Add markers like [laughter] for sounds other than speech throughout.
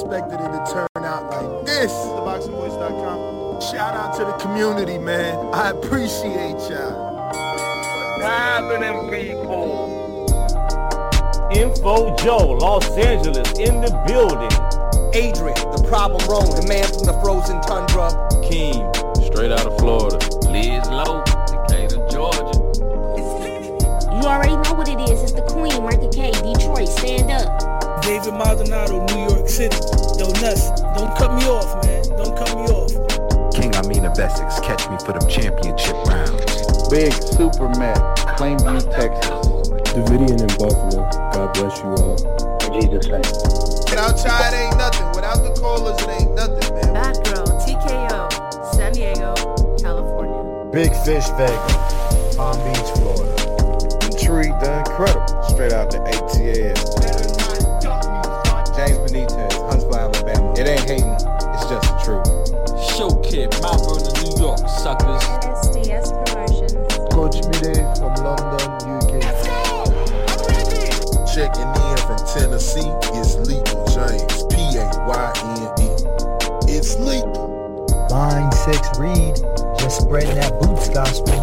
expected it to turn out like this. TheBoxingVoice.com. Shout out to the community, man. I appreciate y'all. happening, people? Info Joe, Los Angeles, in the building. Adrian, the problem wrong, the man from the frozen tundra. Keem, straight out of Florida. Liz Lowe, Decatur, Georgia. You already know what it is. It's the Queen, Martha K, Detroit. Stand up. David Maldonado, New York City. Don't. Don't cut me off, man. Don't cut me off. King Amin of Essex, catch me for them championship rounds. Big Super Mac, Plainview, Texas. Davidian in Buffalo. God bless you all. In Jesus' name. Without Chai, it ain't nothing. Without the callers, it ain't nothing, man. Bad Girl, TKO, San Diego, California. Big Fish Vega, Palm Beach, Florida. Intrigue the Incredible, straight out the ATL. James Benitez, Huntsville, Alabama. It ain't hating, it's just the truth. Show Kid, Mount Vernon, New York, suckers. SDS Promotions. Coach Mide from London, UK. Checking in from Tennessee, it's Lethal James, P-A-Y-N-E. It's lethal. Line 6 Reed, just spreading that boots gospel.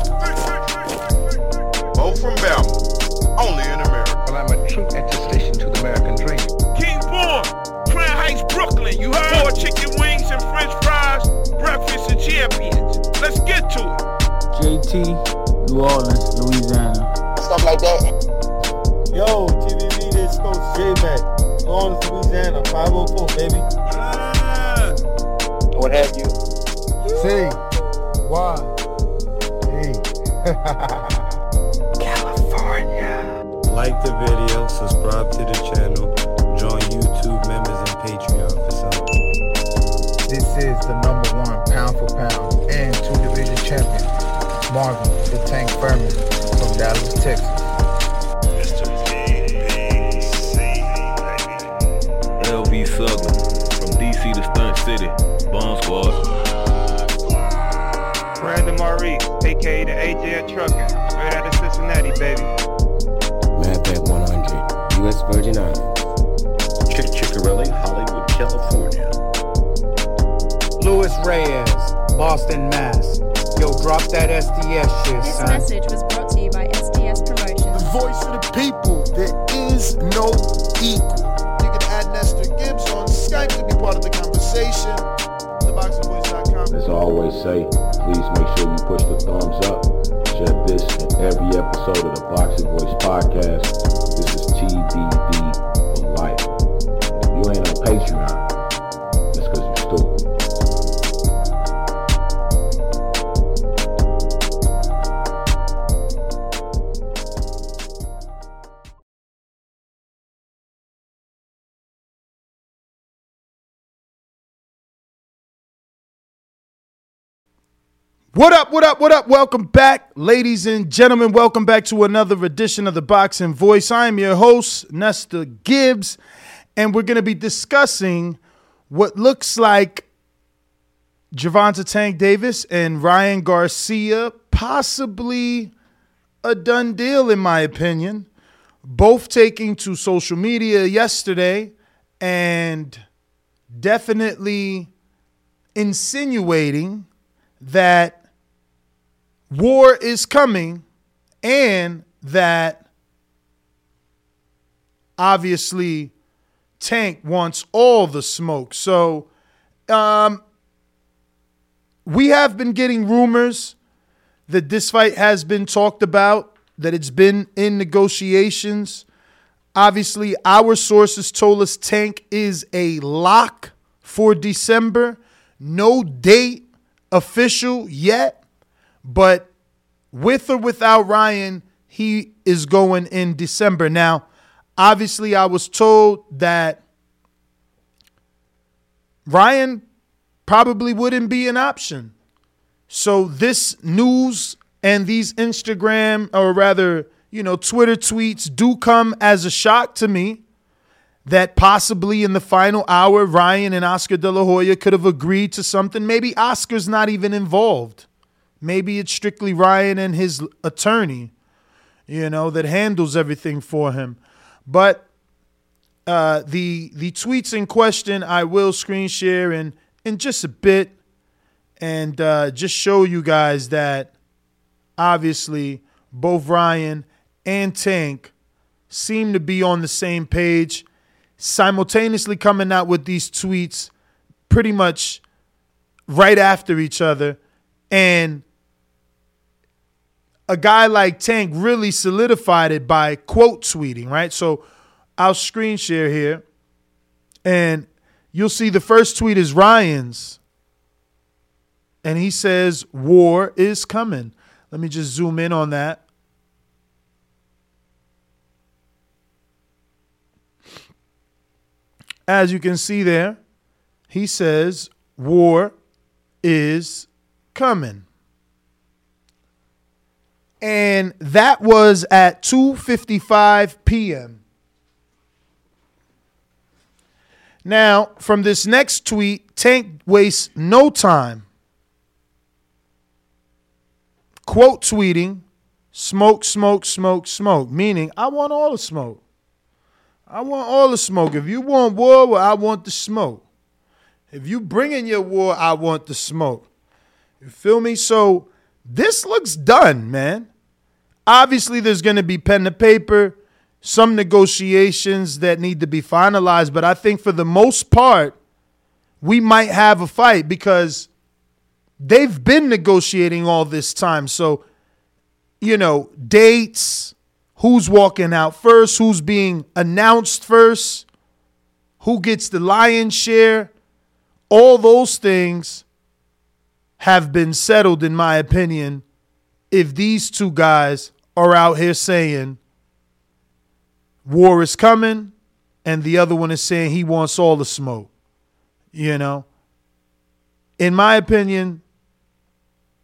Bo from Bama, only in America. Well, I'm a true attestation to the American dream. King Born, Crown Heights, Brooklyn. You heard? Four chicken wings and french fries, breakfast of champions. Let's get to it. JT, New Orleans, Louisiana. Stuff like that. Yo, TVV, this Coach J-Mac. New Orleans, Louisiana, 504, baby. Ah. What have you? C. Y. E. California. Like the video, subscribe to the channel, join YouTube members the number one pound for pound and two division champion, Marvin the Tank Furman from Dallas, Texas. LV Southern, from DC to Stunt City, Bomb Squad. Brandon Maurice, aka the AJ Trucking, straight out of Cincinnati, baby. Madback 100, U.S. Virgin Islands. Chick Chickarelli, Hollywood, California. Louis Reyes, Boston, Mass. Yo, drop that SDS shit, This son. message was brought to you by SDS Promotions. The voice of the people. There is no equal. You can add Nestor Gibbs on Skype to be part of the conversation. TheBoxingVoice.com. As I always say, please make sure you push the thumbs up. Share this in every episode of the Boxing Voice podcast. This is TDD for life. If you ain't on Patreon, What up, what up, what up? Welcome back, ladies and gentlemen. Welcome back to another edition of the Boxing Voice. I am your host, Nestor Gibbs, and we're going to be discussing what looks like Gervonta Tank Davis and Ryan Garcia, possibly a done deal, in my opinion. Both taking to social media yesterday and definitely insinuating that war is coming and that obviously Tank wants all the smoke. So um, we have been getting rumors that this fight has been talked about, that it's been in negotiations. Obviously, our sources told us Tank is a lock for December. No date official yet, but with or without Ryan, he is going in December. Now, obviously, I was told that Ryan probably wouldn't be an option. So, this news and these Instagram, or rather, you know, Twitter tweets do come as a shock to me that possibly in the final hour, Ryan and Oscar De La Hoya could have agreed to something. Maybe Oscar's not even involved. Maybe it's strictly Ryan and his attorney, you know, that handles everything for him. But uh, the the tweets in question I will screen share in in just a bit, and uh, just show you guys that obviously both Ryan and Tank seem to be on the same page, simultaneously coming out with these tweets pretty much right after each other, and a guy like Tank really solidified it by quote tweeting, right? So I'll screen share here, and you'll see the first tweet is Ryan's, and he says, War is coming. Let me just zoom in on that. As you can see there, he says, War is coming. And that was at 2:55 p.m. Now, from this next tweet, Tank wastes no time quote tweeting, smoke, smoke, smoke, smoke, meaning I want all the smoke. I want all the smoke. If you want war, well, I want the smoke. If you bring in your war, I want the smoke. You feel me? So this looks done, man. Obviously, there's going to be pen to paper, some negotiations that need to be finalized, but I think for the most part, we might have a fight because they've been negotiating all this time. So, you know, dates, who's walking out first, who's being announced first, who gets the lion's share, all those things have been settled, in my opinion, if these two guys are out here saying war is coming and the other one is saying he wants all the smoke. You know? In my opinion,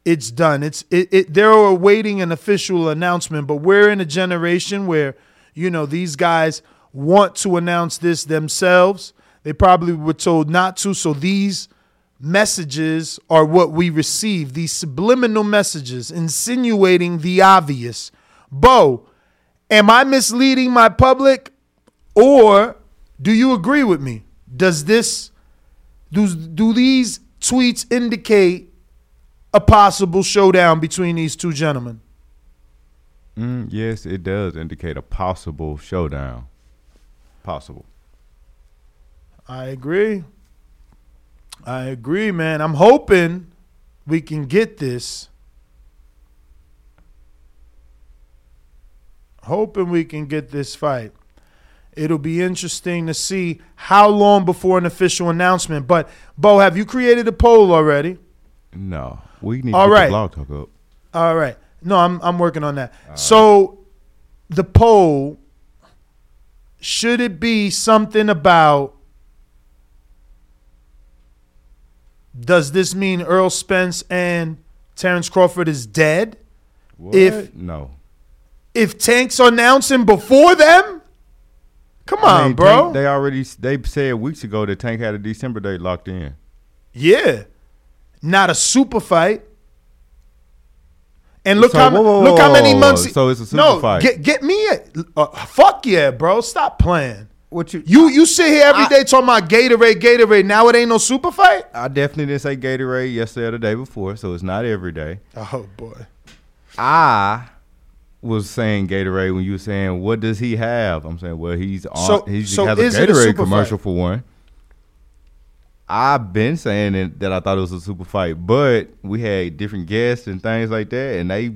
it's done. It's it, it they're awaiting an official announcement, but we're in a generation where, you know, these guys want to announce this themselves. They probably were told not to, so these messages are what we receive, these subliminal messages insinuating the obvious. Bo, am I misleading my public or do you agree with me? Does this do, do these tweets indicate a possible showdown between these two gentlemen? Mm, yes, it does indicate a possible showdown. Possible. I agree. I agree, man. I'm hoping we can get this. Hoping we can get this fight. It'll be interesting to see how long before an official announcement. But Bo, have you created a poll already? No. We need All to get right. the blog talk up. All right. No, I'm I'm working on that. so the poll should it be something about does this mean Errol Spence and Terrence Crawford is dead? What? If no. if Tank's announcing before them? Come I on, mean, bro. Tank- they already they said weeks ago that Tank had a December date locked in. Yeah. Not a super fight. And look So, how whoa, whoa, look how many months. whoa. So it's a super no, fight. Get get me a uh, fuck yeah, bro. Stop playing. What you You you sit here every day talking about Gatorade, Gatorade. Now it ain't no super fight. I definitely didn't say Gatorade yesterday or the day before, so it's not every day. Oh boy. I was saying Gatorade when you were saying what does he have? I'm saying well he's on So- he so has a it a Gatorade commercial fight? for one. I've been saying it, that I thought it was a super fight, but we had different guests and things like that, and they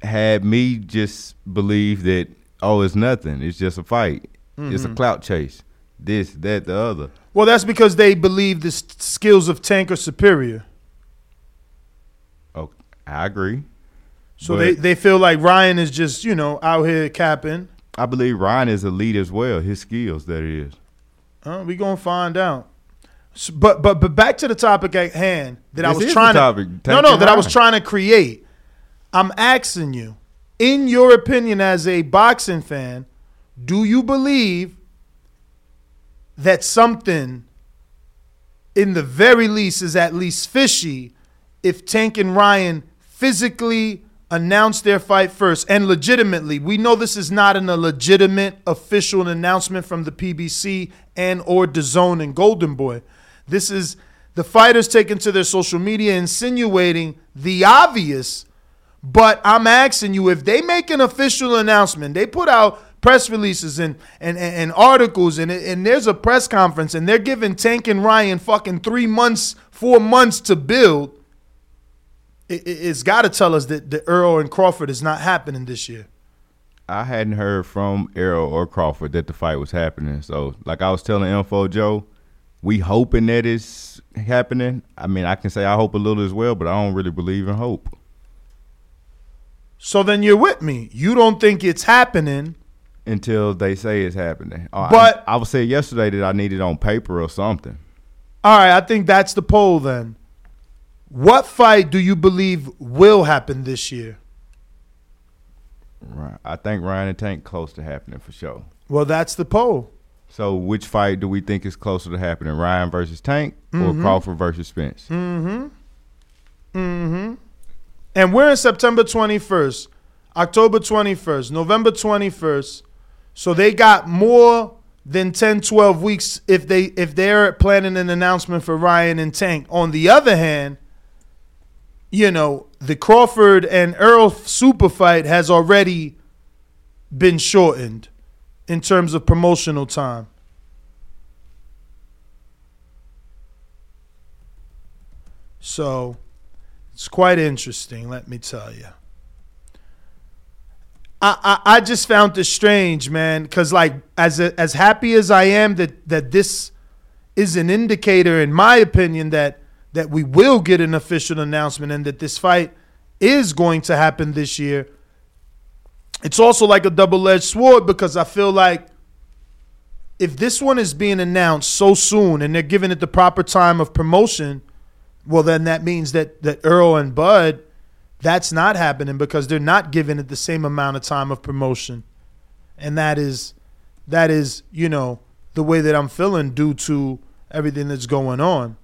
had me just believe that oh it's nothing, it's just a fight, it's a Mhm. clout chase, this that the other. Well, that's because they believe the skills of Tank are superior. Oh, I agree. So they, they feel like Ryan is just, you know, out here capping. I believe Ryan is elite as well. His skills, that is. Uh, we gonna find out. S- But but but back to the topic at hand that I was trying to no no that I was trying to create. I'm asking you, in your opinion as a boxing fan, do you believe that something, in the very least, is at least fishy if Tank and Ryan physically announce their fight first and legitimately. We know this is not an, a legitimate official announcement from the PBC and or DAZN and Golden Boy. This is the fighters taking to their social media insinuating the obvious. But I'm asking you if they make an official announcement, they put out press releases and and, and, and articles and, and there's a press conference and they're giving Tank and Ryan fucking three months, four months to build. It, it, it's got to tell us that the Errol and Crawford is not happening this year. I hadn't heard from Errol or Crawford that the fight was happening. So, like I was telling Info Joe, we hoping that it's happening. I mean, I can say I hope a little as well, but I don't really believe in hope. So then you're with me. You don't think it's happening until they say it's happening. But- I, I was saying yesterday that I need it on paper or something. All right, I think that's the poll then. What fight do you believe will happen this year? Right. I think Ryan and Tank close to happening for sure. Well, that's the poll. So, which fight do we think is closer to happening? Ryan versus Tank or Mhm. Crawford versus Spence? Mm-hmm. Mm-hmm. And we're in September 21st, October 21st, November 21st. So they got more than 10, 12 weeks if they if they're planning an announcement for Ryan and Tank. On the other hand, you know, the Crawford and Errol super fight has already been shortened in terms of promotional time. So it's quite interesting, let me tell you. I, I, I just found this strange, man, because like as a, as happy as I am that that this is an indicator, in my opinion, that that we will get an official announcement and that this fight is going to happen this year. It's also like a double-edged sword because I feel like if this one is being announced so soon and they're giving it the proper time of promotion, well then that means that that Errol and Bud that's not happening because they're not giving it the same amount of time of promotion. And that is that is, you know, the way that I'm feeling due to everything that's going on.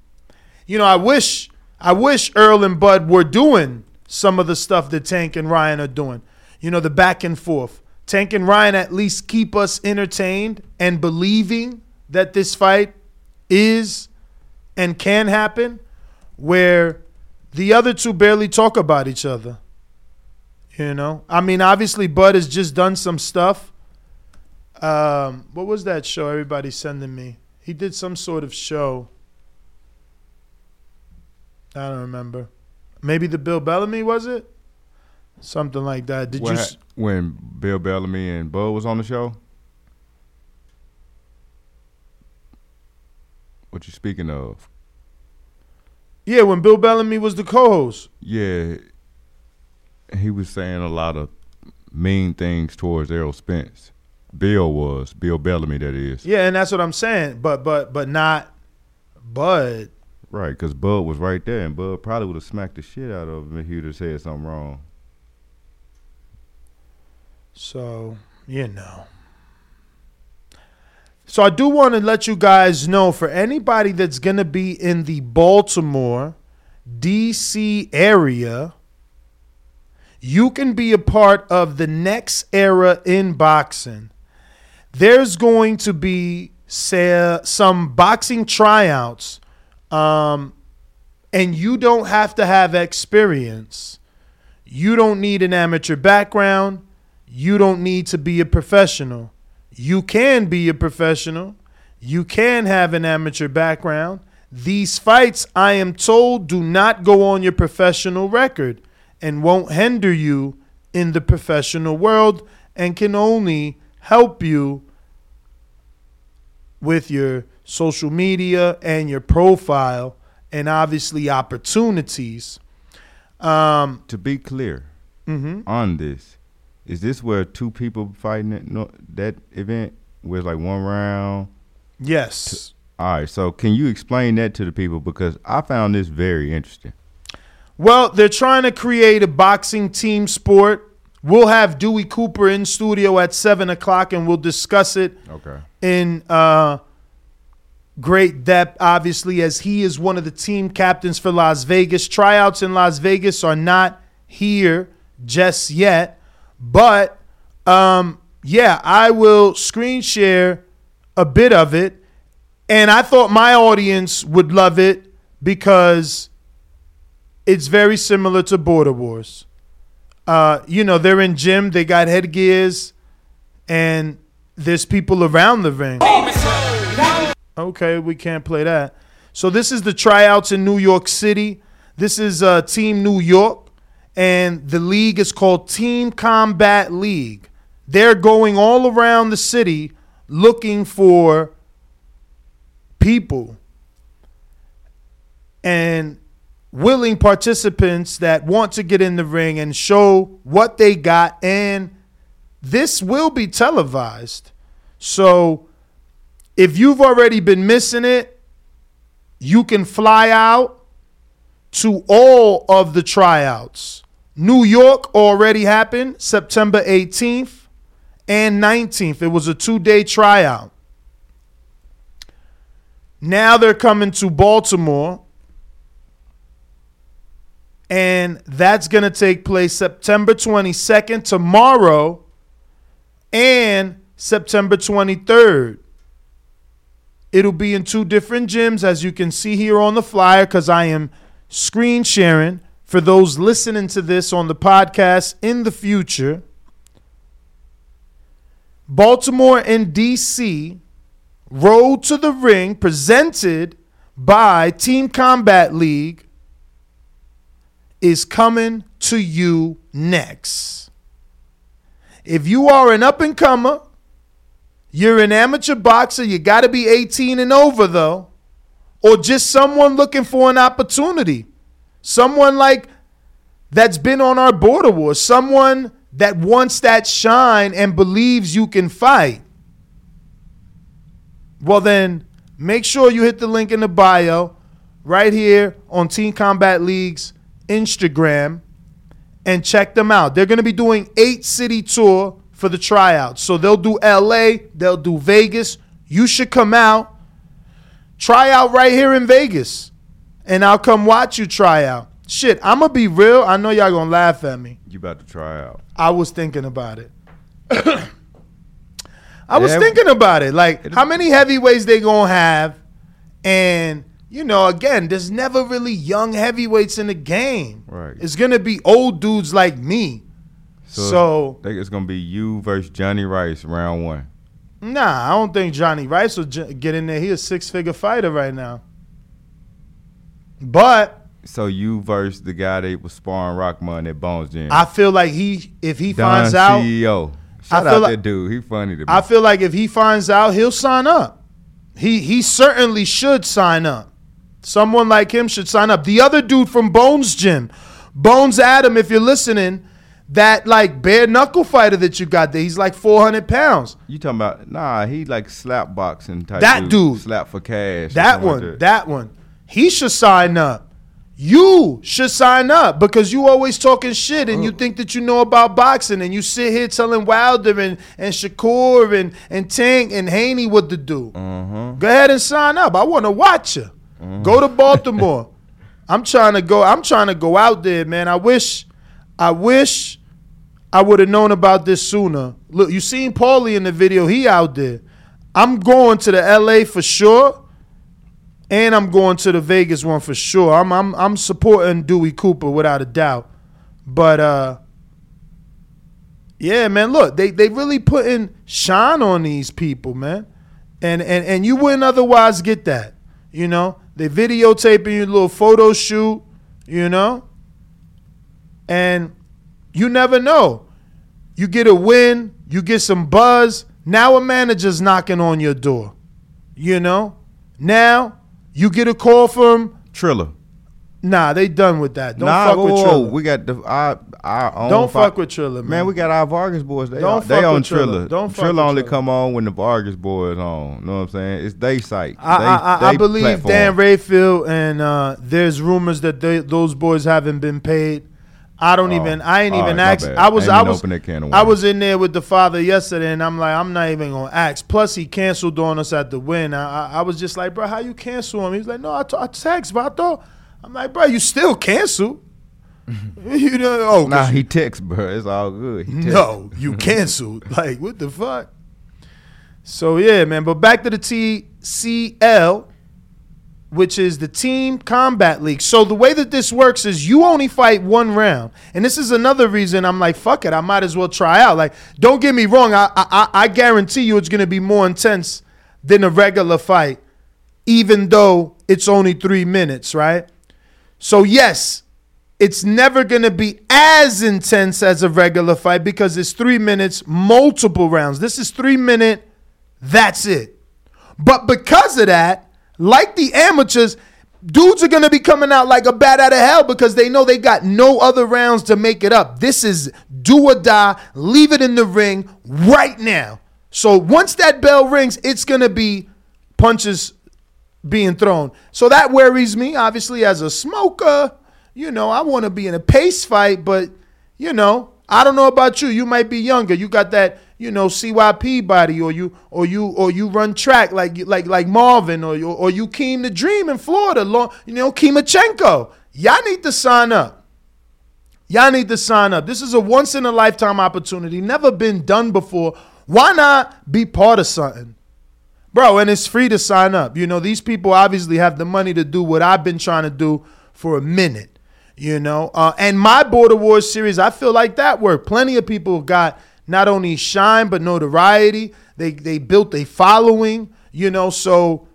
You know, I wish I wish Errol and Bud were doing some of the stuff that Tank and Ryan are doing. You know, the back and forth. Tank and Ryan at least keep us entertained and believing that this fight is and can happen where the other two barely talk about each other. You know, I mean, obviously, Bud has just done some stuff. Um, what was that show everybody's sending me? He did some sort of show. I don't remember. Maybe the Bill Bellamy was it? Something like that. Did What you? s- when Bill Bellamy and Bud was on the show? What you speaking of? Yeah, when Bill Bellamy was the co-host. Yeah, he was saying a lot of mean things towards Errol Spence. Bill was Bill Bellamy, that is. Yeah, and that's what I'm saying. But but but not Bud. Right, because Bud was right there, and Bud probably would have smacked the shit out of him if he would have said something wrong. So, you know. So I do want to let you guys know for anybody that's going to be in the Baltimore, DC area, you can be a part of the next era in boxing. There's going to be say, some boxing tryouts, um, and you don't have to have experience. You don't need an amateur background. You don't need to be a professional. You can be a professional. You can have an amateur background. These fights, I am told, do not go on your professional record and won't hinder you in the professional world and can only help you with your social media and your profile and obviously opportunities. Um, to be clear Mhm. on this, is this where two people fighting at no, that event where it's like one round? Yes. All right, so can you explain that to the people because I found this very interesting. Well, they're trying to create a boxing team sport. We'll have Dewey Cooper in studio at seven o'clock, and we'll discuss it Okay. in uh, great depth. Obviously, as he is one of the team captains for Las Vegas. Tryouts in Las Vegas are not here just yet. But um, yeah, I will screen share a bit of it. And I thought my audience would love it because it's very similar to Border Wars. Uh, you know, they're in gym, they got headgears, and there's people around the ring. Okay, we can't play that. So this is the tryouts in New York City. This is uh, Team New York, and the league is called Team Combat League. They're going all around the city looking for people and willing participants that want to get in the ring and show what they got. And this will be televised. So if you've already been missing it, you can fly out to all of the tryouts. New York already happened September 18th and 19th. It was a two day tryout. Now they're coming to Baltimore. And that's going to take place September 22nd, tomorrow, and September 23rd. It'll be in two different gyms, as you can see here on the flyer, because I am screen sharing for those listening to this on the podcast in the future. Baltimore and DC Road to the Ring, presented by Team Combat League, is coming to you next. If you are an up and comer, you're an amateur boxer, you got to be 18 and over though, or just someone looking for an opportunity. Someone like that's been on our border war, someone that wants that shine and believes you can fight. Well, then make sure you hit the link in the bio right here on Team Combat League's Instagram and check them out. They're going to be doing eight city tour for the tryouts. So they'll do LA, they'll do Vegas. You should come out, try out right here in Vegas, and I'll come watch you try out. Shit, I'm gonna be real. I know y'all gonna laugh at me. You about to try out? I was thinking about it. [coughs] I was Yeah. thinking about it. Like, how many heavyweights they gonna have? And you know, again, there's never really young heavyweights in the game. Right. It's gonna be old dudes like me. So, I think it's gonna be you versus Johnny Rice round one. nah, I don't think Johnny Rice will j- get in there. He's a six figure fighter right now. But So you versus the guy that was sparring Rockman at Bones Gym. I feel like he, if he Don finds out, CEO. I Shout feel out like- that dude. He funny to me. I feel like if he finds out, he'll sign up. He he certainly should sign up. Someone like him should sign up. The other dude from Bones Gym, Bones Adam, if you're listening, that like bare knuckle fighter that you got there, he's like 400 pounds. you talking about nah? He like slap boxing type. That dude. slap for cash. That something like one, that one, he should sign up. You should sign up because you always talking shit and you oh. think that you know about boxing and you sit here telling Wilder and, and Shakur and, and Tank and Haney what to do. Mm-hmm. Go ahead and sign up. I want to watch you. Mm-hmm. Go to Baltimore. [laughs] I'm trying to go. I'm trying to go out there, man. I wish, I wish, I would have known about this sooner. Look, you seen Paulie in the video. He out there. I'm going to the LA for sure, and I'm going to the Vegas one for sure. I'm I'm I'm supporting Dewey Cooper without a doubt. But uh, yeah, man. Look, they they really putting shine on these people, man, and and and you wouldn't otherwise get that. You know, they videotaping your little photo shoot. You know, and you never know. You get a win, you get some buzz. Now a manager's knocking on your door. You know, now you get a call from Triller. Nah, they done with that. Don't nah, fuck whoa, with whoa, Triller. We got the our, our own. Don't fi- fuck with Triller, man. we got our Vargas boys. They Don't on, they on Triller. Triller. Don't fuck Triller with only Triller. come on when the Vargas boys on. You know what I'm saying? It's they site. I, they, I, I, I believe platform. Dan Rafael and uh, there's rumors that they, those boys haven't been paid. I don't Oh, even. I ain't even right, asked. I was. I I was. that can of I was in there with the father yesterday, and I'm like, I'm not even gonna ask. Plus, he canceled on us at the win. I, I, I was just like, bro, how you cancel him? He's like, no, I, t- I text, but I thought. I'm like, bro, you still cancel. [laughs] you know, oh, Nah, he texts, bro. It's all good. He no, you [laughs] canceled. like, what the fuck? So yeah, man. But back to the TCL, which is the Team Combat League. So the way that this works is you only fight one round, and this is another reason I'm like, fuck it, I might as well try out. Like, don't get me wrong, I I, I guarantee you it's gonna be more intense than a regular fight, even though it's only three minutes, right? So yes, it's never to be as intense as a regular fight because it's three minutes, multiple rounds. This is three minute, that's it. But because of that, like the amateurs, dudes are going to be coming out like a bat out of hell because they know they got no other rounds to make it up. This is do or die, leave it in the ring right now. So once that bell rings, it's going to be punches being thrown. So that worries me, obviously, as a smoker. You know, I want to be in a pace fight, but, you know, I don't know about you. You might be younger. You got that, you know, CYP body, or you, or you, or you run track like, like, like Marvin, or you, or you Keem the Dream in Florida. You know, Kimachenko. Y'all need to sign up. Y'all need to sign up. This is a once in a lifetime opportunity, never been done before. Why not be part of something? Bro, and it's free to sign up. You know, these people obviously have the money to do what I've been trying to do for a minute. You know, uh, and my Border Wars series, I feel like that worked. Plenty of people got not only shine but notoriety. They they built a following. You know, so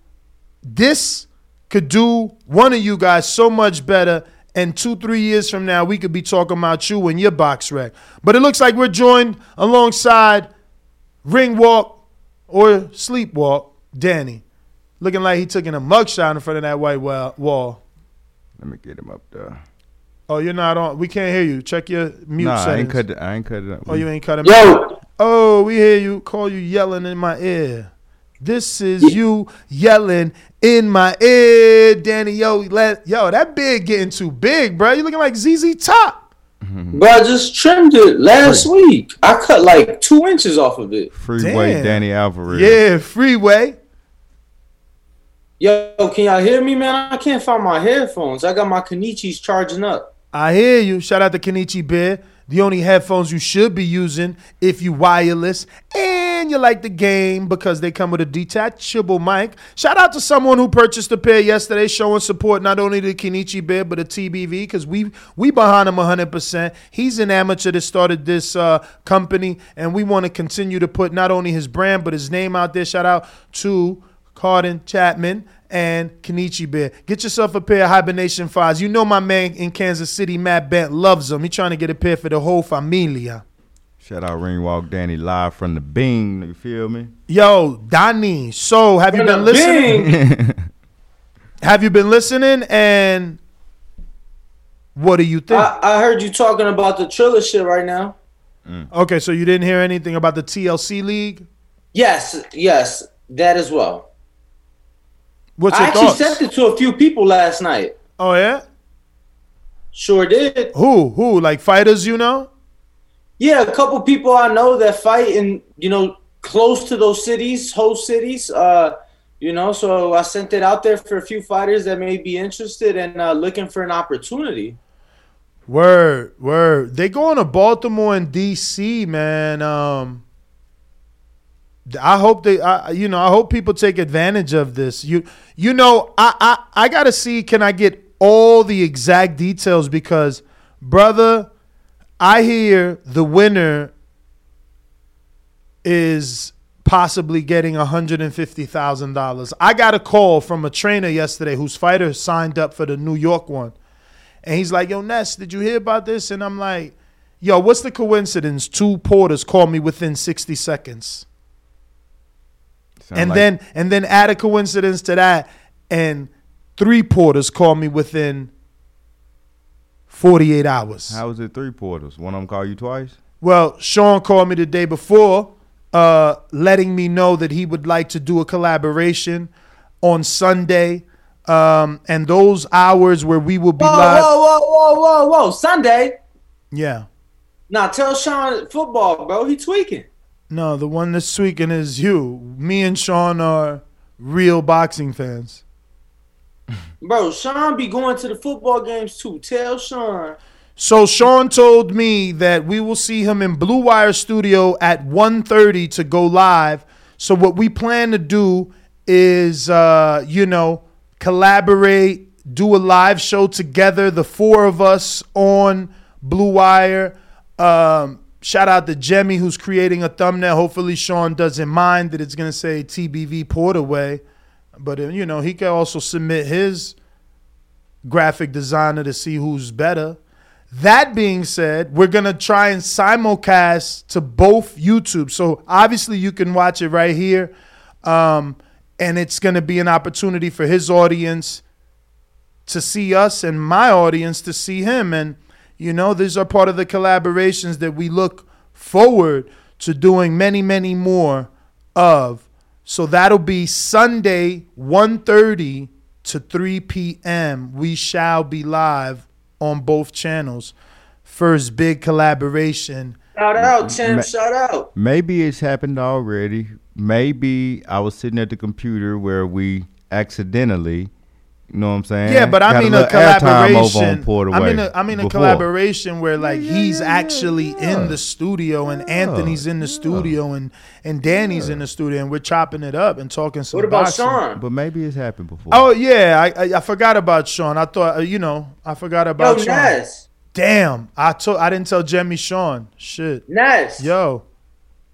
this could do one of you guys so much better. And two, three years from now, we could be talking about you and your box wreck. But it looks like we're joined alongside Ring Walk or Sleepwalk, Danny. Looking like he took in a mugshot in front of that white wall. Let me get him up there. Oh, you're not on. We can't hear you. Check your mute nah, I ain't cut. It, I ain't cut it up. Oh, you ain't cut him. Yo. Oh, we hear you. Call you yelling in my ear. This is you yelling in my ear, Danny. Yo, let yo that big getting too big, bro. You looking like ZZ Top. Mm-hmm. Bro, I just trimmed it last week. I cut like two inches off of it. Freeway Damn. Danny Alvarez. Yeah, freeway. Yo, can y'all hear me, man? I can't find my headphones. I got my Kenichis charging up. I hear you. Shout out to Kenichi Bear. The only headphones you should be using if you wireless and you like the game because they come with a detachable mic. Shout out to someone who purchased a pair yesterday, showing support not only to Kenichi Bear but the TBV because we we behind him 100%. He's an amateur that started this uh, company, and we want to continue to put not only his brand but his name out there. Shout out to Carden Chapman and Kenichi Bear. Get yourself a pair of Hibernation Fives. You know my man in Kansas City, Matt Bent, loves them. He trying to get a pair for the whole familia. Shout out Ring Walk Danny live from the Bing. You feel me? Yo, Donnie. So have you been listening? [laughs] have you been listening? And what do you think? I, I heard you talking about the Triller shit right now. Mm. okay, so you didn't hear anything about the TLC League? Yes, yes, that as well. What's I your actually thoughts? sent it to a few people last night. Oh yeah. Sure did. Who? Who? Like fighters? You know? Yeah, a couple people I know that fight in you know close to those cities, host cities. Uh, you know, so I sent it out there for a few fighters that may be interested and uh, looking for an opportunity. Word, word. They going to Baltimore and DC, man. Um, I hope they, I, you know, I hope people take advantage of this. You, you know, I, I, I gotta see. Can I get all the exact details? Because, brother, I hear the winner is possibly getting $150,000. I got a call from a trainer yesterday whose fighter signed up for the New York one. And he's like, Yo, Ness, did you hear about this? And I'm like, Yo, what's the coincidence? Two porters called me within 60 seconds. And like- then and then add a coincidence to that, and three porters called me within 48 hours. How was it three porters? One of them call you twice? Well, Sean called me the day before, uh, letting me know that he would like to do a collaboration on Sunday. Um, and those hours where we will be Whoa, live. whoa, whoa, whoa, whoa, whoa! Sunday. Yeah. Now tell Sean football, bro. He tweaking. No, the one that's tweaking is you. Me and Sean are real boxing fans. [laughs] Bro, Sean be going to the football games too. Tell Sean So Sean told me that we will see him in Blue Wire Studio at 1.30 to go live. So what we plan to do is, uh, you know, collaborate, do a live show together, the four of us on Blue Wire. Um, shout out to Jemmy who's creating a thumbnail. Hopefully Sean doesn't mind that it's gonna say TBV Porterway, but uh, you know he can also submit his graphic designer to see who's better. That being said, we're gonna try and simulcast to both YouTube. So obviously you can watch it right here, um, and it's gonna be an opportunity for his audience to see us and my audience to see him. And you know, these are part of the collaborations that we look forward to doing many, many more of. So that'll be Sunday, 1.30 to 3 p.m. We shall be live on both channels. First big collaboration. Shout out, Tim. Ma- Shout out. Maybe it's happened already. Maybe I was sitting at the computer where we accidentally, you know what I'm saying? Yeah, but I Got mean a little airtime over on collaboration. Porter I mean, Way a, I mean a before. collaboration where like he's actually in the studio and Anthony's in the studio and and Danny's in the studio and we're chopping it up and talking some. What about boxing. Sean? But maybe it's happened before. Oh yeah, I, I I forgot about Sean. I thought uh, you know I forgot about Yo, Sean. Ness. Damn, I told I didn't tell Jemmy Sean. Shit. Ness. Yo.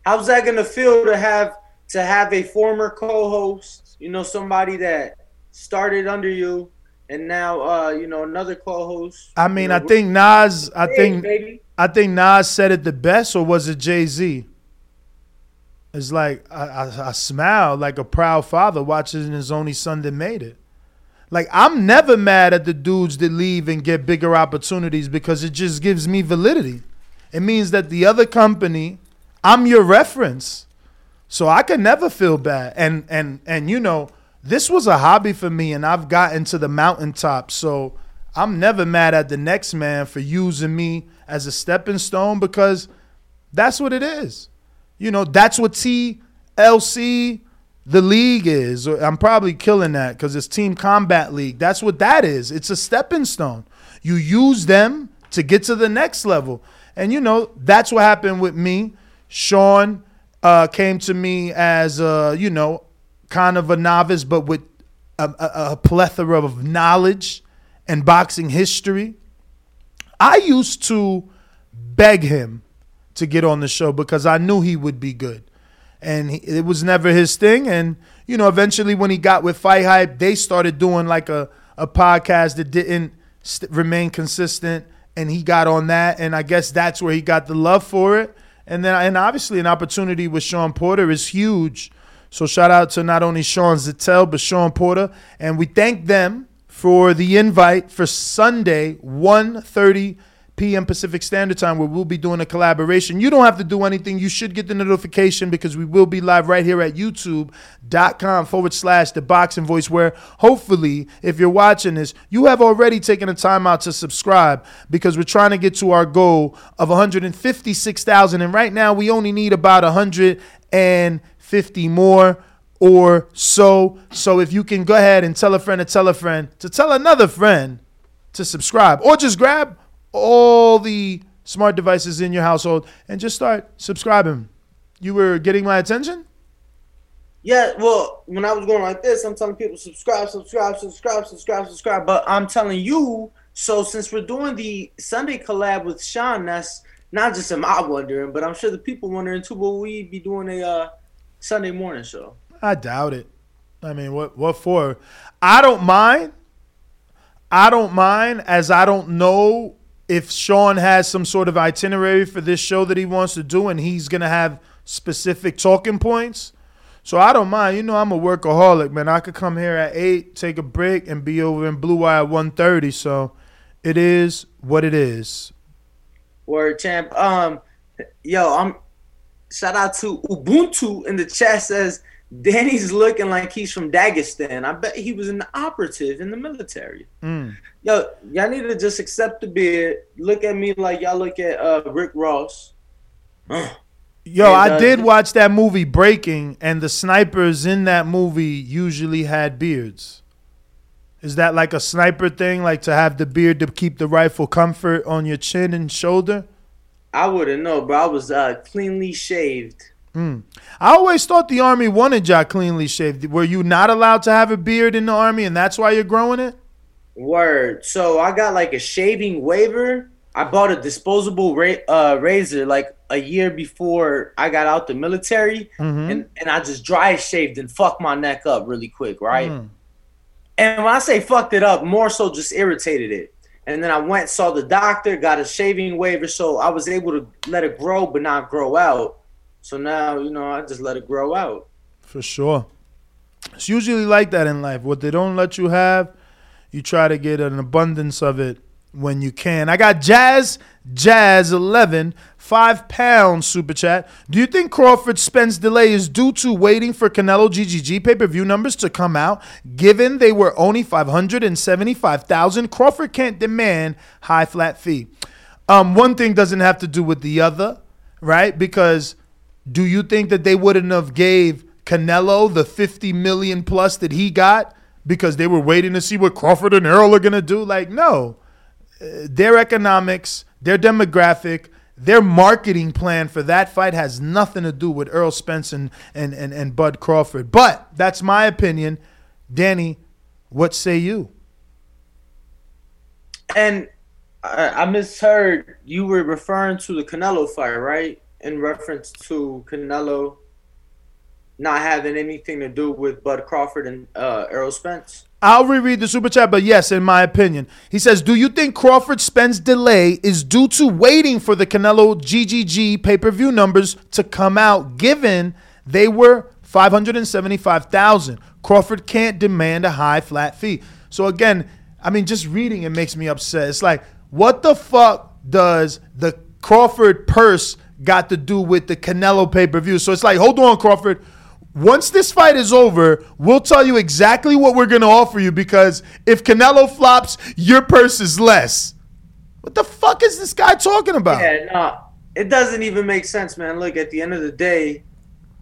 How's that gonna feel to have to have a former co-host? You know, somebody that started under you, and now uh, you know another co-host. I mean, You I think Nas. I think baby. I think Nas said it the best, or was it Jay Z? It's like I, I, I smile like a proud father watching his only son that made it. Like I'm never mad at the dudes that leave and get bigger opportunities because it just gives me validity. It means that the other company, I'm your reference. So I can never feel bad. And and and you know, this was a hobby for me and I've gotten to the mountaintop. So I'm never mad at the next man for using me as a stepping stone because that's what it is. You know, that's what TLC the league is. I'm probably killing that because it's Team Combat League. That's what that is. It's a stepping stone. You use them to get to the next level. And you know, that's what happened with me. Sean uh, came to me as a, you know, kind of a novice, but with a, a, a plethora of knowledge and boxing history. I used to beg him to get on the show because I knew he would be good. And he, it was never his thing. And, you know, eventually when he got with Fight Hype, they started doing like a, a podcast that didn't st- remain consistent. And he got on that. And I guess that's where he got the love for it. And then, and obviously, an opportunity with Shawn Porter is huge. So shout out to not only Sean Zittel, but Shawn Porter. And we thank them for the invite for Sunday, 1.30 p.m. Pacific Standard Time, where we'll be doing a collaboration. You don't have to do anything. You should get the notification because we will be live right here at youtube.com forward slash the boxing voice, where hopefully, if you're watching this, you have already taken a time out to subscribe because we're trying to get to our goal of 156,000. And right now, we only need about 150 more or so. So if you can go ahead and tell a friend to tell a friend to tell another friend to subscribe or just grab all the smart devices in your household and just start subscribing. You were getting my attention? Yeah, well, when I was going like this, I'm telling people subscribe, subscribe, subscribe, subscribe, subscribe. But I'm telling you, so since we're doing the Sunday collab with Sean, that's not just am I wondering, but I'm sure the people wondering too. Will we be doing a uh, Sunday morning show? I doubt it. I mean, what what for? I don't mind. I don't mind as I don't know if Sean has some sort of itinerary for this show that he wants to do and he's going to have specific talking points. So I don't mind. You know, I'm a workaholic, man. I could come here at 8, take a break and be over in Blue Wire at 1:30. So it is what it is. Word champ. Um, yo, I'm shout out to Ubuntu in the chat says Danny's looking like he's from Dagestan. I bet he was an operative in the military. Mm. Yo, y'all need to just accept the beard. Look at me like y'all look at uh, Rick Ross. Yo, And, I uh, did watch that movie Breaking, and the snipers in that movie usually had beards. Is that like a sniper thing, like to have the beard to keep the rifle comfort on your chin and shoulder? I wouldn't know, but I was uh, cleanly shaved. Mm. I always thought the army wanted y'all cleanly shaved. Were you not allowed to have a beard in the army, and that's why you're growing it? Word. So I got like a shaving waiver. I bought a disposable ra- uh, razor like a year before I got out the military, Mhm. and and I just dry shaved and fucked my neck up really quick, right? Mm. And when I say fucked it up, more so just irritated it. And then I went saw the doctor, got a shaving waiver, so I was able to let it grow but not grow out. So now you know I just let it grow out. For sure. It's usually like that in life. What they don't let you have, you try to get an abundance of it when you can. I got Jazz Jazz 11, five pounds super chat. Do you think Crawford Spence delay is due to waiting for Canelo GGG pay per view numbers to come out? Given they were only 575,000, Crawford can't demand high flat fee. Um, one thing doesn't have to do with the other, right? Because do you think that they wouldn't have gave Canelo the 50 million plus that he got because they were waiting to see what Crawford and Errol are gonna do? Like, no. Their economics, their demographic, their marketing plan for that fight has nothing to do with Errol Spence and, and, and, and Bud Crawford. But that's my opinion. Danny, what say you? And I, I misheard you were referring to the Canelo fight, right? In reference to Canelo not having anything to do with Bud Crawford and uh, Errol Spence. I'll reread the super chat, but yes, in my opinion. He says, Do you think Crawford Spence delay is due to waiting for the Canelo GGG pay per view numbers to come out, given they were 575,000? Crawford can't demand a high flat fee. So, again, I mean, just reading it makes me upset. It's like, what the fuck does the Crawford purse got to do with the Canelo pay per view? So it's like, hold on, Crawford. Once this fight is over, we'll tell you exactly what we're going to offer you because if Canelo flops, your purse is less. What the fuck is this guy talking about? Yeah, no, it doesn't even make sense, man. Look, at the end of the day,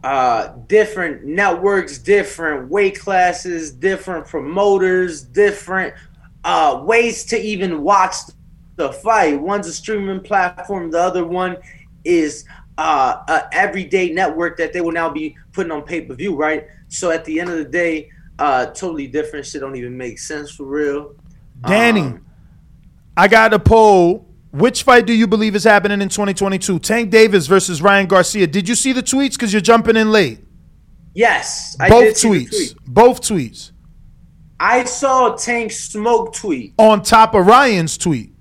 uh, different networks, different weight classes, different promoters, different uh, ways to even watch the fight. One's a streaming platform, the other one is uh, a everyday network that they will now be putting on pay per view, right? So at the end of the day, uh, totally different shit don't even make sense for real. Danny, Um, I got a poll. Which fight do you believe is happening in 2022? Tank Davis versus Ryan Garcia. Did you see the tweets? Because you're jumping in late. Yes, I Both did see the tweets. tweet. Both tweets. I saw Tank Smoke tweet. On top of Ryan's tweet.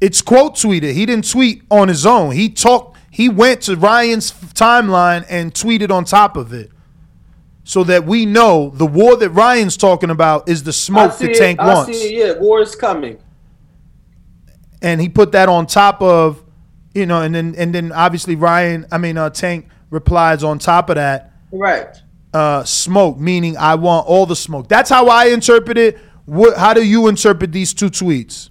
It's quote tweeted. He didn't tweet on his own. He talked, he went to Ryan's timeline and tweeted on top of it. So that we know the war that Ryan's talking about is the smoke see that it, Tank I wants. see it, yeah, war is coming. and he put that on top of you know and then and then obviously ryan i mean uh tank replies on top of that Right. uh smoke meaning i want all the smoke that's how i interpret it what how do you interpret these two tweets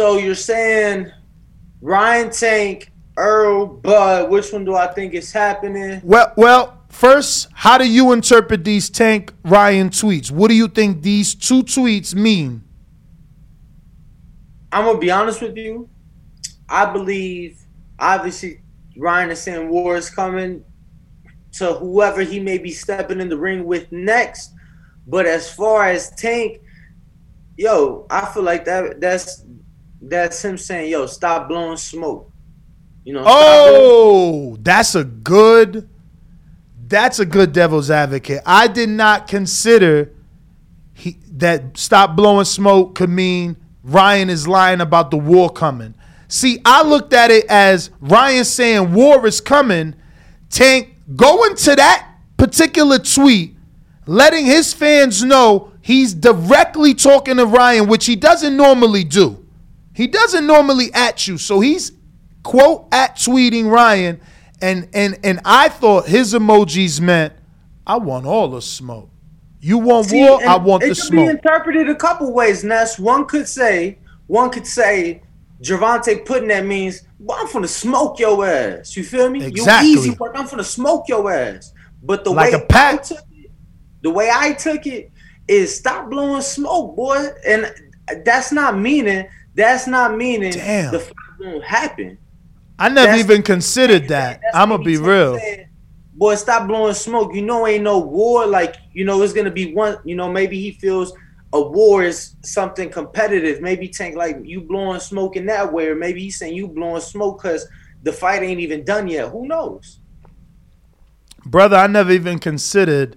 So you're saying Ryan Tank, Errol Bud, which one do I think is happening? well well first how do you interpret these tank ryan tweets what do you think these two tweets mean I'm gonna be honest with you. I believe obviously Ryan is saying war is coming to whoever he may be stepping in the ring with next. But as far as Tank, yo, I feel like that that's that's him saying, yo, stop blowing smoke. You know, Oh, that's a good. That's a good devil's advocate. I did not consider he, that stop blowing smoke could mean Ryan is lying about the war coming. See, I looked at it as Ryan saying war is coming. Tank going to that particular tweet, letting his fans know he's directly talking to Ryan, which he doesn't normally do. He doesn't normally at you, so he's quote at tweeting Ryan, and and and I thought his emojis meant I want all the smoke. You want See, war? I want it the could smoke. be interpreted a couple ways, Ness. One could say, one could say, Gervonta putting that means, well, I'm finna smoke your ass. You feel me? Exactly. You easy work. I'm finna smoke your ass. But the Like way a pack. I took it, the way I took it is stop blowing smoke, boy. And that's not meaning that's not meaning Damn. the fight won't happen. I never That's- even considered that. I'm gonna be real. Boy, stop blowing smoke. You know, ain't no war. Like, you know, it's gonna be one. You know, maybe he feels a war is something competitive. Maybe Tank like you blowing smoke in that way, or maybe he's saying you blowing smoke because the fight ain't even done yet. Who knows? brother, I never even considered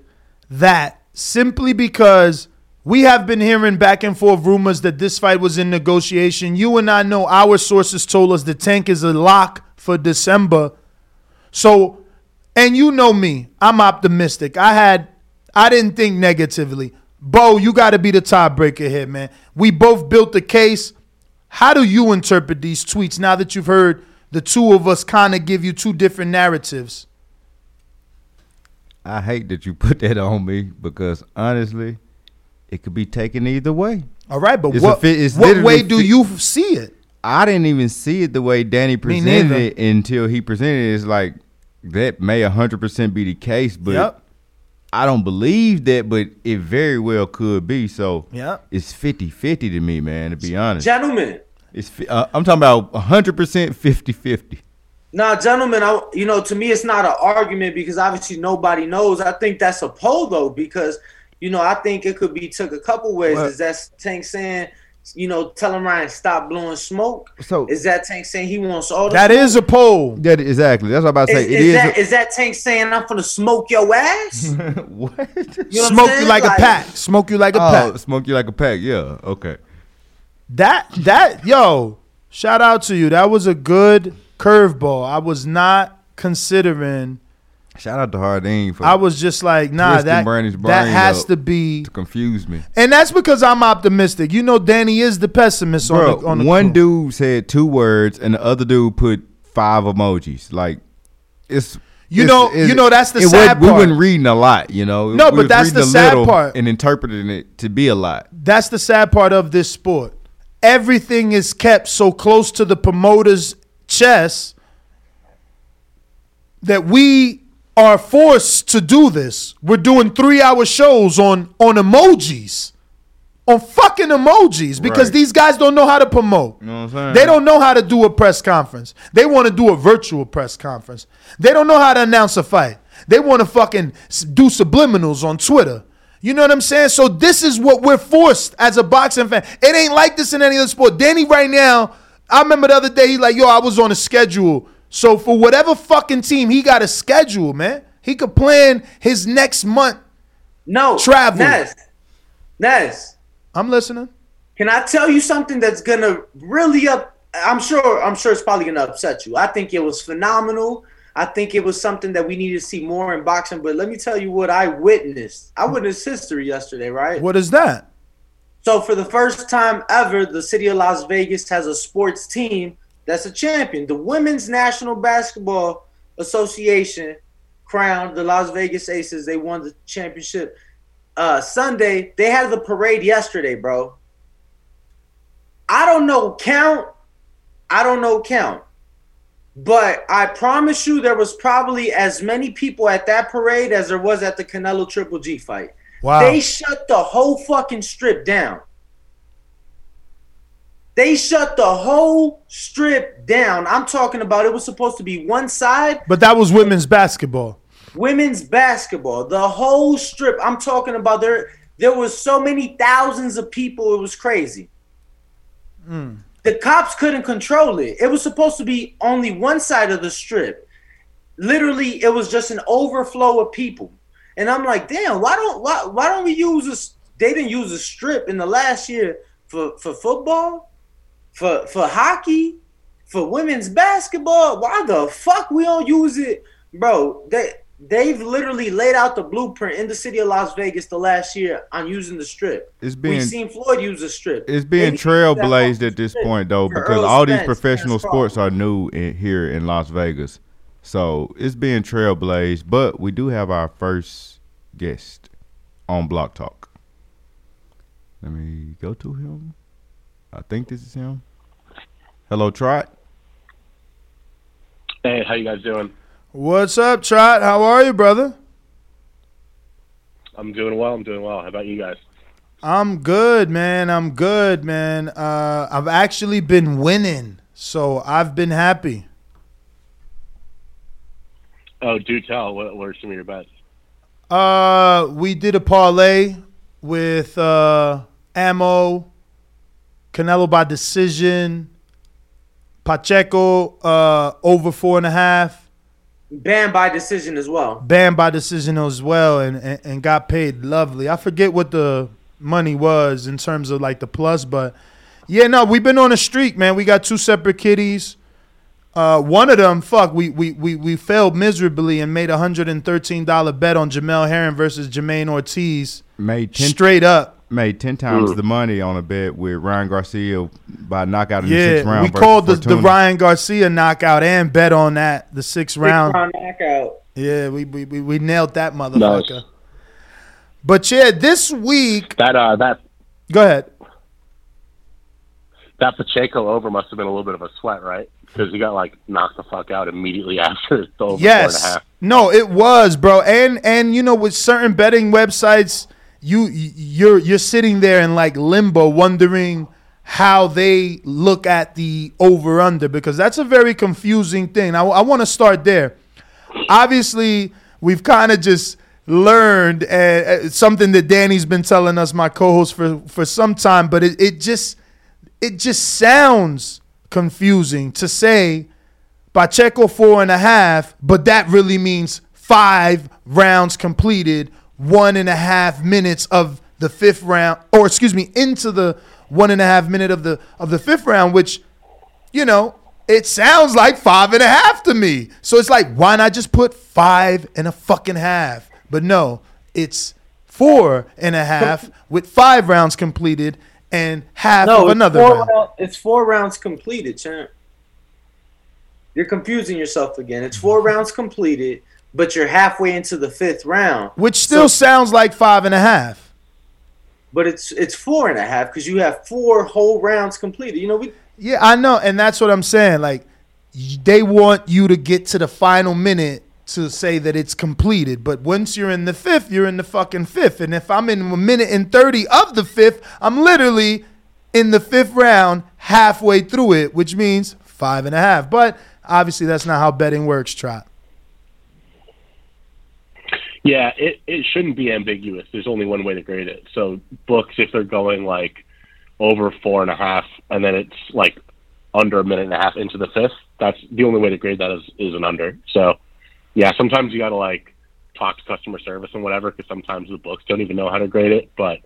that simply because we have been hearing back and forth rumors that this fight was in negotiation. You and I know our sources told us the tank is a lock for December. So, and you know me, I'm optimistic. I had, I didn't think negatively. Bo, you got to be the tiebreaker here, man. We both built the case. How do you interpret these tweets now that you've heard the two of us kind of give you two different narratives? I hate that you put that on me because honestly, it could be taken either way. All right, but It's what, fi- it's what way do fi- you see it? I didn't even see it the way Danny presented it until he presented it. It's like that may hundred percent be the case, but Yep. I don't believe that, but it very well could be. So Yep. it's 50-50 to me, man. To be honest, Gentlemen, it's uh, I'm talking about hundred percent 50-50. Now, gentlemen, I, you know, to me, it's not an argument because obviously nobody knows. I think that's a poll though, because you know, I think it could be took a couple ways. Well- Is that Tank saying, you know, telling Ryan stop blowing smoke? So- is that Tank saying he wants all the That smoke? is a poll. That exactly. That's what I'm about to Is, say. It is is. that is that Tank saying I'm gonna smoke your ass? [laughs] what? [laughs] You know what Smoke you saying? like, a pack. Smoke you like a oh, pack. smoke you like a pack. Yeah. Okay. That that yo, shout out to you. That was a good curveball. I was not considering. Shout out to Harding for I was just like, nah, that that has to be, to confuse me. and that's because I'm optimistic. You know, Danny is the pessimist Bro, on the on the one crew. dude said two words and the other dude put five emojis. Like it's You it's- know- it's- you know, that's the sad was, part. We weren't reading a lot, you know. No, We but that's the sad part. and interpreting it to be a lot. That's the sad part of this sport. Everything is kept so close to the promoter's chest that we are forced to do this. We're doing three hour shows on on emojis. On fucking emojis because Right. these guys don't know how to promote. You know what I'm saying? They don't know how to do a press conference. They want to do a virtual press conference. They don't know how to announce a fight. They want to fucking do subliminals on Twitter. You know what I'm saying? So this is what we're forced as a boxing fan. It ain't like this in any other sport. Danny right now, I remember the other day he like, yo, I was on a schedule. So for whatever fucking team, he got a schedule, man. He could plan his next month. No, Travel. Ness, Ness, I'm listening. can I tell you something that's gonna really up? I'm sure. I'm sure it's probably gonna upset you. I think it was phenomenal. I think it was something that we need to see more in boxing. But let me tell you what I witnessed. I witnessed history yesterday, right? What is that? So for the first time ever, the city of Las Vegas has a sports team that's a champion. The Women's National Basketball Association crowned the Las Vegas Aces. They won the championship uh, Sunday. They had the parade yesterday, bro. I don't know count. I don't know count. But I promise you, there was probably as many people at that parade as there was at the Canelo Triple G fight. Wow. They shut the whole fucking strip down. They shut the whole strip down. I'm talking about it was supposed to be one side, But that was women's basketball. women's basketball, the whole strip. I'm talking about there there was so many thousands of people, it was crazy. Hmm. The cops couldn't control it. It was supposed to be only one side of the strip. Literally, it was just an overflow of people. And I'm like, damn, why don't why why don't we use this? They didn't use a strip in the last year for for football, for for hockey, for women's basketball. Why the fuck we don't use it, bro? They they've literally laid out the blueprint in the city of Las Vegas the last year on using the strip. It's being- We've seen Floyd use a strip. It's being trailblazed at this point though, because all these professional sports are new in, here in Las Vegas. So it's being trailblazed, but we do have our first guest on Block Talk. Let me go to him. I think this is him. Hello, Trot. Hey, how you guys doing? What's up, Trot? How are you, brother? I'm doing well. I'm doing well. How about you guys? I'm good, man. I'm good, man. Uh, I've actually been winning, so I've been happy. Oh, do tell. What, what are some of your bets? Uh, we did a parlay with uh, Ammo, Canelo by decision, Pacheco uh, over four and a half, Banned by decision as well. banned by decision as well, and, and and got paid lovely. I forget what the money was in terms of like the plus, but yeah, no, we've been on a streak, man. We got two separate kitties. Uh, one of them, fuck, we we we we failed miserably and made a hundred and thirteen dollar bet on Jamel Herring versus Jermaine Ortiz. Made ten, straight up. Made ten times Mm. the money on a bet with Ryan Garcia by knockout in the sixth round. we called the, the Ryan Garcia knockout and bet on that the sixth round. round knockout. Yeah, we, we we we nailed that motherfucker. Nice. But yeah, this week. That uh, that Go ahead. that Pacheco over must have been a little bit of a sweat, right? Because he got like knocked the fuck out immediately [laughs] after the over Yes. No, it was, bro. And and you know, with certain betting websites, you you're you're sitting there in like limbo, wondering how they look at the over under because that's a very confusing thing. I, I want to start there. Obviously, we've kind of just learned uh, uh, something that Danny's been telling us, my co-host, for for some time, but it, it just it just sounds confusing to say Pacheco four and a half, but that really means five rounds completed, one and a half minutes of the fifth round, or excuse me, into the one and a half minute of the of the fifth round, which, you know, it sounds like five and a half to me. So it's like, why not just put five and a fucking half? But no, it's four and a half with five rounds completed and half No, of another four round. round- it's four rounds completed, champ. You're confusing yourself again. It's four [laughs] rounds completed, but you're halfway into the fifth round. Which still sounds like five and a half. But it's it's four and a half because you have four whole rounds completed. You know, we Yeah, I know, and that's what I'm saying. Like, they want you to get to the final minute to say that it's completed. But once you're in the fifth, you're in the fucking fifth. And if I'm in a minute and 30 of the fifth, I'm literally in the fifth round, halfway through it, which means five and a half. But obviously, that's not how betting works, Trot. Yeah, it, it shouldn't be ambiguous. There's only one way to grade it. So books, if they're going like over four and a half, and then it's like under a minute and a half into the fifth, that's the only way to grade that is, is an under. So yeah, sometimes you got to like talk to customer service and whatever, because sometimes the books don't even know how to grade it. But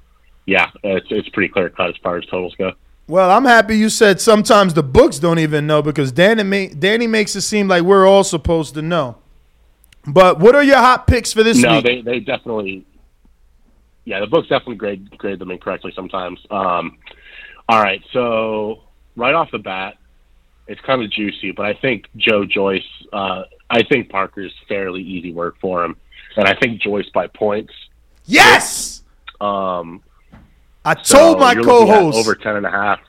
yeah, it's it's pretty clear cut as far as totals go. Well, I'm happy you said sometimes the books don't even know because Danny, ma- Danny makes it seem like we're all supposed to know. But what are your hot picks for this no, week? they they definitely. Yeah, the books definitely grade grade them incorrectly sometimes. Um, all right, so right off the bat, it's kind of juicy, but I think Joe Joyce. Uh, I think Parker's fairly easy work for him, and I think Joyce by points. Yes. Um, I so told my you're looking at co-host over ten and a half.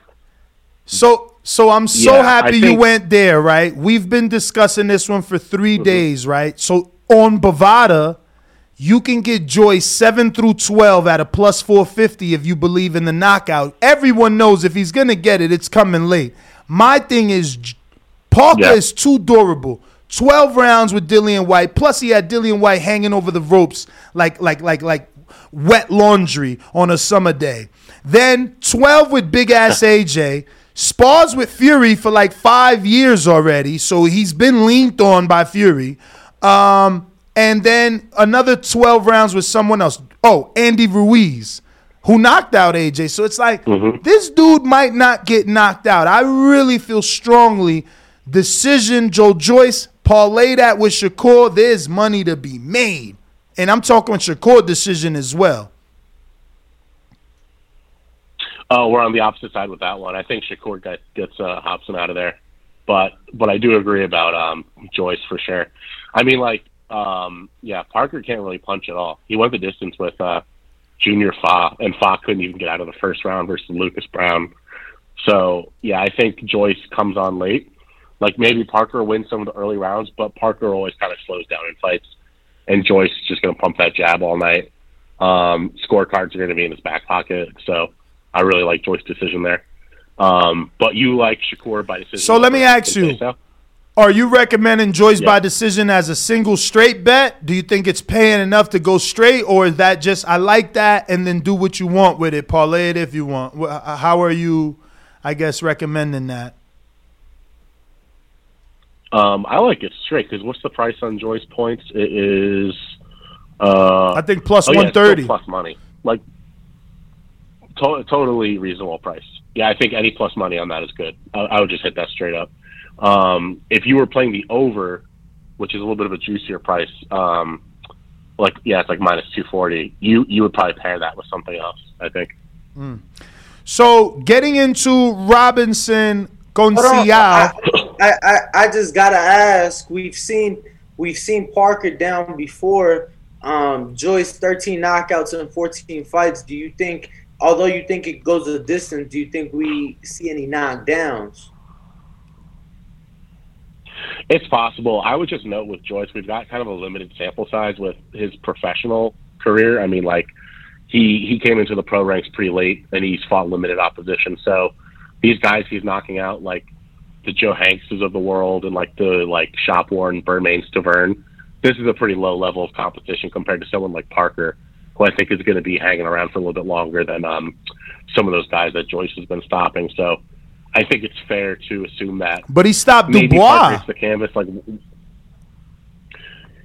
So so I'm so Yeah, happy you went there, right? We've been discussing this one for 3 Mm-hmm. days, right? So on Bovada, you can get Joyce 7 through 12 at a plus 450 if you believe in the knockout. Everyone knows if he's going to get it, it's coming late. My thing is Parker Yeah. is too durable. 12 rounds with Dillian Whyte, plus he had Dillian Whyte hanging over the ropes like like like like wet laundry on a summer day. Then 12 with big ass [laughs] AJ. Spars with Fury for like five years already, so he's been leaned on by Fury. Um, and then another 12 rounds with someone else. Oh, Andy Ruiz, who knocked out AJ. So it's like this dude might not get knocked out. I really feel strongly. Decision, Joe Joyce, parlay that with Shakur. There's money to be made. And I'm talking Shakur decision as well. Oh, we're on the opposite side with that one. I think Shakur gets, gets uh, Robson out of there, but but I do agree about um, Joyce for sure. I mean, like, um, yeah, Parker can't really punch at all. He went the distance with uh, Junior Fa, and Fa couldn't even get out of the first round versus Lucas Browne. So yeah, I think Joyce comes on late. Like maybe Parker wins some of the early rounds, but Parker always kind of slows down in fights, and Joyce is just going to pump that jab all night. Um, scorecards are going to be in his back pocket, so I really like Joyce's decision there. Um, but you like Shakur by decision. So let me ask you: Peso? Are you recommending Joyce Yeah. by decision as a single straight bet? Do you think it's paying enough to go straight, or is that just I like that and then do what you want with it, parlay it if you want? How are you, I guess, recommending that? Um, I like it straight because what's the price on Joyce points? It is. Uh, I think plus oh, yeah, 130. plus money, like to- totally reasonable price. Yeah, I think any plus money on that is good. I, I would just hit that straight up. Um, if you were playing the over, which is a little bit of a juicier price, um, like yeah, it's like minus two forty. You you would probably pair that with something else. I think. Mm. So getting into Robinson Hold on, Goncial. [laughs] I, I, I, just gotta ask. We've seen we've seen Parker down before. Um, Joyce, thirteen knockouts in fourteen fights. Do you think, although you think it goes a distance, do you think we see any knockdowns? It's possible. I would just note with Joyce, we've got kind of a limited sample size with his professional career. I mean, like he he came into the pro ranks pretty late, and he's fought limited opposition. So these guys he's knocking out, like the Joe Hankses of the world, and like the like Shop Warren, Bermane, Stiverne. This is a pretty low level of competition compared to someone like Parker, who I think is going to be hanging around for a little bit longer than um, some of those guys that Joyce has been stopping. So I think it's fair to assume that But he stopped Dubois. The canvas like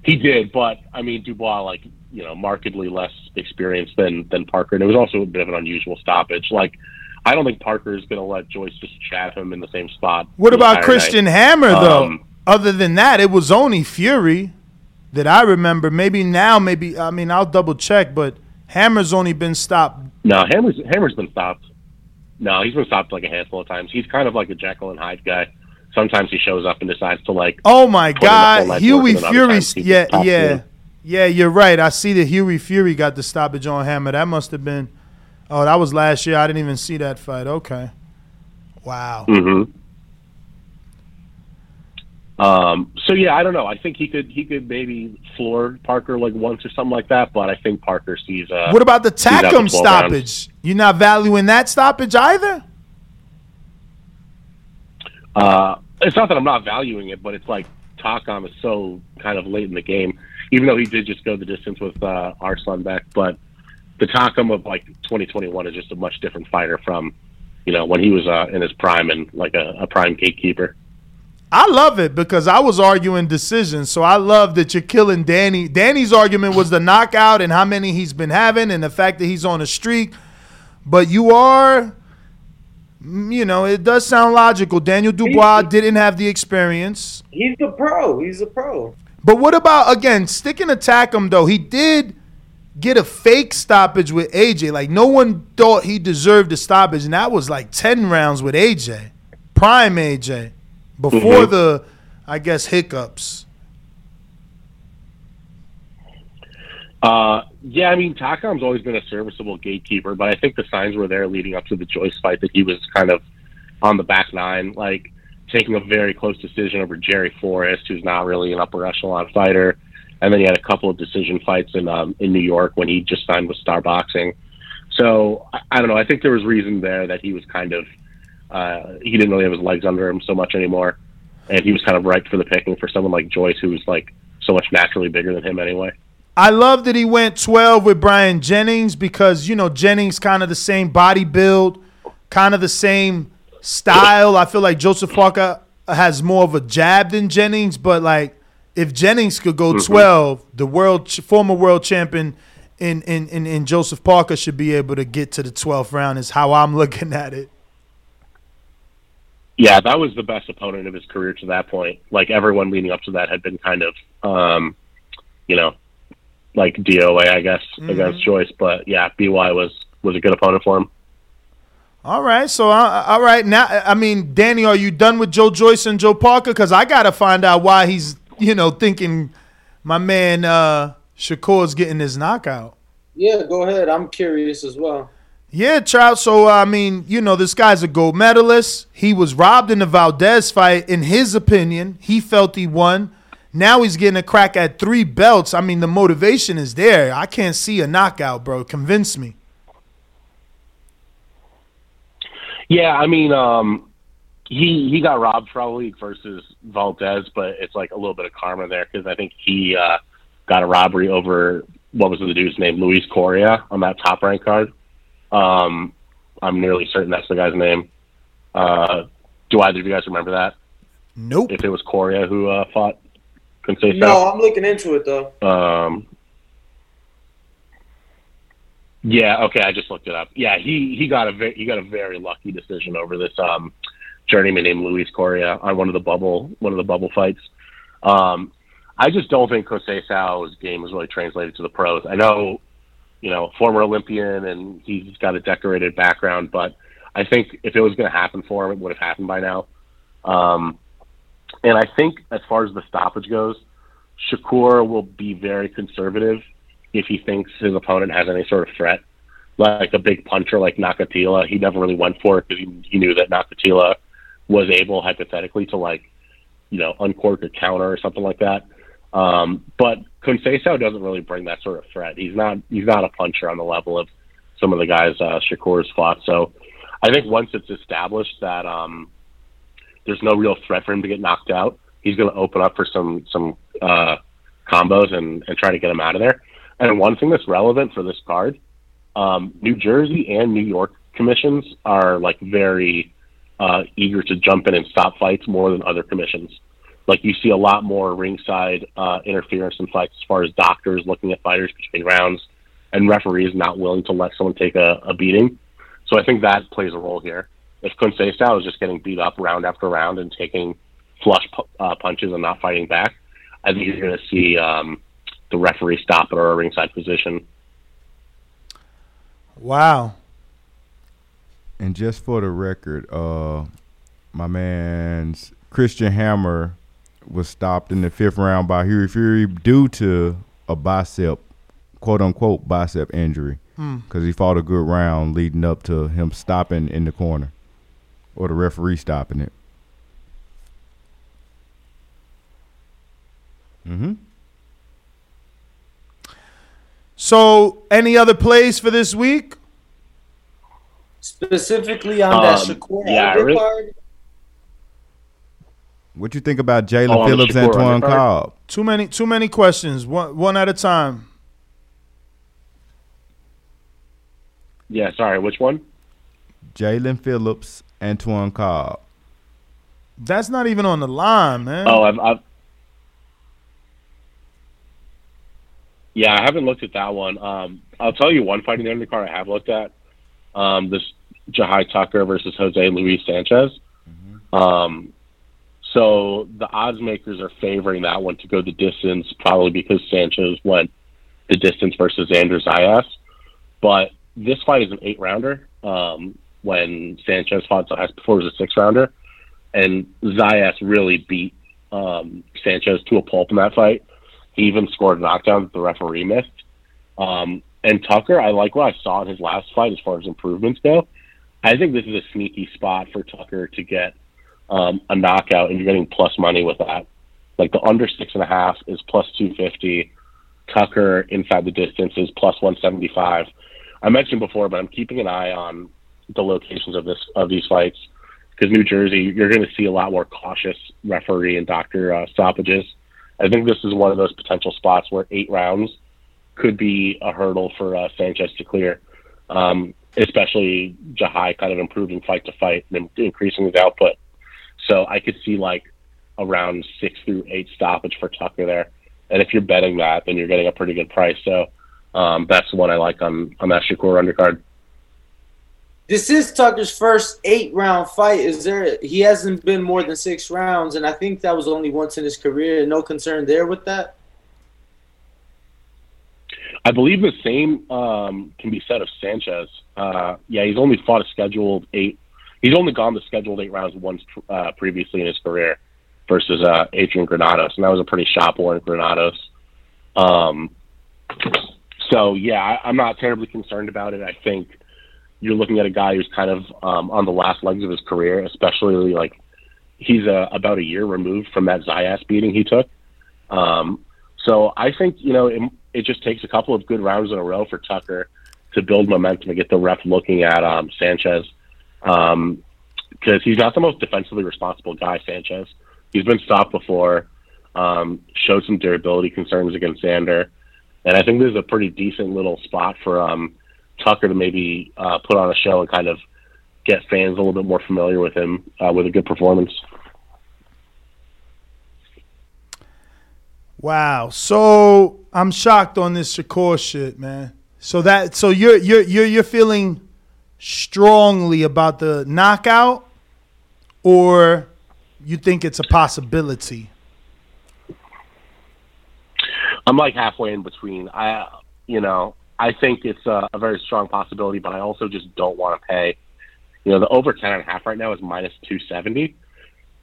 he did, but I mean Dubois like you know markedly less experienced than than Parker, and it was also a bit of an unusual stoppage. Like I don't think Parker is going to let Joyce just chat him in the same spot. What about Christian night. Hammer though? Um, Other than that, it was only Fury that I remember. Maybe now, maybe I mean I'll double check, but Hammer's only been stopped. no, Hammer's Hammer's been stopped. No, he's been stopped like a handful of times. He's kind of like a Jekyll and Hyde guy. Sometimes he shows up and decides to like. Oh my put in the full God, Hughie work, and then other Fury! times he just Yeah, yeah, yeah. You're right. I see that Hughie Fury got the stoppage on Hammer. That must have been. Oh, that was last year. I didn't even see that fight. Okay. Wow. Mm-hmm. Um, so yeah, I don't know. I think he could he could maybe floor Parker like once or something like that, but I think Parker sees. Uh, What about the Takam 12 rounds. stoppage? You're not valuing that stoppage either. Uh, it's not that I'm not valuing it, but it's like Takam is so kind of late in the game. Even though he did just go the distance with uh, Arslanbek, but the Takam of like 2021 is just a much different fighter from, you know, when he was uh, in his prime and like a, a prime gatekeeper. I love it because I was arguing decisions. So I love that you're killing Danny. Danny's argument was the knockout and how many he's been having and the fact that he's on a streak. But you are, mm, you know, it does sound logical. Daniel Dubois didn't have the experience. He's a pro. He's a pro. But what about, again, sticking attack him, though? He did get a fake stoppage with AJ. Like, no one thought he deserved a stoppage. And that was like 10 rounds with AJ, prime AJ, before Mhm. the, I guess, hiccups. Uh, yeah, I mean, Takam's always been a serviceable gatekeeper, but I think the signs were there leading up to the Joyce fight that he was kind of on the back nine, like taking a very close decision over Jerry Forrest, who's not really an upper echelon fighter. And then he had a couple of decision fights in um, in New York when he just signed with Star Boxing. So I, I don't know. I think there was reason there that he was kind of uh, he didn't really have his legs under him so much anymore, and he was kind of ripe for the picking for someone like Joyce, who was like so much naturally bigger than him anyway. I love that he went 12 with Bryant Jennings because, you know, Jennings kind of the same body build, kind of the same style. I feel like Joseph Parker has more of a jab than Jennings, but like if Jennings could go Mhm. 12, the world former world champion in, in, in, in Joseph Parker should be able to get to the 12th round is how I'm [laughs] looking at it. Yeah, that was the best opponent of his career to that point. Like everyone leading up to that had been kind of, um, you know, like DOA, I guess, Mhm. against Joyce. But yeah, BY was was a good opponent for him. All right, so uh, all right now, I mean, Danny, are you done with Joe Joyce and Joe Parker? Because I gotta find out why he's, you know, thinking my man uh, Shakur's getting his knockout. Yeah, go ahead. I'm curious as well. Yeah, Trout. So I mean, you know, this guy's a gold medalist. He was robbed in the Valdez fight. In his opinion, he felt he won. Now he's getting a crack at three belts. I mean, the motivation is there. I can't see a knockout, bro. Convince me. Yeah, I mean, um, he he got robbed probably versus Valdez, but it's like a little bit of karma there because I think he uh, got a robbery over what was the dude's name, Luis Coria, on that top rank card. Um, I'm nearly certain that's the guy's name. Uh, do either of you guys remember that? Nope. If it was Coria who uh, fought Conceição? No, I'm looking into it though. Um, yeah, okay, I just looked it up. Yeah, he he got a ve- he got a very lucky decision over this um, journeyman named Luis Coria on one of the bubble one of the bubble fights. Um, I just don't think Conceição's game was really translated to the pros. I know, you know, former Olympian and he's got a decorated background, but I think if it was going to happen for him, it would have happened by now. Um, and I think as far as the stoppage goes, Shakur will be very conservative if he thinks his opponent has any sort of threat, like a big puncher like Nakathila. He never really went for it because he, he knew that Nakathila was able hypothetically to like, you know, uncork a counter or something like that. Um, but Conceição doesn't really bring that sort of threat. He's not he's not a puncher on the level of some of the guys uh, Shakur's fought. So I think once it's established that um, there's no real threat for him to get knocked out, he's going to open up for some some uh, combos and, and try to get him out of there. And one thing that's relevant for this card, um, New Jersey and New York commissions are like very uh, eager to jump in and stop fights more than other commissions. Like you see a lot more ringside uh, interference in fights as far as doctors looking at fighters between rounds and referees not willing to let someone take a, a beating. So I think that plays a role here. If Conceição is just getting beat up round after round and taking flush uh, punches and not fighting back, I think you're going to see um, the referee stop or a ringside position. Wow. And just for the record, uh, my man's Christian Hammer was stopped in the fifth round by Hughie Fury due to a bicep, quote unquote, bicep injury. Hmm. Because he fought a good round leading up to him stopping in the corner or the referee stopping it. Mm-hmm. So, any other plays for this week? Specifically on that Um, Shakur yeah, I undercard. really- What you think about Jalen Oh, Phillips, Shakur Antoine? Cobb? Too many, too many questions. One, one at a time. Yeah, sorry, which one? Jalen Phillips, Antoine Cobb. That's not even on the line, man. Oh, I've, I've yeah, I haven't looked at that one. Um, I'll tell you one fight in the undercard I have looked at. Um, this Jahi Tucker versus Jose Luis Sanchez. Um, so the odds makers are favoring that one to go the distance, probably because Sanchez went the distance versus Andrew Zayas. But this fight is an eight rounder. Um, when Sanchez fought Zayas before, it was a six rounder, and Zayas really beat um, Sanchez to a pulp in that fight. He even scored a knockdown that the referee missed. Um, and Tucker, I like what I saw in his last fight as far as improvements go. I think this is a sneaky spot for Tucker to get um, a knockout, and you're getting plus money with that. Like the under six and a half is plus two fifty. Tucker inside the distance is plus one seventy five. I mentioned before, but I'm keeping an eye on the locations of this of these fights because New Jersey, you're going to see a lot more cautious referee and doctor uh, stoppages. I think this is one of those potential spots where eight rounds could be a hurdle for uh, Sanchez to clear, um, especially Jahi kind of improving fight to fight and increasing his output. So I could see like around six through eight stoppage for Tucker there. And if you're betting that, then you're getting a pretty good price. So um, that's the one I like on, on that Shakur undercard. This is Tucker's first eight round fight. Is there? He hasn't been more than six rounds, and I think that was only once in his career. No concern there with that. I believe the same um, can be said of Sanchez. Uh, yeah, he's only fought a scheduled eight. He's only gone the scheduled eight rounds once uh, previously in his career versus uh, Adrian Granados, and that was a pretty shot born Granados. Um, so yeah, I, I'm not terribly concerned about it. I think you're looking at a guy who's kind of um, on the last legs of his career, especially like he's uh, about a year removed from that Zayas beating he took. Um, so I think you know it, it just takes a couple of good rounds in a row for Tucker to build momentum and get the ref looking at um, Sanchez because he's not the most defensively responsible guy. Sanchez, he's been stopped before, um, showed some durability concerns against Xander, and I think this is a pretty decent little spot for um, Tucker to maybe uh, put on a show and kind of get fans a little bit more familiar with him uh, with a good performance. Wow. So I'm shocked on this Shakur shit, man. So that so you're you're you're you're feeling strongly about the knockout, or you think it's a possibility? I'm like halfway in between. I, you know, I think it's a, a very strong possibility, but I also just don't want to pay. You know, the over ten and a half right now is minus two seventy,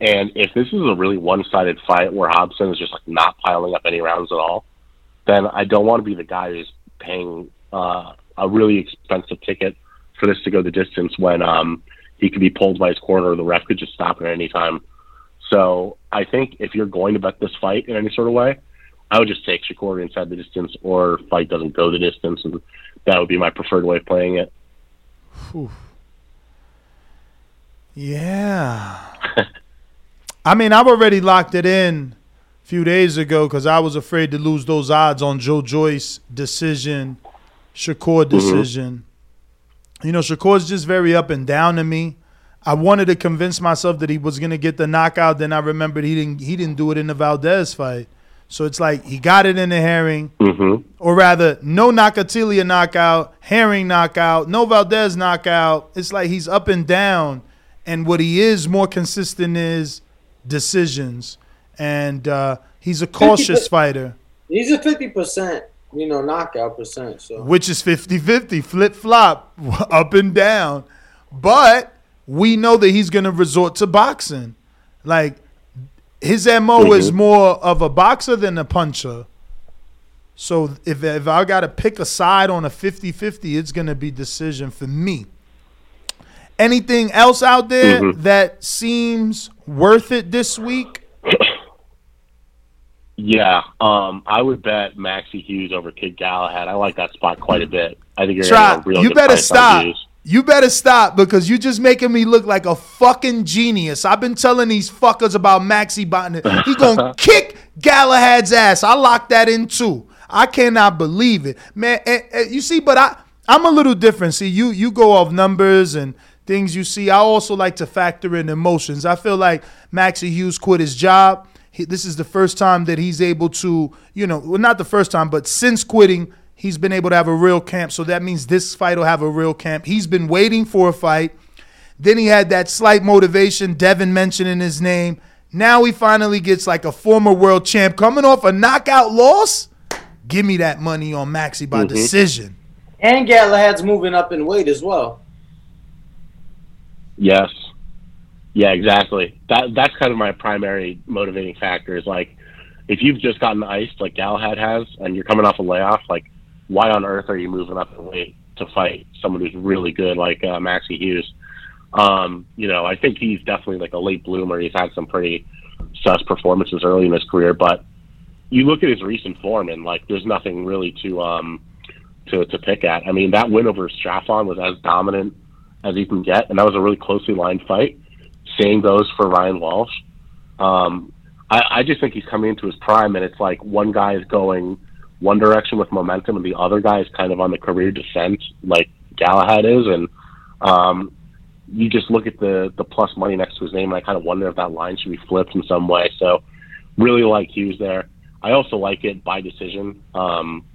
and if this is a really one sided fight where Robson is just like not piling up any rounds at all, then I don't want to be the guy who's paying uh, a really expensive ticket for this to go the distance when um, he could be pulled by his corner or the ref could just stop it at any time. So I think if you're going to bet this fight in any sort of way, I would just take Shakur inside the distance or fight doesn't go the distance, and that would be my preferred way of playing it. Whew. Yeah. [laughs] I mean, I've already locked it in a few days ago because I was afraid to lose those odds on Joe Joyce decision, Shakur decision. You know, Shakur's just very up and down to me. I wanted to convince myself that he was gonna get the knockout. Then I remembered he didn't. He didn't do it in the Valdez fight. So it's like he got it in the Herring, Mm-hmm. or rather, no Nakathila knockout, Herring knockout, no Valdez knockout. It's like he's up and down, and what he is more consistent is decisions, and uh, he's a cautious fighter, He's a fifty percent, you know, knockout percent. So which is 50-50, flip flop, up and down. But we know that he's going to resort to boxing. Like his mo is Mhm. more of a boxer than a puncher. So if if I got to pick a side on a 50-50, it's going to be decision for me. Anything else out there Mhm. that seems worth it this week? Yeah, um, I would bet Maxie Hughes over Kid Galahad. I like that spot quite a bit. I think you're Try, getting a real you better stop. You better stop because you're just making me look like a fucking genius. I've been telling these fuckers about Maxi Botnet. He gonna [laughs] kick Galahad's ass. I locked that in too. I cannot believe it, man. And, and you see, but I I'm a little different. See, you you go off numbers and things you see. I also like to factor in emotions. I feel like Maxie Hughes quit his job. He, this is the first time that he's able to, you know, well, not the first time, but since quitting, he's been able to have a real camp. So that means this fight will have a real camp. He's been waiting for a fight. Then he had that slight motivation, Devin mentioning his name. Now he finally gets like a former world champ coming off a knockout loss. Give me that money on Maxi by Mhm. decision. and Galahad's moving up in weight as well. Yes. Yeah, exactly. That that's kind of my primary motivating factor is like if you've just gotten iced like Galahad has and you're coming off a layoff, like why on earth are you moving up in weight to fight someone who's really good like uh, Maxie Hughes? Um, you know, I think he's definitely like a late bloomer. He's had some pretty sus performances early in his career, but you look at his recent form and like there's nothing really to um to to pick at. I mean, that win over Straffon was as dominant as you can get, and that was a really closely lined fight. Same goes for Ryan Walsh. Um, I, I just think he's coming into his prime, and it's like one guy is going one direction with momentum, and the other guy is kind of on the career descent, like Galahad is. And um, you just look at the the plus money next to his name, and I kind of wonder if that line should be flipped in some way. So, really like Hughes there. I also like it by decision. Um,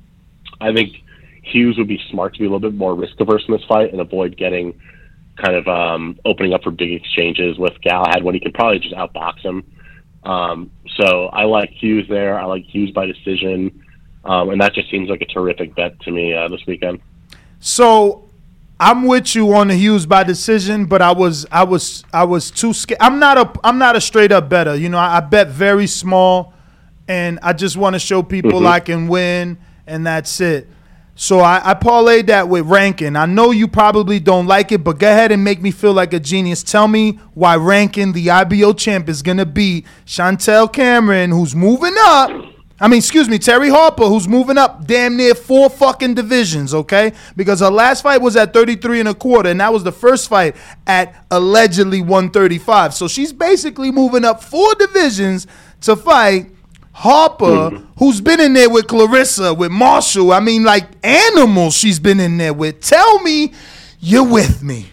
I think Hughes would be smart to be a little bit more risk averse in this fight and avoid getting kind of um, opening up for big exchanges with Galahad when he could probably just outbox him. Um, so I like Hughes there. I like Hughes by decision, um, and that just seems like a terrific bet to me uh, this weekend. So I'm with you on the Hughes by decision, but I was I was I was too scared. I'm not a I'm not a straight up better. You know, I, I bet very small, and I just want to show people Mhm. I can win, and that's it. So I, I parlayed that with Rankin. I know you probably don't like it, but go ahead and make me feel like a genius. Tell me why Rankin the IBO champ is gonna beat Chantelle Cameron, who's moving up, I mean, excuse me, Terri Harper, who's moving up damn near four fucking divisions, okay? Because her last fight was at 33 and a quarter, and that was the first fight at allegedly 135. So she's basically moving up four divisions to fight Harper, who's been in there with Claressa, with Marshall. I mean, like animals she's been in there with. Tell me you're with me.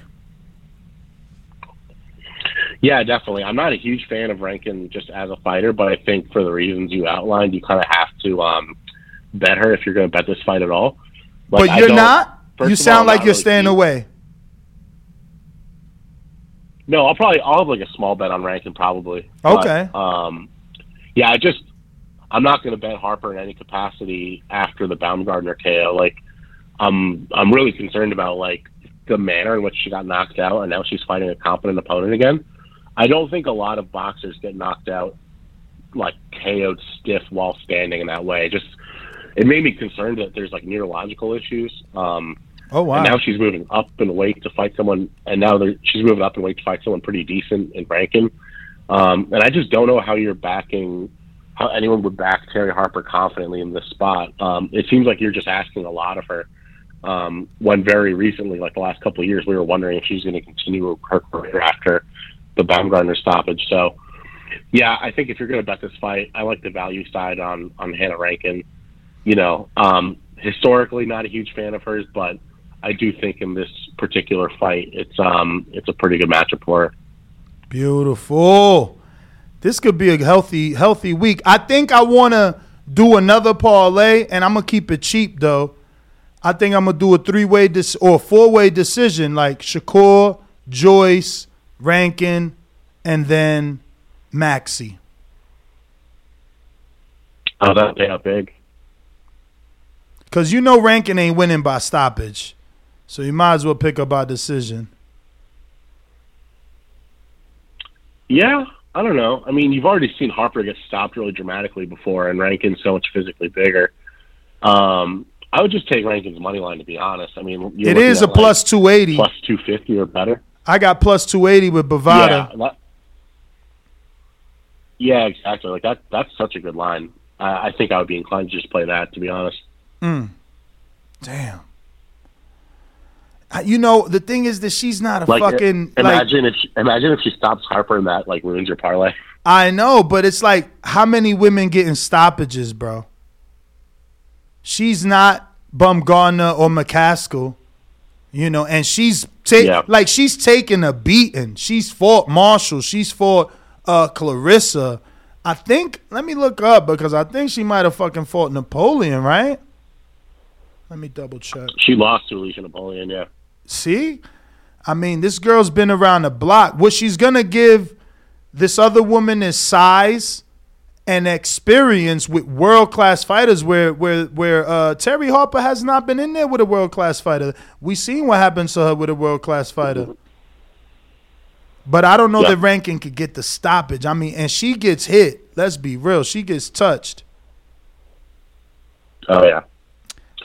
Yeah, definitely. I'm not a huge fan of Rankin just as a fighter, but I think for the reasons you outlined, you kind of have to um, bet her if you're going to bet this fight at all. Like, but you're don't- You of all, sound like you're really staying keen- away. No, I'll probably I'll have like a small bet on Rankin probably. Okay. But, um, yeah, I just I'm not going to bet Harper in any capacity after the Baumgardner KO. Like, I'm I'm really concerned about like the manner in which she got knocked out, and now she's fighting a competent opponent again. I don't think a lot of boxers get knocked out like KO'd stiff while standing in that way. Just it made me concerned that there's like neurological issues. Um, Oh wow. and now she's moving up in weight to fight someone, and now they're, she's moving up in weight to fight someone pretty decent in ranking. Um, and I just don't know how you're backing, anyone would back Terri Harper confidently in this spot. Um, it seems like you're just asking a lot of her. Um, when very recently, like the last couple of years, we were wondering if she's going to continue her career after the Baumgardner stoppage. So, yeah, I think if you're going to bet this fight, I like the value side on on Hannah Rankin. You know, um, historically not a huge fan of hers, but I do think in this particular fight, it's um it's a pretty good matchup for her. Beautiful. This could be a healthy, healthy week. I think I want to do another parlay, and I'm gonna keep it cheap though. I think I'm gonna do a three way dis- or four way decision, like Shakur, Joyce, Rankin, and then Maxi. Oh, that out big. Cause you know Rankin ain't winning by stoppage, so you might as well pick up our decision. Yeah, I don't know. I mean, you've already seen Harper get stopped really dramatically before, and Rankin's so much physically bigger. Um, I would just take Rankin's money line to be honest. I mean, It is a plus 280. plus two fifty or better. I got plus two eighty with Bovada. Yeah, that- yeah, exactly. Like that. That's such a good line. I, I think I would be inclined to just play that. To be honest. Mm. Damn. You know the thing is that she's not a Like, fucking i- like. imagine if she, imagine if she stops Harper and that like ruins your parlay. I know, but it's like how many women getting stoppages, bro? She's not Baumgardner or McCaskill, you know, and she's take Yeah. like she's taking a beating. She's fought Marshall. She's fought uh, Claressa. I think. Let me look up because I think she might have fucking fought Napoleon, right? Let me double check. She lost to Alicia Napoleon. Yeah. See? I mean, this girl's been around the block. What she's gonna give this other woman is size and experience with world class fighters where where where uh, Terri Harper has not been in there with a world class fighter. We seen what happens to her with a world class fighter. But I don't know Yeah. that Rankin could get the stoppage. I mean, and she gets hit. Let's be real. She gets touched. Oh yeah.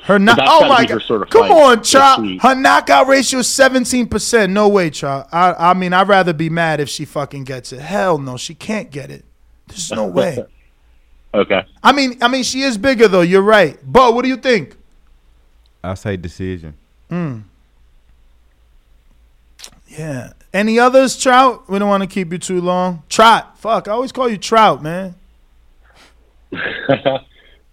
Her knock. Oh my god! sort of Come on, this Chop. Her knockout ratio is seventeen percent. No way, Chop. I I mean, I'd rather be mad if she fucking gets it. Hell no, she can't get it. There's no [laughs] way. Okay. I mean, I mean, she is bigger though. You're right. But what do you think? I say decision. Mm. Yeah. Any others, Trout? We don't want to keep you too long. Trout. Fuck. I always call you Trout, man. [laughs]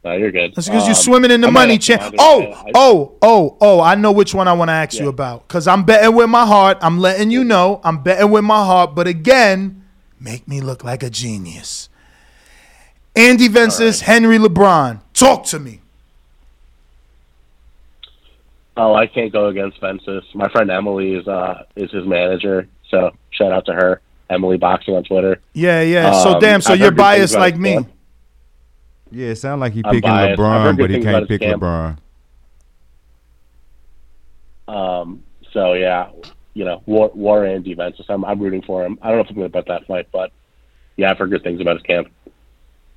no, you're good. That's because you're Um, swimming in the I might money chain. Oh, oh, oh, oh! I know which one I want to ask you about because I'm betting with my heart. I'm letting you know I'm betting with my heart. But again, make me look like a genius. Andy Vences, Henry LeBron. Talk to me. Oh, I can't go against Vences. My friend Emily is uh is his manager, so shout out to her. Emily Boxing on Twitter. Yeah, yeah. so Um, damn. So I've you're heard good things biased like me. Yeah, it sounds like he picking biased. LeBron, but he can't pick camp. LeBron. Um, so yeah, you know, War, War Andy Vences. I'm I'm rooting for him. I don't know if I'm going to bet that fight, but yeah, I've heard good things about his camp.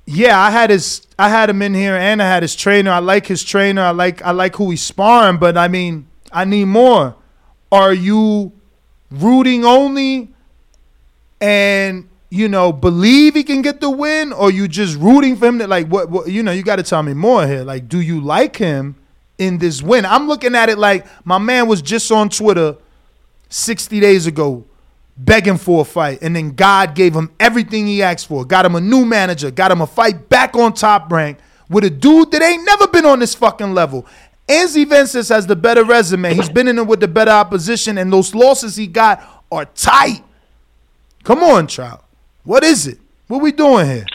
Yeah, I had his I had him in here and I had his trainer. I like his trainer. I like I like who he's sparring, but I mean, I need more. Are you rooting only and you know, believe he can get the win, or you just rooting for him? To, like, what, what? You know, you got to tell me more here. Like, do you like him in this win? I'm looking at it like my man was just on Twitter 60 days ago begging for a fight, and then God gave him everything he asked for. Got him a new manager, got him a fight back on top rank with a dude that ain't never been on this fucking level. Andy Vences has the better resume. He's been in it with the better opposition, and those losses he got are tight. Come on, Trout. What is it? What we doing here?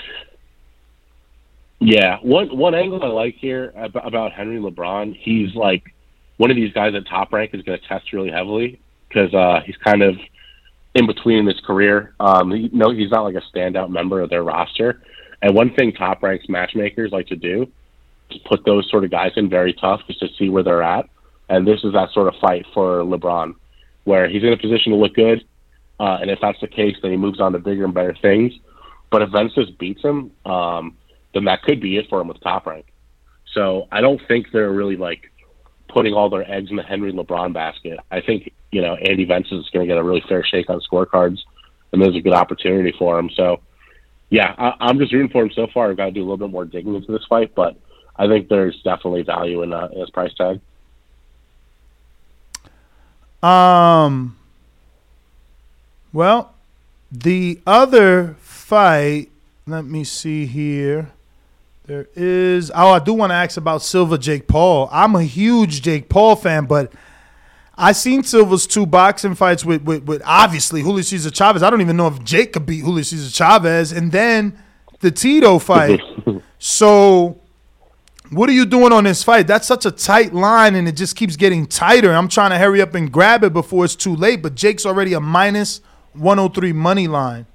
Yeah, one one angle I like here ab- about Henry LeBron, he's like one of these guys at top rank is going to test really heavily because uh, he's kind of in between in his career. Um, no, he's not like a standout member of their roster. And one thing top ranks matchmakers like to do is put those sort of guys in very tough just to see where they're at. And this is that sort of fight for LeBron, where he's in a position to look good. Uh, and if that's the case, then he moves on to bigger and better things. But if Vences beats him, um, then that could be it for him with top rank. So I don't think they're really like putting all their eggs in the Henry LeBron basket. I think you know Andy Vences is going to get a really fair shake on scorecards, and there's a good opportunity for him. So yeah, I, I'm just rooting for him so far. I've got to do a little bit more digging into this fight, but I think there's definitely value in, uh, in his price tag. Um. Well, the other fight. Let me see here. There is. Oh, I do want to ask about Silva Jake Paul. I'm a huge Jake Paul fan, but I seen Silva's two boxing fights with, with, with obviously Julio Cesar Chavez. I don't even know if Jake could beat Julio Cesar Chavez, and then the Tito fight. [laughs] so, what are you doing on this fight? That's such a tight line, and it just keeps getting tighter. I'm trying to hurry up and grab it before it's too late, but Jake's already a minus 103 money line.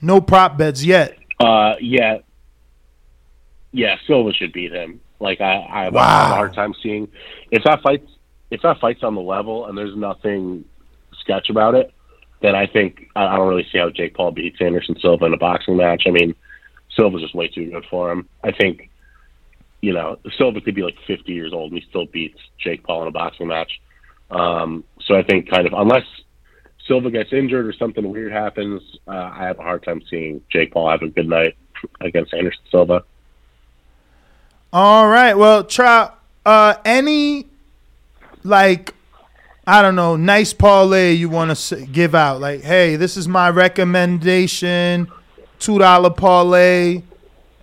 No prop bets yet. Uh, yeah, yeah, Silva should beat him. Like I, I have, a- Wow. I have a hard time seeing if that fights if that fights on the level and there's nothing sketch about it. Then I think I, I don't really see how Jake Paul beats Anderson Silva in a boxing match. I mean, Silva's just way too good for him. I think, you know, Silva could be like 50 years old and he still beats Jake Paul in a boxing match. Um, so I think kind of unless Silva gets injured or something weird happens, uh, I have a hard time seeing Jake Paul have a good night against Anderson Silva. All right. Well, try uh any like I don't know, nice parlay you want to give out. Like, hey, this is my recommendation, two dollar parlay,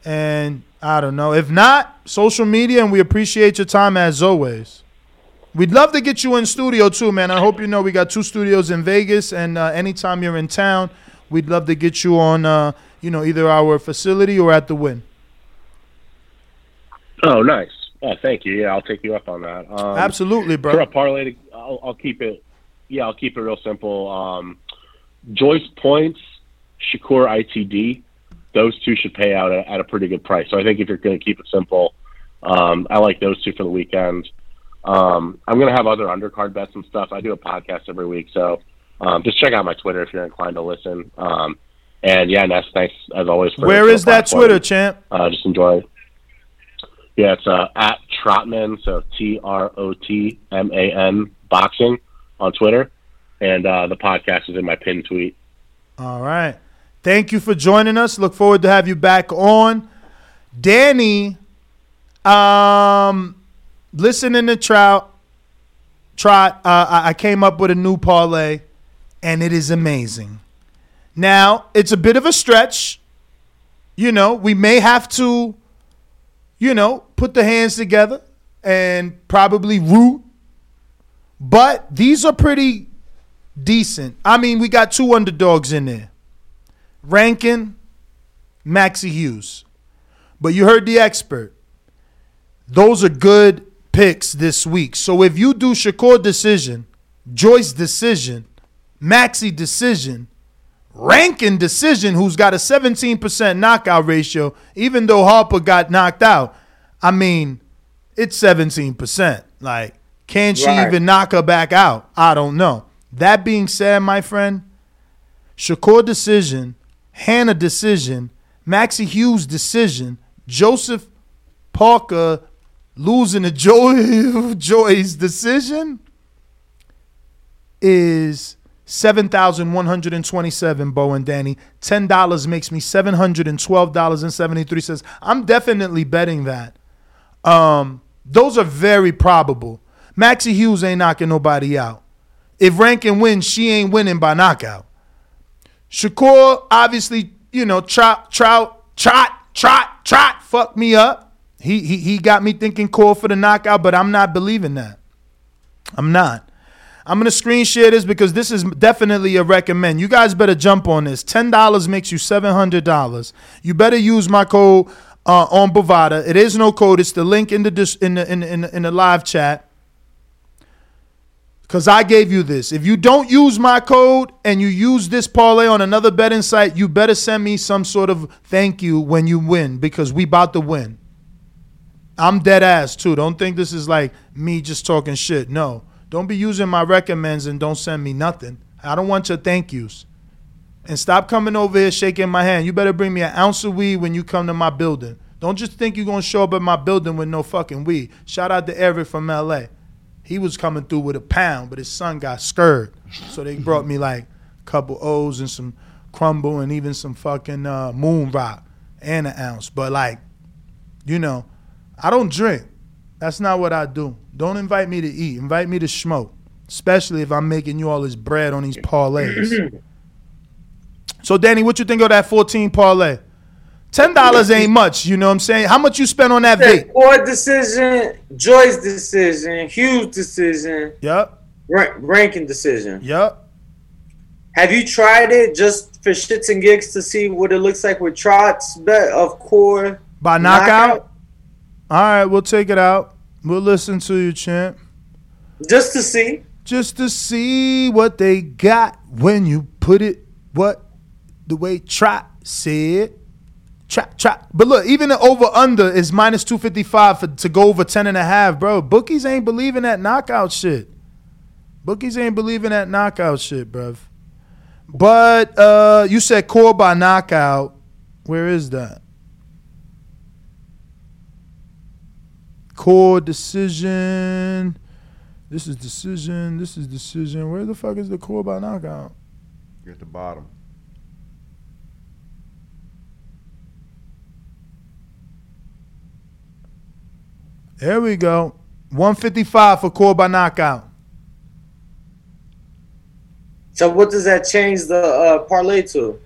and I don't know. If not, social media, and we appreciate your time as always. We'd love to get you in studio too, man. I hope you know we got two studios in Vegas, and uh, anytime you're in town, we'd love to get you on, uh, you know, either our facility or at the Wynn. Oh, nice. Oh, thank you. Yeah, I'll take you up on that. Um, Absolutely, bro. For a parlay, to, I'll, I'll keep it. Yeah, I'll keep it real simple. Um, Joyce points, Shakur ITD. Those two should pay out at, at a pretty good price. So I think if you're going to keep it simple, um, I like those two for the weekend. Um, I'm going to have other undercard bets and stuff. I do a podcast every week, so um, just check out my Twitter if you're inclined to listen. Um, and yeah, Ness, thanks as always. For Where is that. Twitter, champ? Uh, just enjoy. Yeah, it's uh, at Trotman, so T R O T M A N boxing on Twitter, and uh, the podcast is in my pinned tweet. All right. Thank you for joining us. Look forward to have you back on. Danny, um, listening to Trout, Trot, uh, I came up with a new parlay, and it is amazing. Now, it's a bit of a stretch. You know, we may have to, you know, put the hands together and probably root. But these are pretty decent. I mean, we got two underdogs in there. Rankin, Maxi Hughes. But you heard the expert. Those are good picks this week. So if you do Shakur decision, Joyce decision, Maxi decision, Rankin decision, who's got a 17% knockout ratio, even though Harper got knocked out, I mean, it's 17%. Like, can she Right. even knock her back out? I don't know. That being said, my friend, Shakur decision, Hannah decision, Maxi Hughes decision, Joseph Parker losing to Joy [laughs] Joyce decision is seven thousand one hundred and twenty-seven. Bo and Danny, ten dollars makes me seven hundred and twelve dollars and seventy-three cents. I'm definitely betting that. Um, those are very probable. Maxi Hughes ain't knocking nobody out. If Rankin wins, she ain't winning by knockout. Shakur, obviously, you know, trot, trout, trot, trot, trot, fuck me up. He he he got me thinking core for the knockout, but I'm not believing that. I'm not. I'm gonna screen share this because this is definitely a recommend. You guys better jump on this. Ten dollars makes you seven hundred dollars. You better use my code uh, on Bovada. It is no code. It's the link in the dis- in the in the, in the, in the live chat. Cause I gave you this. If you don't use my code and you use this parlay on another betting site, you better send me some sort of thank you when you win because we about to win. I'm dead ass too. Don't think this is like me just talking shit. No. Don't be using my recommends and don't send me nothing. I don't want your thank yous. And stop coming over here shaking my hand. You better bring me an ounce of weed when you come to my building. Don't just think you're gonna show up at my building with no fucking weed. Shout out to Eric from LA. He was coming through with a pound, but his son got scared. So they brought me like a couple O's and some crumble and even some fucking uh, moon rock and an ounce. But like, you know, I don't drink. That's not what I do. Don't invite me to eat. Invite me to smoke. Especially if I'm making you all this bread on these parlays. [clears throat] so Danny, what you think of that 14 parlay? Ten dollars ain't much, you know what I'm saying? How much you spent on that vape? Core decision, Joyce decision, Hughes decision, Yep. ra- Rankin decision. Yep. Have you tried it just for shits and gigs to see what it looks like with Trot's bet of core By knockout? All right, we'll take it out. We'll listen to you, champ. Just to see. Just to see what they got when you put it what the way Trot said. Trot, trot. But look, even the over under is minus 255 for, to go over 10 and a half, bro. Bookies ain't believing that knockout shit. Bookies ain't believing that knockout shit, bruv. But uh, you said core by knockout. Where is that? Core decision. This is decision. This is decision. Where the fuck is the core by knockout? At the bottom. There we go. 155 for core by knockout. So what does that change the uh, parlay to?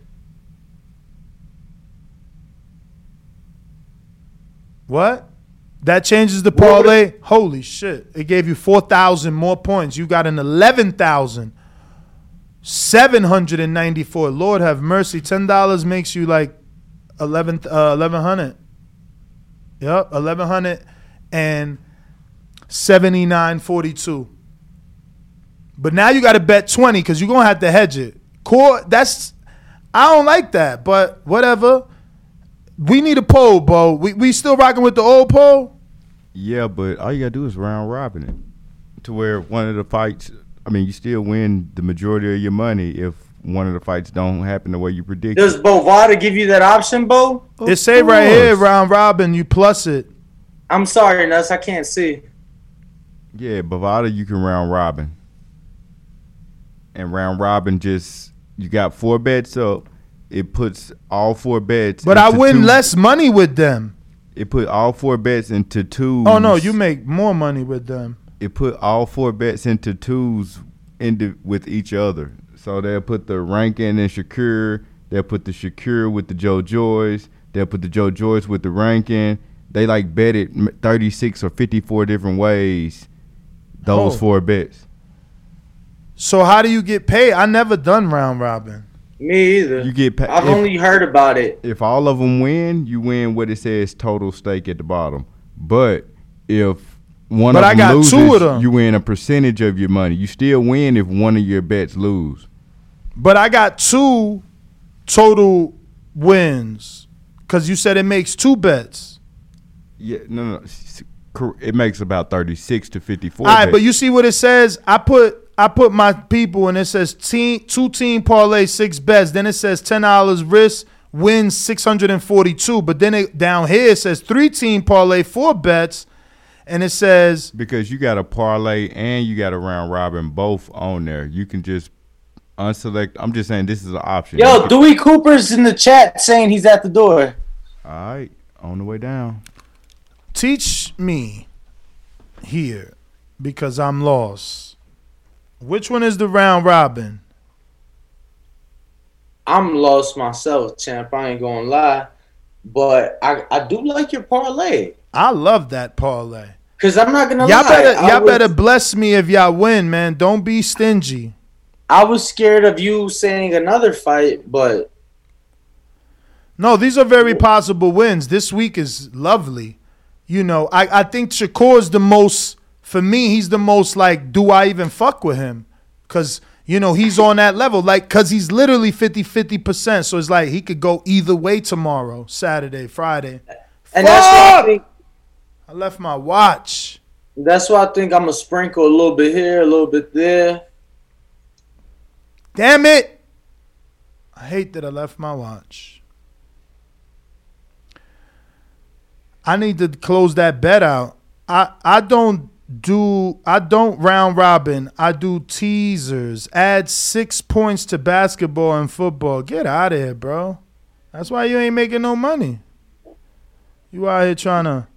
What? That changes the parlay. Holy shit. It gave you 4,000 more points. You got an 11,794. Lord have mercy. $10 makes you like 11 uh, 1100. Yep, 1100 and 79.42. But now you got to bet 20 cuz you're going to have to hedge it. Core that's I don't like that, but whatever. We need a poll, Bo. We we still rocking with the old poll? Yeah, but all you gotta do is round robin it to where one of the fights. I mean, you still win the majority of your money if one of the fights don't happen the way you predicted. Does Bovada give you that option, Bo? It say right here, round robin, you plus it. I'm sorry, Nuss, I can't see. Yeah, Bovada, you can round robin. And round robin just you got four bets up. It puts all four bets. But I win two- less money with them. It put all four bets into twos. Oh no, you make more money with them. It put all four bets into twos into with each other. So they'll put the Rankin and Shakur. They'll put the Shakur with the Joe Joyce. They'll put the Joe Joyce with the Rankin. They like bet it 36 or 54 different ways. Those Oh. four bets. So how do you get paid? I never done round robin. Me either. You get pa- I've if- only heard about it. If all of them win, you win what it says total stake at the bottom. But if one But of I them got loses, two of them. you win a percentage of your money. You still win if one of your bets lose. But I got two total wins because you said it makes two bets. Yeah, no, no. It makes about 36 to 54. All right, bets. but you see what it says? I put I put my people and it says team two team parlay six bets. Then it says ten dollars risk wins six hundred and forty two. But then it down here it says three team parlay four bets, and it says because you got a parlay and you got a round robin both on there. You can just unselect. I'm just saying this is an option. Yo, Dewey Cooper's in the chat saying he's at the door. All right, on the way down. Teach me here because I'm lost. Which one is the round robin? I'm lost myself, champ. I ain't gonna lie, but I, I do like your parlay. I love that parlay. Cause I'm not gonna Y'all lie. better y'all was- better bless me if y'all win, man. Don't be stingy. I was scared of you saying another fight, but No, these are very possible wins. This week is lovely. You know, I, I think Shakur's the most for me, he's the most like, do I even fuck with him? Cause, you know, he's on that level. Like, cause he's literally 50 50%. So it's like he could go either way tomorrow, Saturday, Friday. and that's why I Fuck! think I left my watch. that's why I think I'm gonna sprinkle a little bit here, a little bit there. Damn it. I hate that I left my watch. I need to close that bet out. I I don't do I don't round robin. I do teasers. Add six points to basketball and football. Get out of here, bro. That's why you ain't making no money. You out here trying to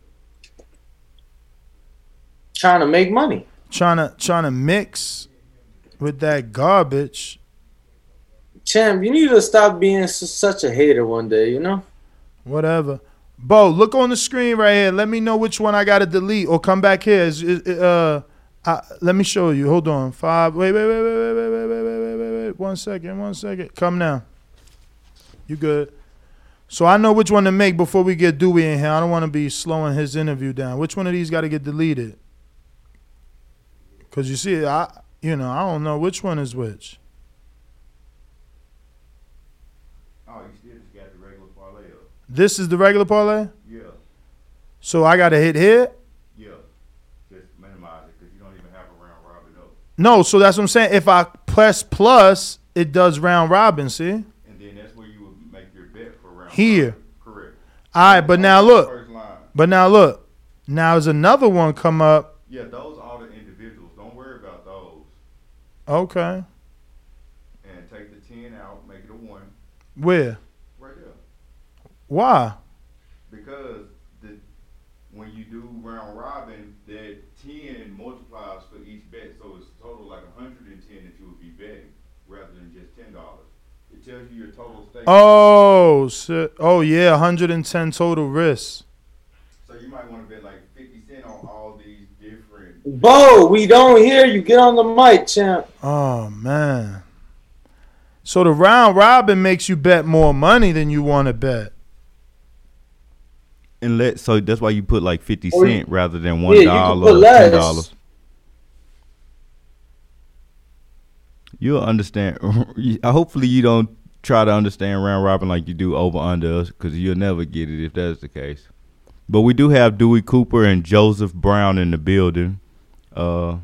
Trying to make money. trying to trying to mix with that garbage. Champ, you need to stop being such a hater one day, you know? Whatever. Bo, look on the screen right here. Let me know which one I gotta delete or come back here. Is- uh, uh, let me show you. Hold on. Five. Wait, wait, wait, wait, wait, wait, wait, wait, wait, wait, wait, wait. One second. One second. Come now. You good? So I know which one to make before we get Dewey in here. I don't want to be slowing his interview down. Which one of these got to get deleted? Cause you see, I you know I don't know which one is which. Oh, you still just got the regular parlay up. This is the regular parlay. Yeah, So I got to hit here. yeah. Just minimize it because you don't even have a round robin up. No, so that's what I'm saying. If I press plus, it does round robin. See And then that's where you would make your bet for round here. Correct. All right, but now look. But now look. Now there's another one come up. Yeah, those are all the individuals. Don't worry about those. Okay, And take the ten out, make it a one. where? Right there. Why? Because the when you do round robin, that ten multiplies for each bet, so it's total like hundred and ten that you would be betting rather than just ten dollars. It tells you your total stake. Oh, shit. oh yeah, 110 total risks. So you might want to bet like fifty cent on all these different. Bo, we don't hear you. Get on the mic, champ. Oh man. So the round robin makes you bet more money than you want to bet. And let so that's why you put like fifty Or you- rather than one dollar, less. ten dollars. You'll understand. [laughs] Hopefully, you don't try to understand round robin like you do over under us because you'll never get it if that's the case. But we do have Dewey Cooper and Joseph Brown in the building. Uh,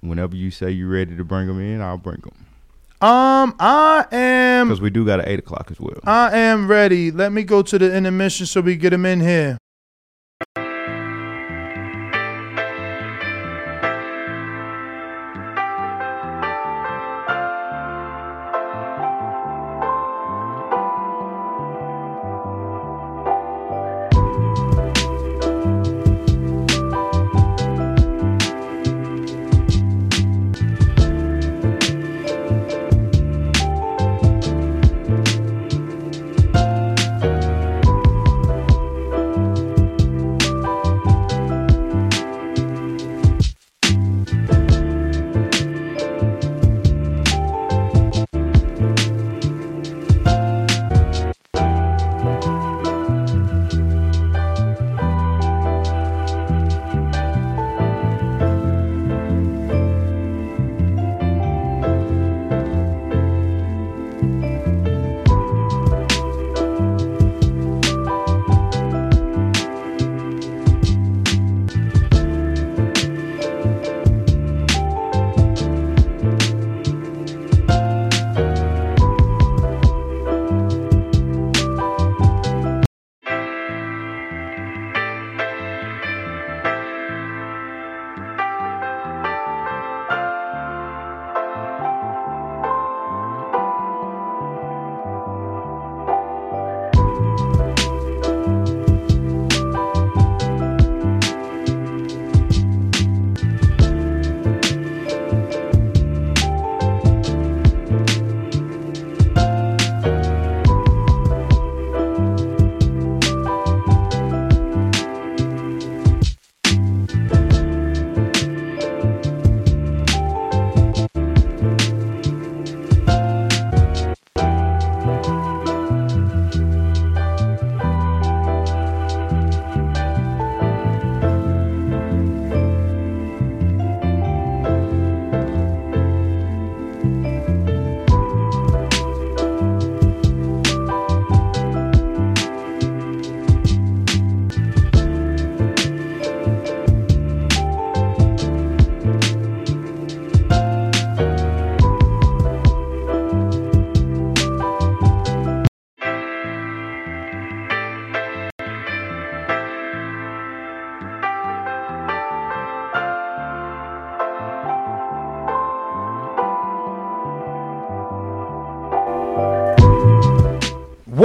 whenever you say you're ready to bring them in, I'll bring them Um, I am because we do got an eight o'clock as well. I am ready. Let me go to the intermission so we get him in here.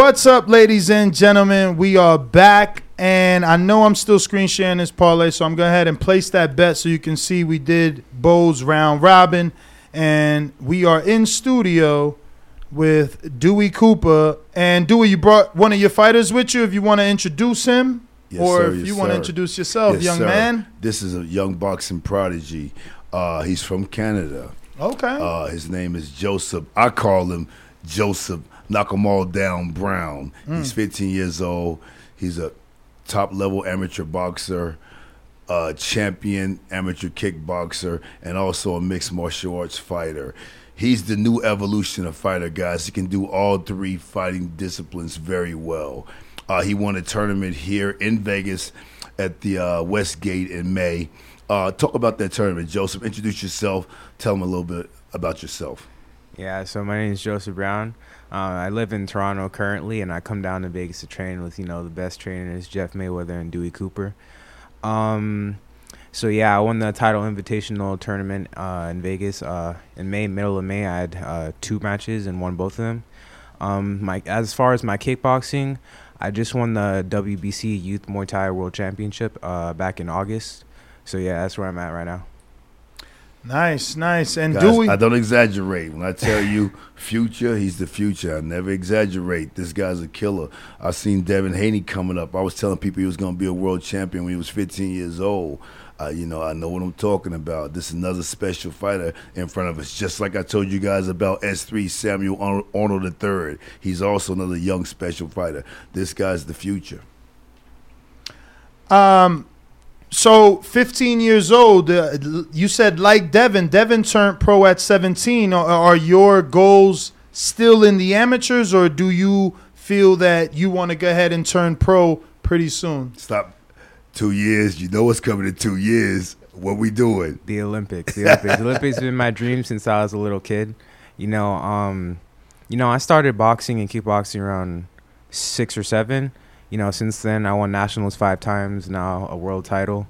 What's up, ladies and gentlemen? We are back, and I know I'm still screen sharing this parlay, so I'm going ahead and place that bet so you can see we did Bow's round robin, and we are in studio with Dewey Cooper. And Dewey, you brought one of your fighters with you. If you want to introduce him, Yes, or sir, if yes, you want to introduce yourself, Yes, young sir. man. This is a young boxing prodigy. Uh, he's from Canada. Okay. Uh, his name is Joseph. I call him Joseph Knock 'em all down Brown. Mm. He's 15 years old. He's a top level amateur boxer, uh, champion amateur kickboxer, and also a mixed martial arts fighter. He's the new evolution of fighter, guys. He can do all three fighting disciplines very well. Uh, he won a tournament here in Vegas at the uh, Westgate in May. Uh, talk about that tournament, Joseph. Introduce yourself. Tell them a little bit about yourself. Yeah, so my name is Joseph Brown. Uh, I live in Toronto currently, and I come down to Vegas to train with you know the best trainers, Jeff Mayweather and Dewey Cooper. Um, so yeah, I won the title invitational tournament uh, in Vegas uh, in May, middle of May. I had uh, two matches and won both of them. Um, my as far as my kickboxing, I just won the WBC Youth Muay Thai World Championship uh, back in August. So yeah, that's where I'm at right now. Nice, nice. And Guys, Dewey, I don't exaggerate. When I tell you future, he's the future. I never exaggerate. This guy's a killer. I seen Devin Haney coming up. I was telling people he was going to be a world champion when he was 15 years old. Uh, you know, I know what I'm talking about. This is another special fighter in front of us. Just like I told you guys about S3 Samuel Ar- Arnold III. He's also another young special fighter. This guy's the future. Um, so 15 years old. Uh, you said like Devin. Devin turned pro at 17. Are, are your goals still in the amateurs, or do you feel that you want to go ahead and turn pro pretty soon? Stop. Two years. You know what's coming in two years. What we doing? The Olympics. The Olympics. the Olympics has been my dream since I was a little kid. You know, um, you know, I started boxing and kickboxing around six or seven. You know, since then I won nationals five times. Now a world title.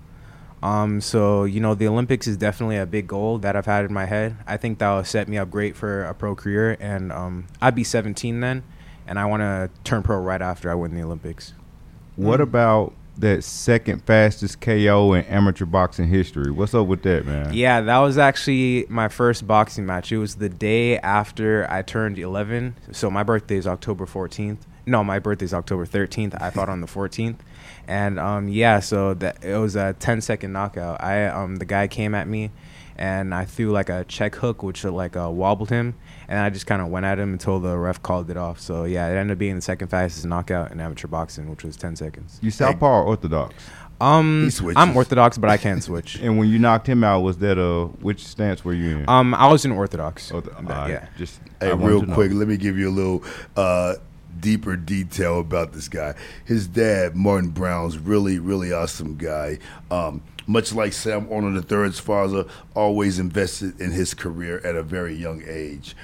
Um, so you know, the Olympics is definitely a big goal that I've had in my head. I think that will set me up great for a pro career, and um, I'd be 17 then, and I want to turn pro right after I win the Olympics. What Mm. about that second fastest KO in amateur boxing history? What's up with that, man? Yeah, that was actually my first boxing match. It was the day after I turned 11. So my birthday is October 14th. No, my birthday is October 13th. I fought on the 14th. And um, yeah, so that it was a 10 second knockout. I um, the guy came at me, and I threw like a check hook, which like uh, wobbled him, and I just kind of went at him until the ref called it off. So yeah, it ended up being the second fastest knockout in amateur boxing, which was 10 seconds. You southpaw or orthodox? Um, I'm orthodox, but I can [laughs] switch. And when you knocked him out, was that a which stance were you in? Um, I was in orthodox. Ortho- But, alright, yeah. Just Hey, real to know. quick, let me give you a little uh, deeper detail about this guy. His dad, Martin Brown's really, really awesome guy. Um, much like Sam Arnold III's father, always invested in his career at a very young age.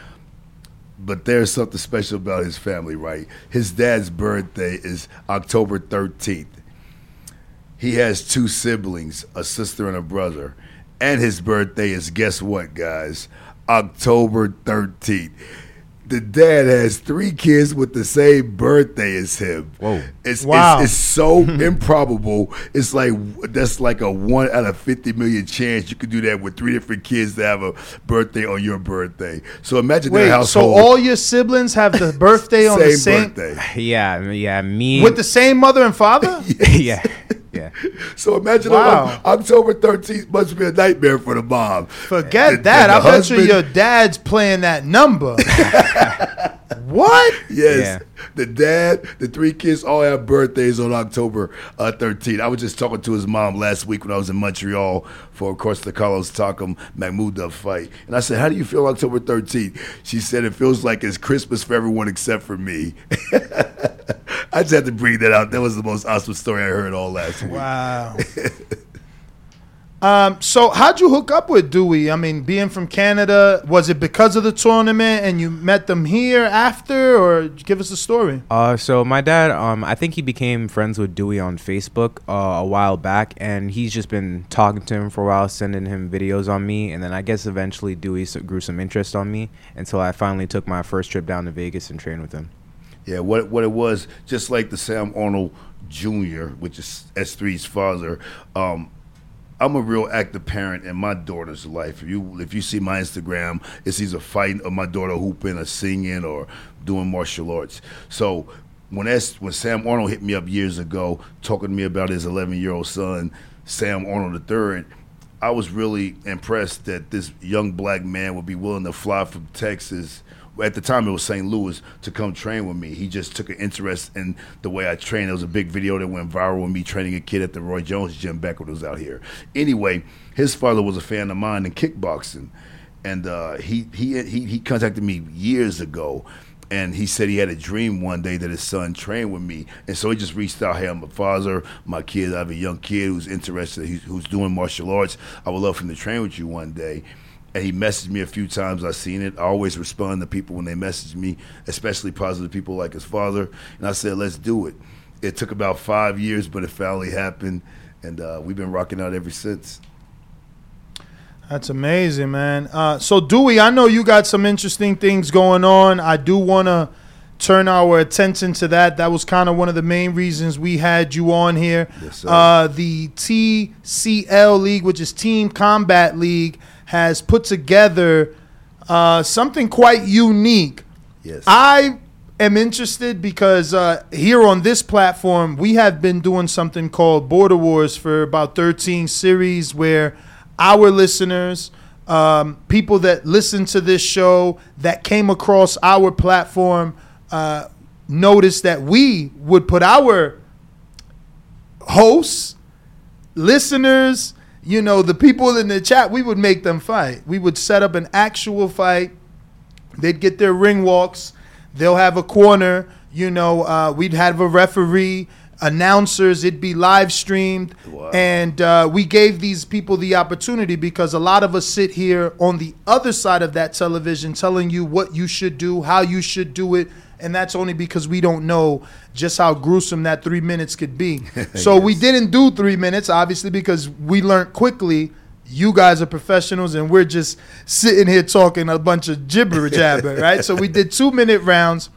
But there's something special about his family, right? His dad's birthday is October 13th. He has two siblings, a sister and a brother. And his birthday is, guess what, guys? October 13th. The dad has three kids with the same birthday as him. Whoa. It's, Wow. it's, it's so [laughs] improbable. It's like, that's like a one out of 50 million chance you could do that with three different kids to have a birthday on your birthday. So imagine Wait, their so all your siblings have the birthday on the same birthday. Yeah, yeah, me with the same mother and father? [laughs] yeah, So imagine Wow. on October 13th must be a nightmare for the mom. Forget The- that. the I bet husband- you your dad's playing that number. [laughs] what? Yes, Yeah. the dad, the three kids all have birthdays on October uh, 13th. I was just talking to his mom last week when I was in Montreal for, of course, the Carlos Takam Makhmudov fight. And I said, How do you feel October 13th? She said, It feels like it's Christmas for everyone except for me. [laughs] I just had to bring that out. That was the most awesome story I heard all last week. Wow. [laughs] um, so how'd you hook up with Dewey? I mean, being from Canada, was it because of the tournament and you met them here after, or give us a story? Uh, so my dad, um, I think he became friends with Dewey on Facebook uh, a while back, and he's just been talking to him for a while, sending him videos on me, and then I guess eventually Dewey grew some interest on me until I finally took my first trip down to Vegas and trained with him. Yeah, what what it was, just like the Sam Arnold Jr., which is S3's father. Um, I'm a real active parent in my daughter's life. If you if you see my Instagram, it's either fighting or my daughter hooping or singing or doing martial arts. So when S, when Sam Arnold hit me up years ago, talking to me about his 11 year old son, Sam Arnold III, I was really impressed that this young black man would be willing to fly from Texas. At the time, it was St. Louis to come train with me. He just took an interest in the way I train. There was a big video that went viral with me training a kid at the Roy Jones gym back when it was out here. Anyway, his father was a fan of mine in kickboxing, and uh, he, he he he contacted me years ago and he said he had a dream one day that his son trained with me, and so he just reached out. Hey, I'm a father. My kid, I have a young kid who's interested, who's doing martial arts. I would love for him to train with you one day. And he messaged me a few times. I've seen it. I always respond to people when they message me, especially positive people like his father. And I said, let's do it. It took about five years, but it finally happened, and uh, we've been rocking out ever since. That's amazing, man. Uh, so Dewey, I know you got some interesting things going on. I do want to turn our attention to that. That was kind of one of the main reasons we had you on here. Yes, sir. Uh, the TCL League, which is Team Combat League, has put together uh, something quite unique. Yes. I am interested because uh, here on this platform, we have been doing something called Border Wars for about 13 series where our listeners, um, people that listen to this show, that came across our platform, uh, noticed that we would put our hosts, listeners, you know, the people in the chat, we would make them fight. We would set up an actual fight. They'd get their ring walks. They'll have a corner. You know, uh, we'd have a referee, announcers. It'd be live streamed, and uh, we gave these people the opportunity because a lot of us sit here on the other side of that television, telling you what you should do, how you should do it, and that's only because we don't know just how gruesome that three minutes could be. [laughs] so we didn't do three minutes, obviously, because we learned quickly. You guys are professionals, and we're just sitting here talking a bunch of gibber jabber, [laughs] right? So we did two minute rounds,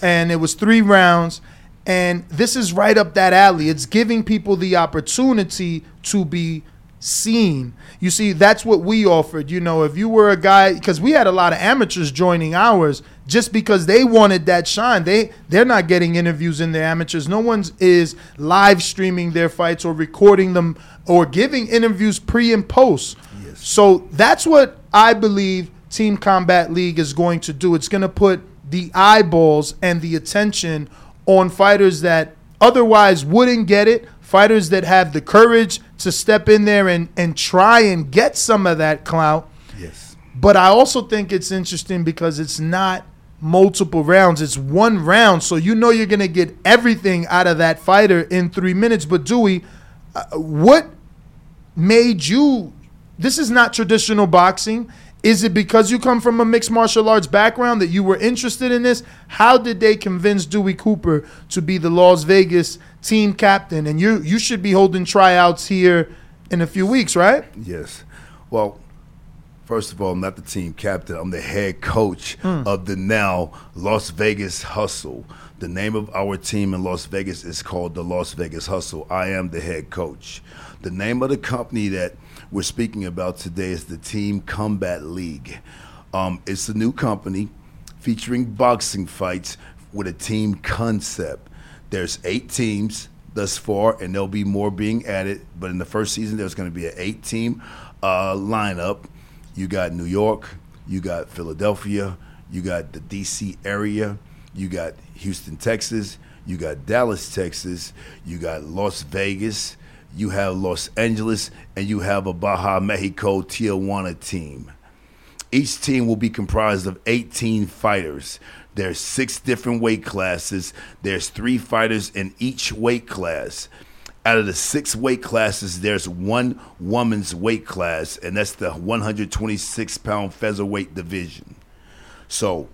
and it was three rounds. And this is right up that alley. It's giving people the opportunity to be seen. You see, that's what we offered. You know, if you were a guy, because we had a lot of amateurs joining ours just because they wanted that shine. They they're not getting interviews in their amateurs. No one's is live streaming their fights or recording them or giving interviews pre and post. So that's what I believe Team Combat League is going to do. It's going to put the eyeballs and the attention on fighters that otherwise wouldn't get it, fighters that have the courage to step in there and, and try and get some of that clout. Yes. But I also think it's interesting because it's not multiple rounds, it's one round. So you know you're going to get everything out of that fighter in three minutes. But Dewey, uh, what made you? This is not traditional boxing. Is it because you come from a mixed martial arts background that you were interested in this? How did they convince Dewey Cooper to be the Las Vegas team captain? And you you should be holding tryouts here in a few weeks, right? Yes. Well, first of all, I'm not the team captain. I'm the head coach of the now Las Vegas Hustle. The name of our team in Las Vegas is called the Las Vegas Hustle. I am the head coach. The name of the company that we're speaking about today is the Team Combat League. Um, it's a new company featuring boxing fights with a team concept. There's eight teams thus far, and there'll be more being added. But in the first season, there's going to be an eight-team uh, lineup. You got New York, you got Philadelphia, you got the D.C. area, you got Houston, Texas, you got Dallas, Texas, you got Las Vegas, you have Los Angeles, and you have a Baja Mexico Tijuana team. Each team will be comprised of 18 fighters. There's six different weight classes. There's three fighters in each weight class. Out of the six weight classes, there's one woman's weight class, and that's the 126 pound featherweight division. So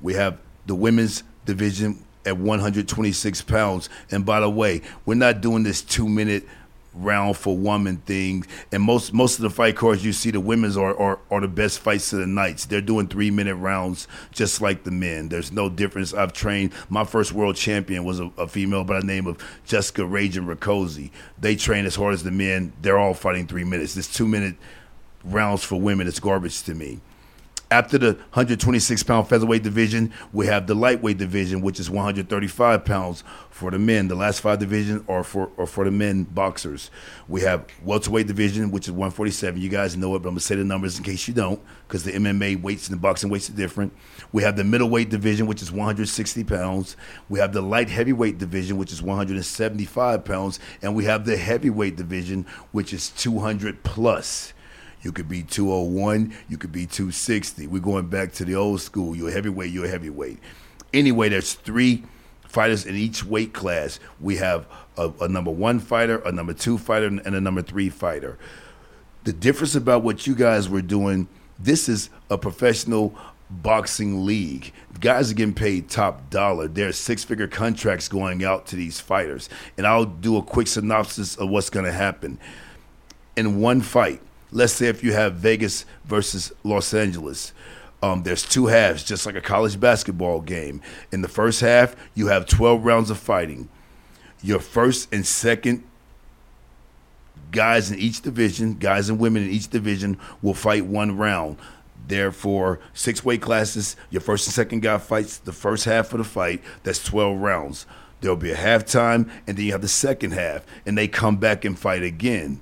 we have the women's division at 126 pounds. And by the way, we're not doing this two minute round for woman thing. And most most of the fight cards you see, the women's are, are are the best fights of the nights. They're doing three minute rounds just like the men. There's no difference. I've trained. My first world champion was a, a female by the name of Jessica Ragin Rakoczy. They train as hard as the men. They're all fighting three minutes. This two minute rounds for women is garbage to me. After the 126 pound featherweight division, we have the lightweight division, which is 135 pounds for the men. The last five divisions are for are for the men boxers. We have welterweight division, which is 147. You guys know it, but I'm gonna say the numbers in case you don't, because the MMA weights and the boxing weights are different. We have the middleweight division, which is 160 pounds. We have the light heavyweight division, which is 175 pounds, and we have the heavyweight division, which is 200 plus. You could be 201, you could be 260. We're going back to the old school. You're a heavyweight, you're a heavyweight. Anyway, there's three fighters in each weight class. We have a, a number one fighter, a number two fighter, and a number three fighter. The difference about what you guys were doing, this is a professional boxing league. Guys are getting paid top dollar. There's six figure contracts going out to these fighters. And I'll do a quick synopsis of what's going to happen. In one fight, let's say if you have Vegas versus Los Angeles, um, there's two halves, just like a college basketball game. In the first half, you have 12 rounds of fighting. Your first and second guys in each division, guys and women in each division, will fight one round. Therefore, six weight classes, your first and second guy fights the first half of the fight. That's 12 rounds. There'll be a halftime, and then you have the second half, and they come back and fight again.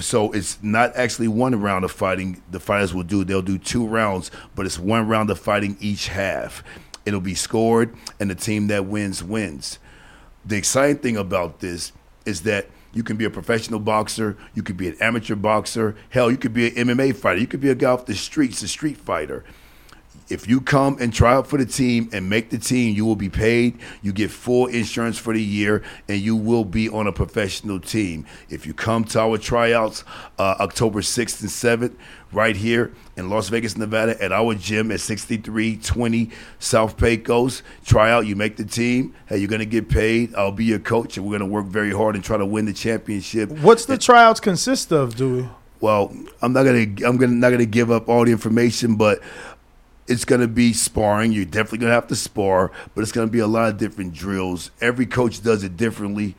So it's not actually one round of fighting the fighters will do. They'll do two rounds, but it's one round of fighting each half. It'll be scored, and the team that wins wins. The exciting thing about this is that you can be a professional boxer, you could be an amateur boxer, hell, you could be an MMA fighter, you could be a guy off the streets, a street fighter. If you come and try out for the team and make the team, you will be paid. You get full insurance for the year, and you will be on a professional team. If you come to our tryouts uh, October 6th and 7th, right here in Las Vegas, Nevada, at our gym at 6320 South Pecos, try out, you make the team. Hey, you're going to get paid. I'll be your coach, and we're going to work very hard and try to win the championship. What's the tryouts consist of, Dewey? Well, I'm not gonna I'm gonna not gonna give up all the information, but it's going to be sparring. You're definitely going to have to spar, but it's going to be a lot of different drills. Every coach does it differently.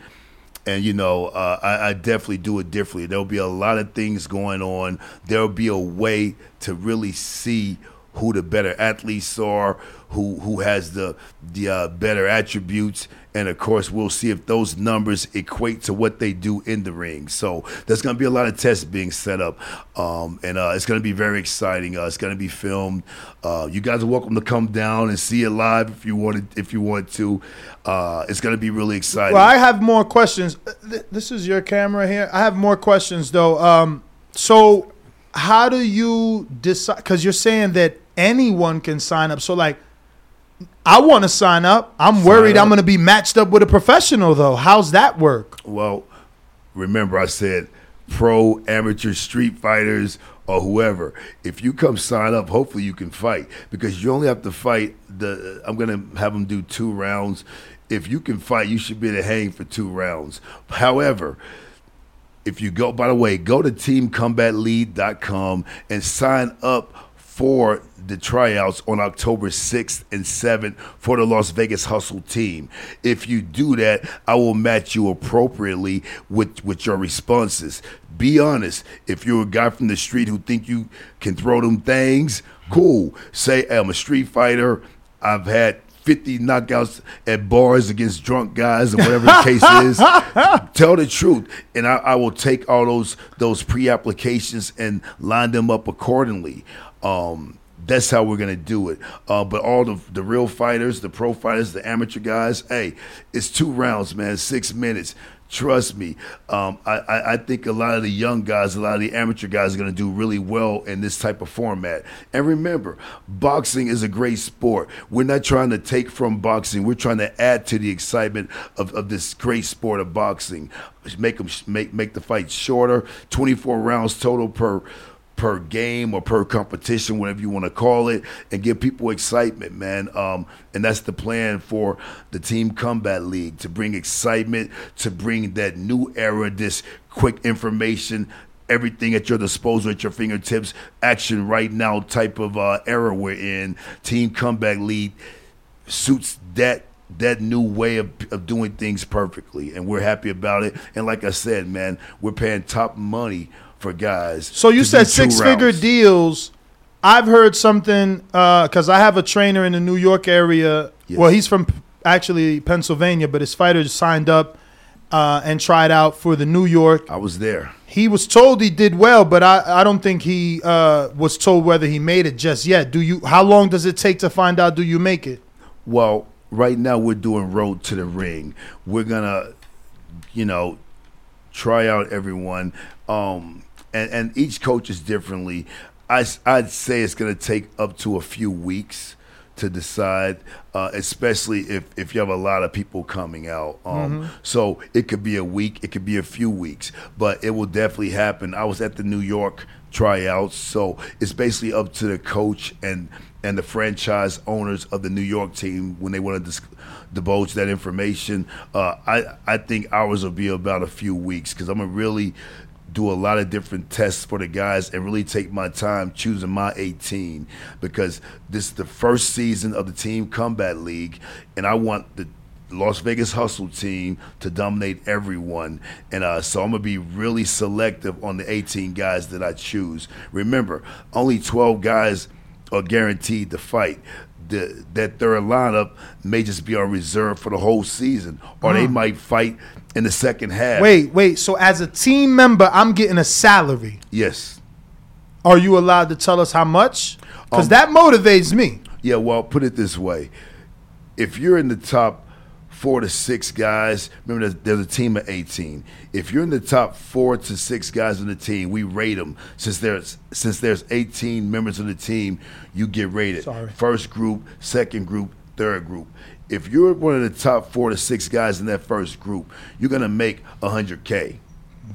And, you know, uh, I, I definitely do it differently. There'll be a lot of things going on. There'll be a way to really see who the better athletes are, who who has the the uh, better attributes, and of course we'll see if those numbers equate to what they do in the ring. So there's going to be a lot of tests being set up, um, and uh, it's going to be very exciting. Uh, it's going to be filmed. Uh, you guys are welcome to come down and see it live if you wanted if you want to. Uh, it's going to be really exciting. Well, I have more questions. This is your camera here. I have more questions though. Um, so how do you decide? Because you're saying that anyone can sign up. So like, I want to sign up. I'm worried I'm going to be matched up with a professional though. How's that work? Well, remember I said pro, amateur, street fighters, or whoever. If you come sign up, hopefully you can fight because you only have to fight. The I'm gonna have them do two rounds. If you can fight, you should be able to hang for two rounds. However, if you go, by the way, go to teamcombatleague.com and sign up for the tryouts on October 6th and 7th for the Las Vegas Hustle team. If you do that, I will match you appropriately with, with your responses. Be honest. If you're a guy from the street who think you can throw them things, cool. Say I'm a street fighter. I've had 50 knockouts at bars against drunk guys or whatever the case is. [laughs] Tell the truth, and I, I will take all those those pre-applications and line them up accordingly. Um, that's how we're gonna do it. Uh, but all the the real fighters, the pro fighters, the amateur guys, hey, it's two rounds, man, six minutes. Trust me. Um, I, I, think a lot of the young guys, a lot of the amateur guys are going to do really well in this type of format. And remember, boxing is a great sport. We're not trying to take from boxing. We're trying to add to the excitement of, of this great sport of boxing. Make them make make the fight shorter. Twenty four rounds total per per game or per competition, whatever you want to call it, and give people excitement, man. Um, and that's the plan for the Team Combat League to bring excitement, to bring that new era, this quick information, everything at your disposal, at your fingertips, action right now type of uh, era we're in. Team Combat League suits that that new way of, of doing things perfectly, and we're happy about it. And like I said, man, we're paying top money for guys. So you said six figure deals. I've heard something because I have a trainer in the New York area. Well, he's from actually Pennsylvania, but his fighter signed up uh, and tried out for the New York. I was there. He was told he did well, but I, I don't think he uh, was told whether he made it just yet. Do you? How long does it take to find out? Do you make it? Well, right now we're doing Road to the Ring. We're gonna, you know, try out everyone, um, and and each coach is differently. I I'd say it's gonna take up to a few weeks to decide, uh, especially if if you have a lot of people coming out. Um, Mhm. So it could be a week, it could be a few weeks, but it will definitely happen. I was at the New York tryouts, so it's basically up to the coach and and the franchise owners of the New York team when they want to dis- divulge that information. Uh, I I think ours will be about a few weeks because I'm gonna really do a lot of different tests for the guys and really take my time choosing my 18 because this is the first season of the Team Combat League and I want the Las Vegas Hustle team to dominate everyone. And uh, so I'm going to be really selective on the 18 guys that I choose. Remember, only 12 guys are guaranteed to fight. The, that third lineup may just be on reserve for the whole season, or they Mm. might fight in the second half. Wait, wait. So as a team member, I'm getting a salary. Yes. Are you allowed to tell us how much? Because Um, that motivates me. Yeah, well, put it this way: if you're in the top four to six guys, remember there's, there's a team of 18. If you're in the top four to six guys on the team, we rate them. Since there's since there's 18 members of the team, you get rated. Sorry. First group, second group, third group. If you're one of the top four to six guys in that first group, you're gonna make 100k.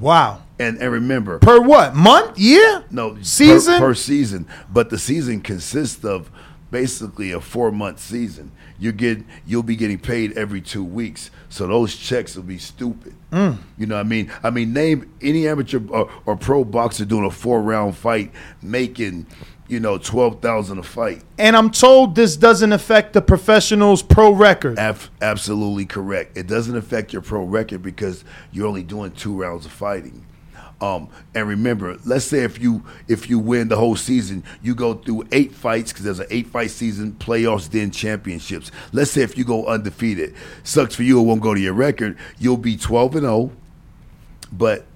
Wow. And and remember, Per what? Month? Year? no per- Season? per, season, but the season consists of basically a four month season. You get you'll be getting paid every two weeks, so those checks will be stupid. Mm. You know what I mean? I mean, name any amateur or, or pro boxer doing a four round fight making you know twelve thousand a fight. And I'm told this doesn't affect the professional's pro record. Ab- absolutely correct. It doesn't affect your pro record because you're only doing two rounds of fighting. Um, and remember, let's say if you if you win the whole season, you go through eight fights because there's an eight fight season, playoffs, then championships. Let's say if you go undefeated, sucks for you, it won't go to your record. You'll be 12 and 0. But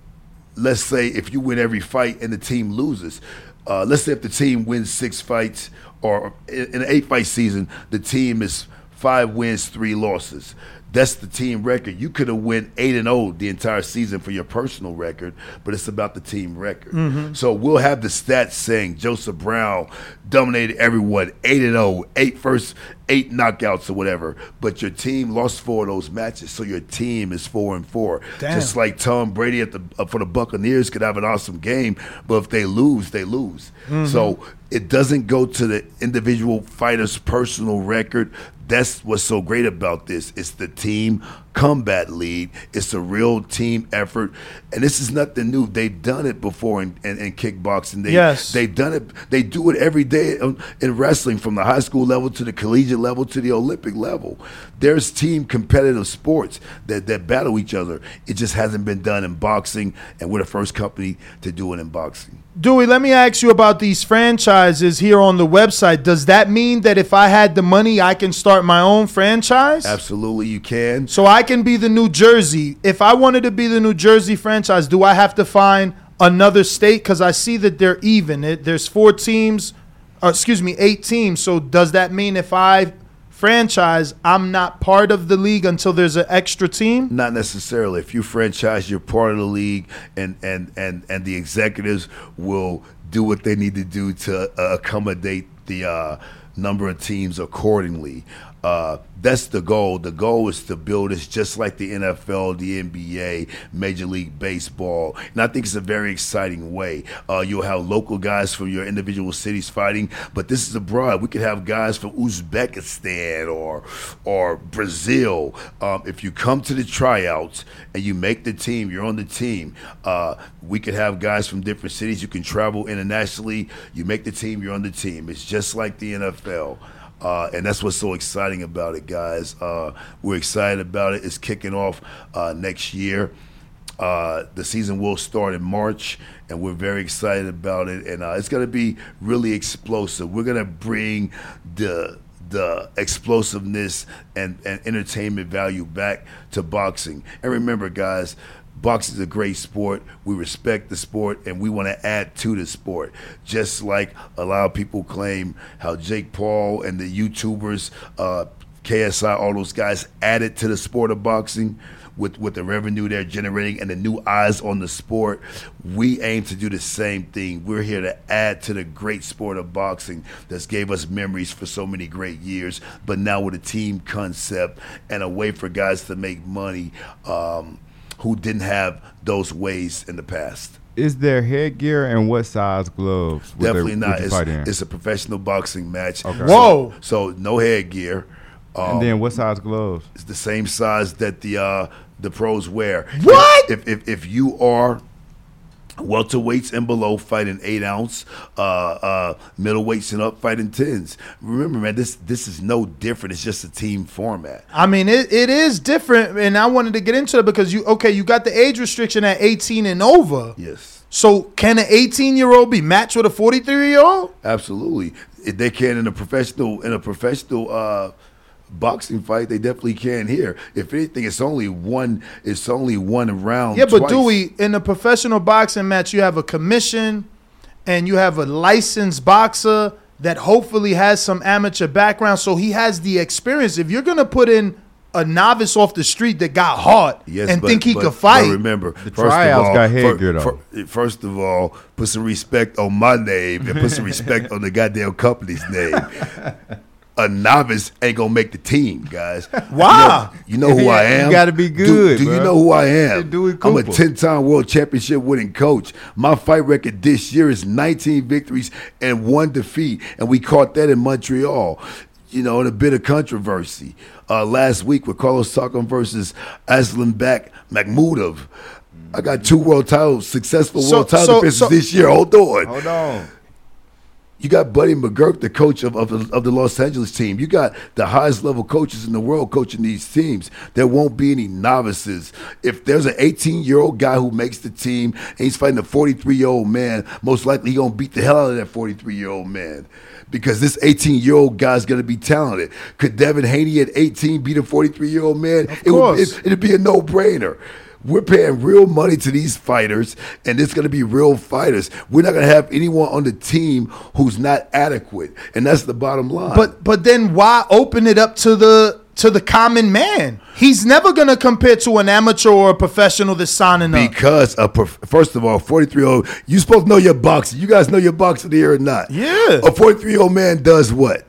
let's say if you win every fight and the team loses, uh, let's say if the team wins six fights or in an eight fight season, the team is five wins, three losses. That's the team record. You could have went eight and zero the entire season for your personal record, but it's about the team record. Mhm. So we'll have the stats saying Joseph Brown dominated everyone, eight and 0, eight first eight knockouts or whatever. But your team lost four of those matches, so your team is four and four. Damn. Just like Tom Brady at the uh, for the Buccaneers could have an awesome game, but if they lose, they lose. Mhm. So it doesn't go to the individual fighter's personal record. That's what's so great about this. It's the team combat league. It's a real team effort, and this is nothing new. They've done it before in, in, in kickboxing. They, Yes. they've done it. They do it every day in- in wrestling, from the high school level to the collegiate level to the Olympic level. There's team competitive sports that that battle each other. It just hasn't been done in boxing, and we're the first company to do it in boxing. Dewey, let me ask you about these franchises here on the website. Does that mean that if I had the money, I can start my own franchise? Absolutely, you can. So I can be the New Jersey. If I wanted to be the New Jersey franchise, do I have to find another state? Because I see that they're even. It, there's four teams, uh, excuse me, eight teams. So does that mean if I franchise, I'm not part of the league until there's an extra team? Not necessarily. If you franchise, you're part of the league, and and and and the executives will do what they need to do to uh, accommodate the uh, number of teams accordingly. Uh, that's the goal. The goal is to build this just like the NFL, the NBA, Major League Baseball, and I think it's a very exciting way. Uh, you'll have local guys from your individual cities fighting, but this is abroad. We could have guys from Uzbekistan or or Brazil. Um, if you come to the tryouts and you make the team, you're on the team. Uh, we could have guys from different cities. You can travel internationally. You make the team, you're on the team. It's just like the NFL. Uh, and that's what's so exciting about it, guys. Uh, we're excited about it. It's kicking off uh, next year. Uh, the season will start in March, and we're very excited about it. And uh, it's going to be really explosive. We're going to bring the the explosiveness and, and entertainment value back to boxing. And remember, guys, boxing is a great sport. We respect the sport and we want to add to the sport. Just like a lot of people claim how Jake Paul and the YouTubers, uh, KSI, all those guys added to the sport of boxing with, with the revenue they're generating and the new eyes on the sport. We aim to do the same thing. We're here to add to the great sport of boxing that's gave us memories for so many great years, but now with a team concept and a way for guys to make money um, who didn't have those ways in the past. Is there headgear and what size gloves? Definitely they- not. It's, it's a professional boxing match. Okay. So- So, no headgear. Um, and then what size gloves? It's the same size that the uh, the pros wear. What? If if, if you are welterweights and below fighting eight ounce, uh, uh, middleweights and up fighting tens. Remember, man, this this is no different. It's just a team format. I mean, it, it is different, and I wanted to get into it because you okay, you got the age restriction at 18 and over. Yes. So can an 18 year old be matched with a 43 year old? Absolutely, if they can in a professional in a professional uh, boxing fight, they definitely can here. If anything, it's only one. It's only one round. Yeah, but twice. Dewey, in a professional boxing match, you have a commission and you have a licensed boxer that hopefully has some amateur background, so he has the experience. If you're gonna put in a novice off the street that got hot Yes, and but- think he but- could fight, But remember, The first tryouts of all, got fir- headgear, though. first of all, put some respect on my name and put some [laughs] respect on the goddamn company's name. [laughs] A novice ain't gonna make the team, guys. [laughs] Why? You know, you know who I you am. gotta be good, Do, you know who I am? I'm a ten-time world championship winning coach. My fight record this year is 19 victories and one defeat, and we caught that in Montreal. You know, in a bit of controversy uh, last week with Carlos Takam versus Arslanbek Makhmudov. I got two world titles, successful So- world title so- defenses so- this year. Hold on. Hold on. You got Buddy McGirt, the coach of, of, the, of the Los Angeles team. You got the highest level coaches in the world coaching these teams. There won't be any novices. If there's an 18 year old guy who makes the team and he's fighting a 43 year old man, most likely he's going to beat the hell out of that 43 year old man. Because this 18 year old guy's going to be talented. Could Devin Haney at 18 beat a 43 year old man? It would, course. it, it'd be a no brainer. We're paying real money to these fighters, and it's going to be real fighters. We're not going to have anyone on the team who's not adequate, and that's the bottom line. but but then why open it up to the to the common man? He's never gonna compare to an amateur or a professional that's signing up. because a prof- first of all, 43 year old, you supposed to know your boxing. You guys know your boxing here or not? Yeah. A 43 year old man does what?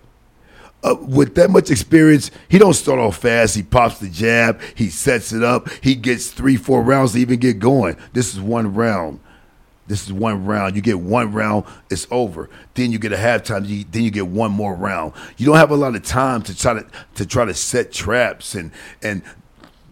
Uh, with that much experience, he don't start off fast. He pops the jab, he sets it up, he gets three, four rounds to even get going. This is one round. This is one round. You get one round, it's over. Then you get a halftime. You, then you get one more round. You don't have a lot of time to try to to try to set traps and and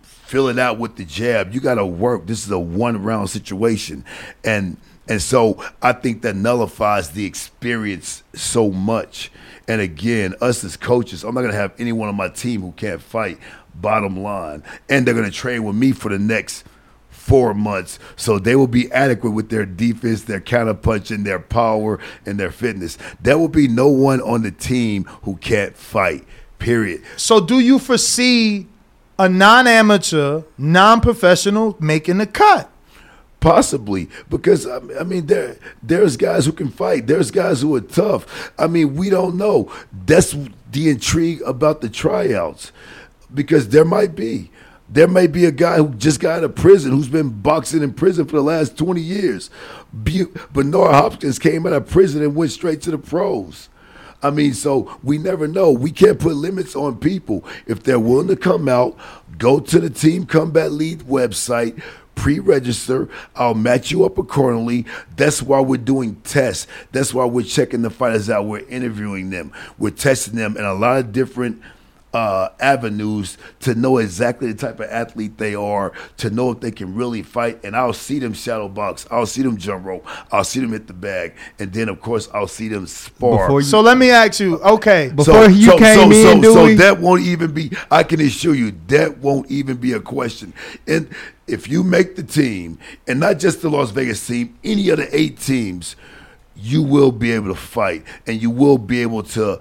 fill it out with the jab. You got to work. This is a one round situation, and and so I think that nullifies the experience so much. And again, us as coaches, I'm not gonna have anyone on my team who can't fight. Bottom line, and they're gonna train with me for the next four months, so they will be adequate with their defense, their counter punching, their power, and their fitness. There will be no one on the team who can't fight. Period. So do you foresee a non-amateur, non-professional making the cut? Possibly because I mean- there there's guys who can fight. There's guys who are tough. I mean we don't know. That's the intrigue about the tryouts because there might be there may be a guy who just got out of prison who's been boxing in prison for the last 20 years. Bernard Hopkins came out of prison and went straight to the pros. I mean, so we never know. We can't put limits on people. If they're willing to come out, go to the Team Combat League website, pre-register. I'll match you up accordingly. That's why we're doing tests. That's why we're checking the fighters out. We're interviewing them. We're testing them in a lot of different uh, avenues to know exactly the type of athlete they are, to know if they can really fight. And I'll see them shadow box. I'll see them jump rope. I'll see them hit the bag. And then, of course, I'll see them spar. so let me ask you, okay, before so, so, so, so, so that won't even be. I can assure you that won't even be a question. And if you make the team, and not just the Las Vegas team, any of the eight teams, you will be able to fight, and you will be able to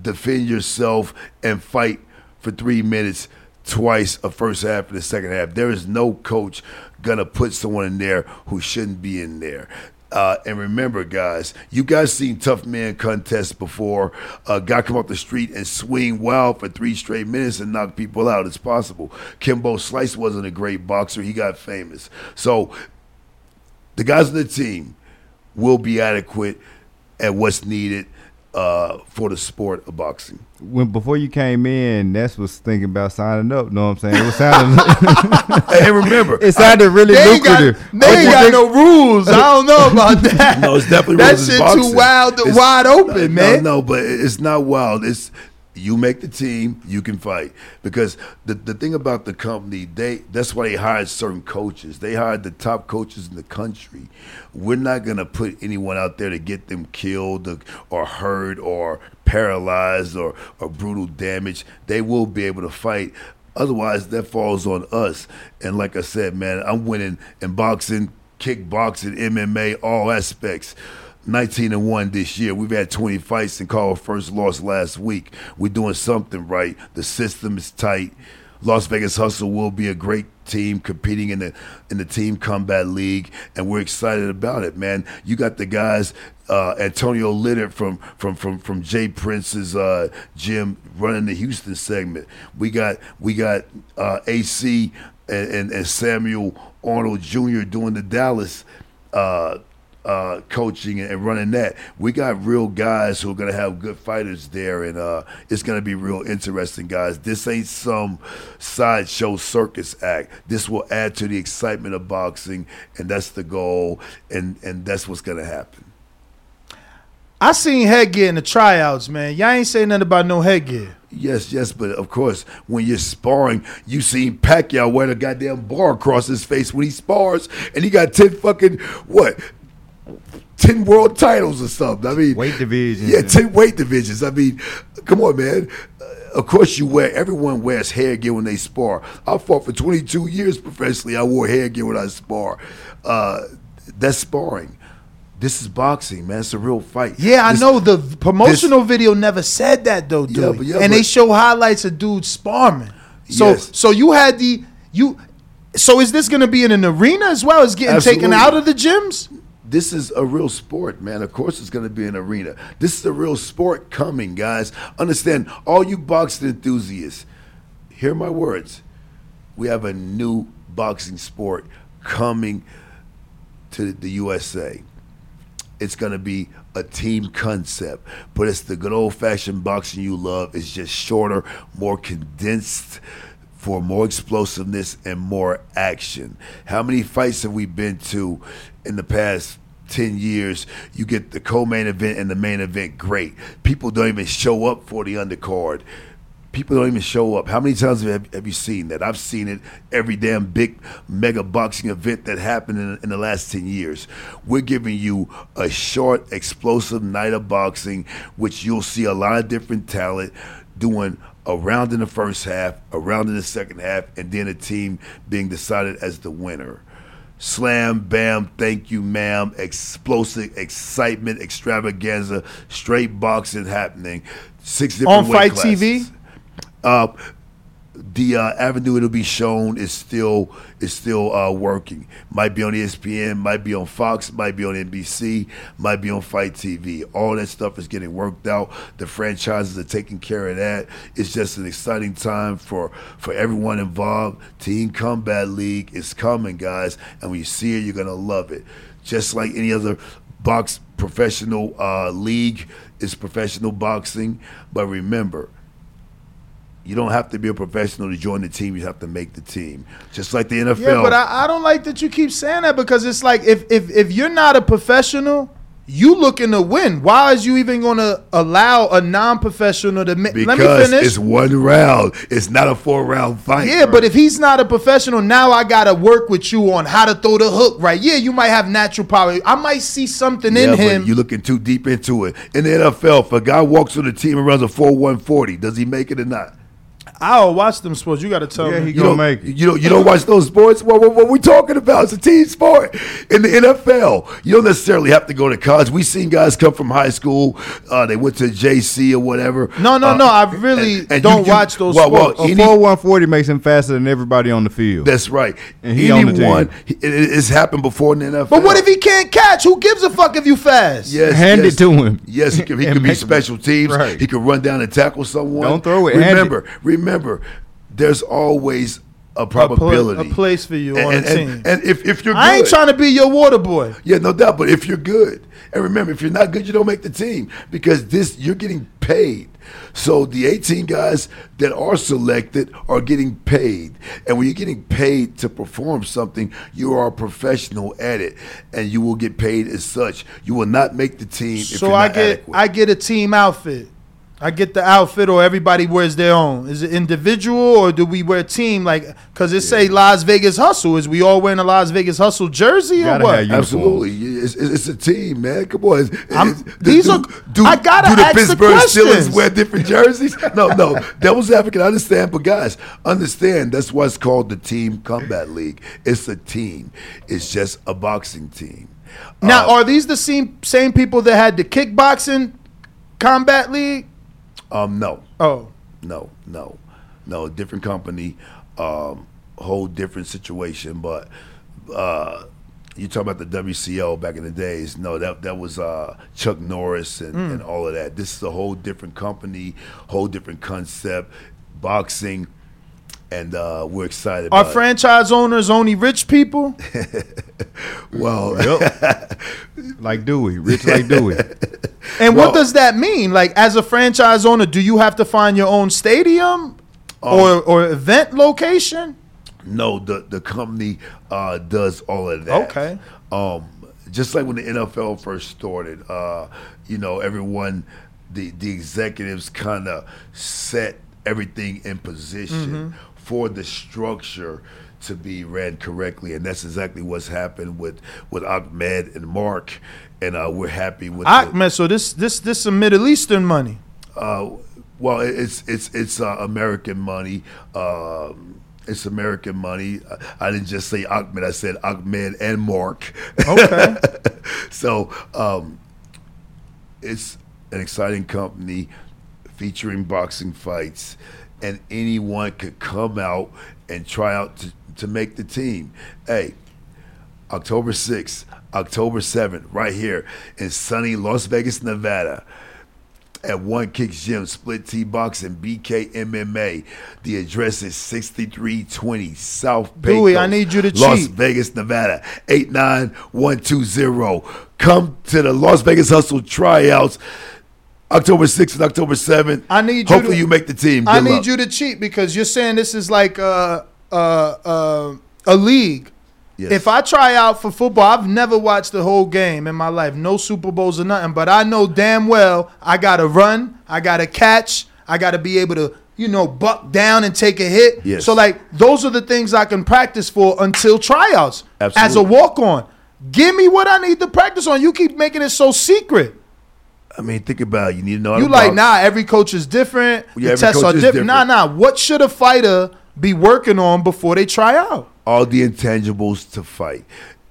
defend yourself and fight for three minutes twice a first half and the second half. There is no coach gonna put someone in there who shouldn't be in there. Uh, and remember, guys, you guys seen tough man contests before. A guy come off the street and swing wild for three straight minutes and knock people out. It's possible. Kimbo Slice wasn't a great boxer. He got famous. So the guys on the team will be adequate at what's needed uh, for the sport of boxing. When before you came in, Ness was thinking about signing up. Know what I'm saying? It was sounding. [laughs] [laughs] hey, remember, it sounded really They ain't got- lucrative. they ain't got no rules. I don't know about [laughs] that. no, it's definitely That rules in shit too wild- It's- wide open, no, man. No, no, but it's not wild. It's you make the team, you can fight. Because the the thing about the company, they that's why they hired certain coaches. They hired the top coaches in the country. We're not gonna put anyone out there to get them killed or, or hurt or paralyzed or, or brutal damage. They will be able to fight. Otherwise, that falls on us. And like I said, man, I'm winning in boxing, kickboxing, MMA, all aspects. 19 and 1 this year. We've had 20 fights and called first loss last week. We're doing something right. The system is tight. Las Vegas Hustle will be a great team competing in the in the team combat league, and we're excited about it, man. You got the guys, uh, Antonio Litter from from from from Jay Prince's uh, gym running the Houston segment. We got we got uh, AC and, and, and Samuel Arnold Jr. doing the Dallas. Uh, coaching and running that. We got real guys who are going to have good fighters there, and uh, it's going to be real interesting, guys. This ain't some sideshow circus act. This will add to the excitement of boxing, and that's the goal, and and that's what's going to happen. I seen headgear in the tryouts, man. Y'all ain't saying nothing about no headgear. Yes, yes, but of course, when you're sparring, you seen Pacquiao wear the goddamn bar across his face when he spars, and he got ten fucking what, ten world titles or something. I mean, Weight divisions. Yeah, ten weight divisions. I mean, come on, man. Uh, of course, you wear. Everyone wears hair gear when they spar. I fought for 22 years professionally. I wore hair gear when I spar. Uh, that's sparring. This is boxing, man. It's a real fight. Yeah, I know the promotional video never said that though, dude. Yeah, but- yeah, and they show highlights of dudes sparring. So Yes. so you had the you so is this gonna be in an arena as well as getting taken out of the gyms? This is a real sport, man. Of course, it's going to be an arena. This is a real sport coming, guys. Understand, all you boxing enthusiasts, hear my words. We have a new boxing sport coming to the USA. It's going to be a team concept, but it's the good old fashioned boxing you love. It's just shorter, more condensed for more explosiveness and more action. How many fights have we been to in the past 10 years? You get the co main event and the main event great. People don't even show up for the undercard. People don't even show up. How many times have, have you seen that? I've seen it every damn big mega boxing event that happened in, in the last 10 years. We're giving you a short, explosive night of boxing, which you'll see a lot of different talent doing a round in the first half, a round in the second half, and then a team being decided as the winner. Slam, bam, thank you, ma'am. Explosive excitement, extravaganza, straight boxing happening. Six different On weight Fight classes. TV? Uh, the uh, avenue it'll be shown is still is still uh, working. Might be on ESPN, might be on Fox, might be on NBC, might be on Fight TV. All that stuff is getting worked out. The franchises are taking care of that. It's just an exciting time for for everyone involved. Team Combat League is coming, guys, and when you see it, you're gonna love it. Just like any other box professional uh, league is professional boxing, but remember, you don't have to be a professional to join the team. You have to make the team, just like the NFL. Yeah, but I, I don't like that you keep saying that because it's like if if if you're not a professional, you looking to win. Why is you even going to allow a non-professional to? Ma- because let me finish. it's one round. It's not a four round fight. Yeah, but if he's not a professional, now I gotta work with you on how to throw the hook right. Yeah, you might have natural power. I might see something Yeah, in him. You're looking too deep into it. In the NFL, if a guy walks on the team and runs a 4 140, does he make it or not? I'll watch them sports. You got to tell me. you don't, You don't, you don't watch those sports? What, what, what we talking about? It's a team sport. In the NFL, you don't necessarily have to go to college. we seen guys come from high school. Uh, they went to JC or whatever. No, no, Uh, no. I really and- and don't you- you- watch those well, well, sports. A any- four one forty makes him faster than everybody on the field. That's right. And he on the team. it, it's happened before in the NFL. but what if he can't catch? Who gives a fuck if you fast? Yes, Hand yes. it to him. Yes, he could, he [laughs] And could be make him- special teams. Right. He could run down and tackle someone. Don't throw it, hand Remember, remember, there's always a A, pla- probability. a place for you and, on and, team. and if, if you're good, I ain't trying to be your water boy. yeah, no doubt. But if you're good, and remember, if you're not good, you don't make the team because this you're getting paid. So the 18 guys that are selected are getting paid, and when you're getting paid to perform something, you are a professional at it, and you will get paid as such. You will not make the team. if So I get adequate. I get a team outfit. I get the outfit, or everybody wears their own. Is it individual, or do we wear team? Like, cause it say Las Vegas Hustle. Is we all wearing a Las Vegas Hustle jersey or what? Absolutely, It's, it's, it's a team, man. Come on. It's- I'm- it's- these do, are- do, I gotta do the ask the Pittsburgh Steelers wear different jerseys? No, no. Devil's advocate, I understand, but guys, understand that's why it's called the Team Combat League. It's a team. It's just a boxing team. Now, Uh, are these the same same people that had the kickboxing combat league? Um, no, Oh, no, no, no. Different company, um, whole different situation. But uh, you talk about the WCO back in the days. No, that that was uh, Chuck Norris and, Mm. and all of that. This is a whole different company, whole different concept, boxing, and uh, we're excited. are about it. franchise owners only rich people? [laughs] Well, [laughs] like Dewey, rich like Dewey. And Well- what does that mean? Like, as a franchise owner, do you have to find your own stadium Um, or or event location? No, the the company uh, does all of that. Okay. Um, just like when the NFL first started, uh, you know, everyone, the the executives kind of set everything in position Mhm. For the structure to be ran correctly, and that's exactly what's happened with with Ahmed and Mark, and uh, we're happy with. the- Ahmed, so this this this some Middle Eastern money. uh, well, it's it's it's uh, American money. Um, it's American money. I, I didn't just say Ahmed. I said Ahmed and Mark. Okay. [laughs] so um, it's an exciting company featuring boxing fights, and anyone could come out and try out to, to make the team. Hey, October 6th, October 7th, right here in sunny Las Vegas, Nevada at One Kicks Gym, Split T Boxing, BK MMA. The address is 6320 South Dewey, I need you to Las cheat. Vegas, Nevada, 89120. Come to the Las Vegas Hustle tryouts October 6th and October 7th. I need you Hopefully to- you make the team. I need luck. you to cheat because you're saying this is like uh, uh, uh, a league. Yes. If I try out for football, I've never watched the whole game in my life, no Super Bowls or nothing. But I know damn well I gotta run, I gotta catch, I gotta be able to, you know, buck down and take a hit. Yes. So like those are the things I can practice for until tryouts as a walk on. Give me what I need to practice on. You keep making it so secret. I mean, think about it. You need to know You like nah, every coach is different. Yeah, the tests are is different. Nah, nah. What should a fighter be working on before they try out? all the intangibles to fight.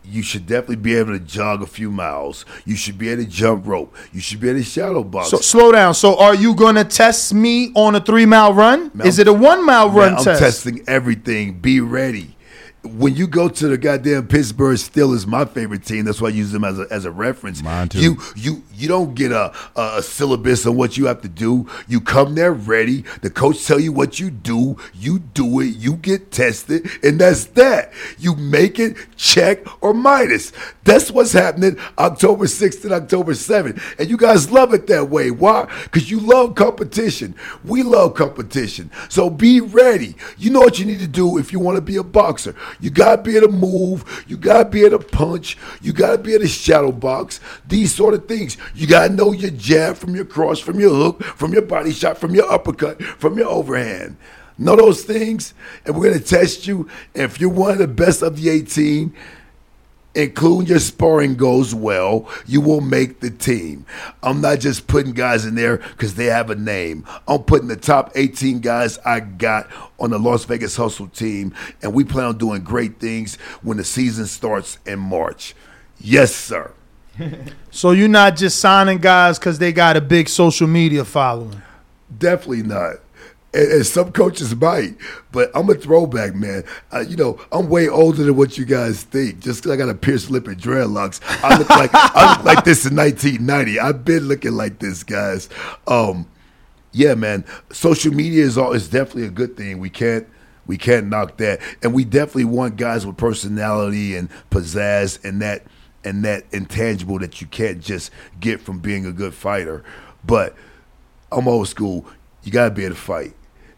You should definitely be able to jog a few miles. You should be able to jump rope. You should be able to shadow box. So slow down. So are you gonna test me on a three mile run? Man, Is it a one mile Man, run I'm test? testing everything. Be ready. When you go to the goddamn Pittsburgh Steelers, my favorite team. That's why I use them as a, as a reference. Mine too. You you you don't get a, a syllabus on what you have to do. You come there ready. The coach tell you what you do. You do it. You get tested, and that's that. You make it, check or minus. That's what's happening October 6th and October 7th. And you guys love it that way. Why? Because you love competition. We love competition. So be ready. You know what you need to do if you want to be a boxer. You got to be able to move. You got to be able to punch. You got to be able to shadow box. These sort of things. You got to know your jab from your cross, from your hook, from your body shot, from your uppercut, from your overhand. Know those things, and we're going to test you. If you're one of the best of the 18, including your sparring goes well, you will make the team. I'm not just putting guys in there because they have a name. I'm putting the top 18 guys I got on the Las Vegas Hustle team, and we plan on doing great things when the season starts in March. Yes, sir. [laughs] So you're not just signing guys because they got a big social media following. Definitely not. And, and some coaches might, but I'm a throwback, man. Uh, you know, I'm way older than what you guys think. Just 'cause I got a pierced lip and dreadlocks, I look like I look like this in 1990. I've been looking like this, guys. Um, yeah, man. Social media is all is definitely a good thing. We can't we can't knock that, and we definitely want guys with personality and pizzazz and that and that intangible that you can't just get from being a good fighter. But I'm old school. You gotta be able to fight.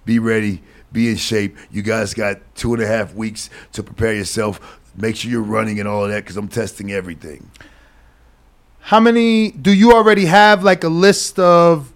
Be ready. Be in shape. You guys got two and a half weeks to prepare yourself. Make sure you're running and all of that because I'm testing everything. How many do you already have like a list of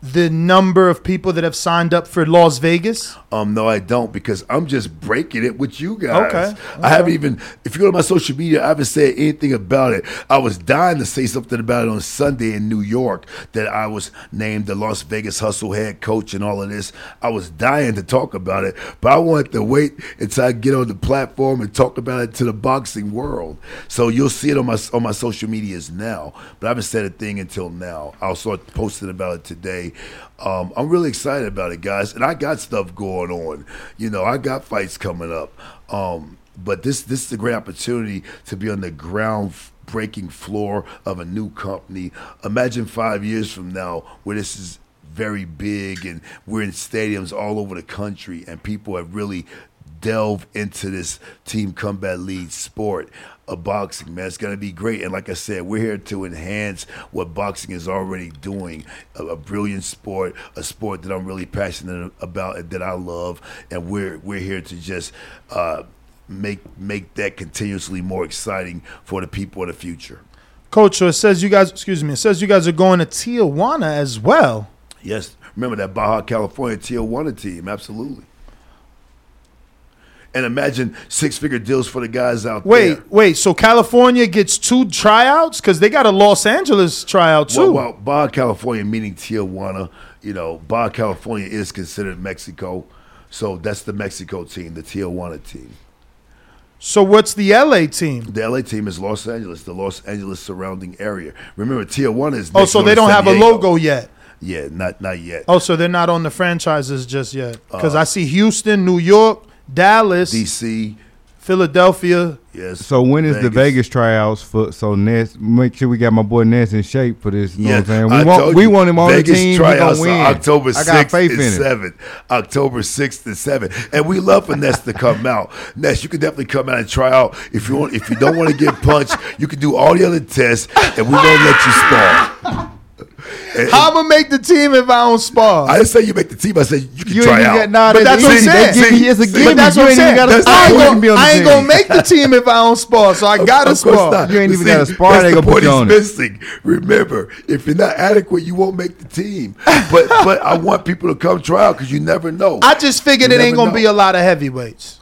the number of people that have signed up for Las Vegas? Um, no, I don't because I'm just breaking it with you guys. Okay, I haven't even. If you go to my social media, I haven't said anything about it. I was dying to say something about it on Sunday in New York that I was named the Las Vegas Hustle head coach and all of this. I was dying to talk about it, but I wanted to wait until I get on the platform and talk about it to the boxing world. So you'll see it on my on my social medias now, but I haven't said a thing until now. I'll start posting about it today. Um, I'm really excited about it, guys, and I got stuff going on. You know, I got fights coming up. Um, but this this is a great opportunity to be on the ground breaking floor of a new company. Imagine five years from now where this is very big and we're in stadiums all over the country and people have really delved into this team combat league sport of boxing, man. It's going to be great. And like I said, we're here to enhance what boxing is already doing. A, a brilliant sport, a sport that I'm really passionate about and that I love. And we're we're here to just uh, make make that continuously more exciting for the people of the future. Coach, it says you guys, excuse me, it says you guys are going to Tijuana as well. Yes, remember that Baja California Tijuana team, absolutely. And imagine six figure deals for the guys out Wait, there. wait. Wait. So California gets two tryouts because they got a Los Angeles tryout too. Well, well, Baja California meaning Tijuana. You know, Baja California is considered Mexico, so that's the Mexico team, the Tijuana team. So what's the LA team? The LA team is Los Angeles, the Los Angeles surrounding area. Remember, Tijuana is. The Oh, so they don't have a logo yet. Yeah, not not yet. Oh, so they're not on the franchises just yet. Because Uh, I see Houston, New York, Dallas, DC, Philadelphia. Yes. So when is the Vegas. Vegas tryouts for? So Ness, make sure we got my boy Ness in shape for this. You know Yeah, what I'm saying? I We want told we you, want him on Vegas the team. He tryouts gonna win. October I got 6th faith and in it. 7th. October 6th and 7th. And we love for Ness to come out. Ness, you can definitely come out and try out. If you want, if you don't want to get punched, you can do all the other tests and we won't let you spar. And- How I'm gonna make the team if I don't spar? I didn't say you make the team. I said you can You try out. get- nah, But that's what I'm saying. They it's a See, gimme. That's what I'm saying. gotta I ain't, gonna, be on the I ain't gonna make the team if I don't spar. So I gotta Of course spar. not. You ain't even See, gotta spar, That's they the gonna put point he's missing. Remember, if you're not adequate, you won't make the team. But but I want people to come try out because you never know. I just figured You it ain't gonna be a lot of heavyweights.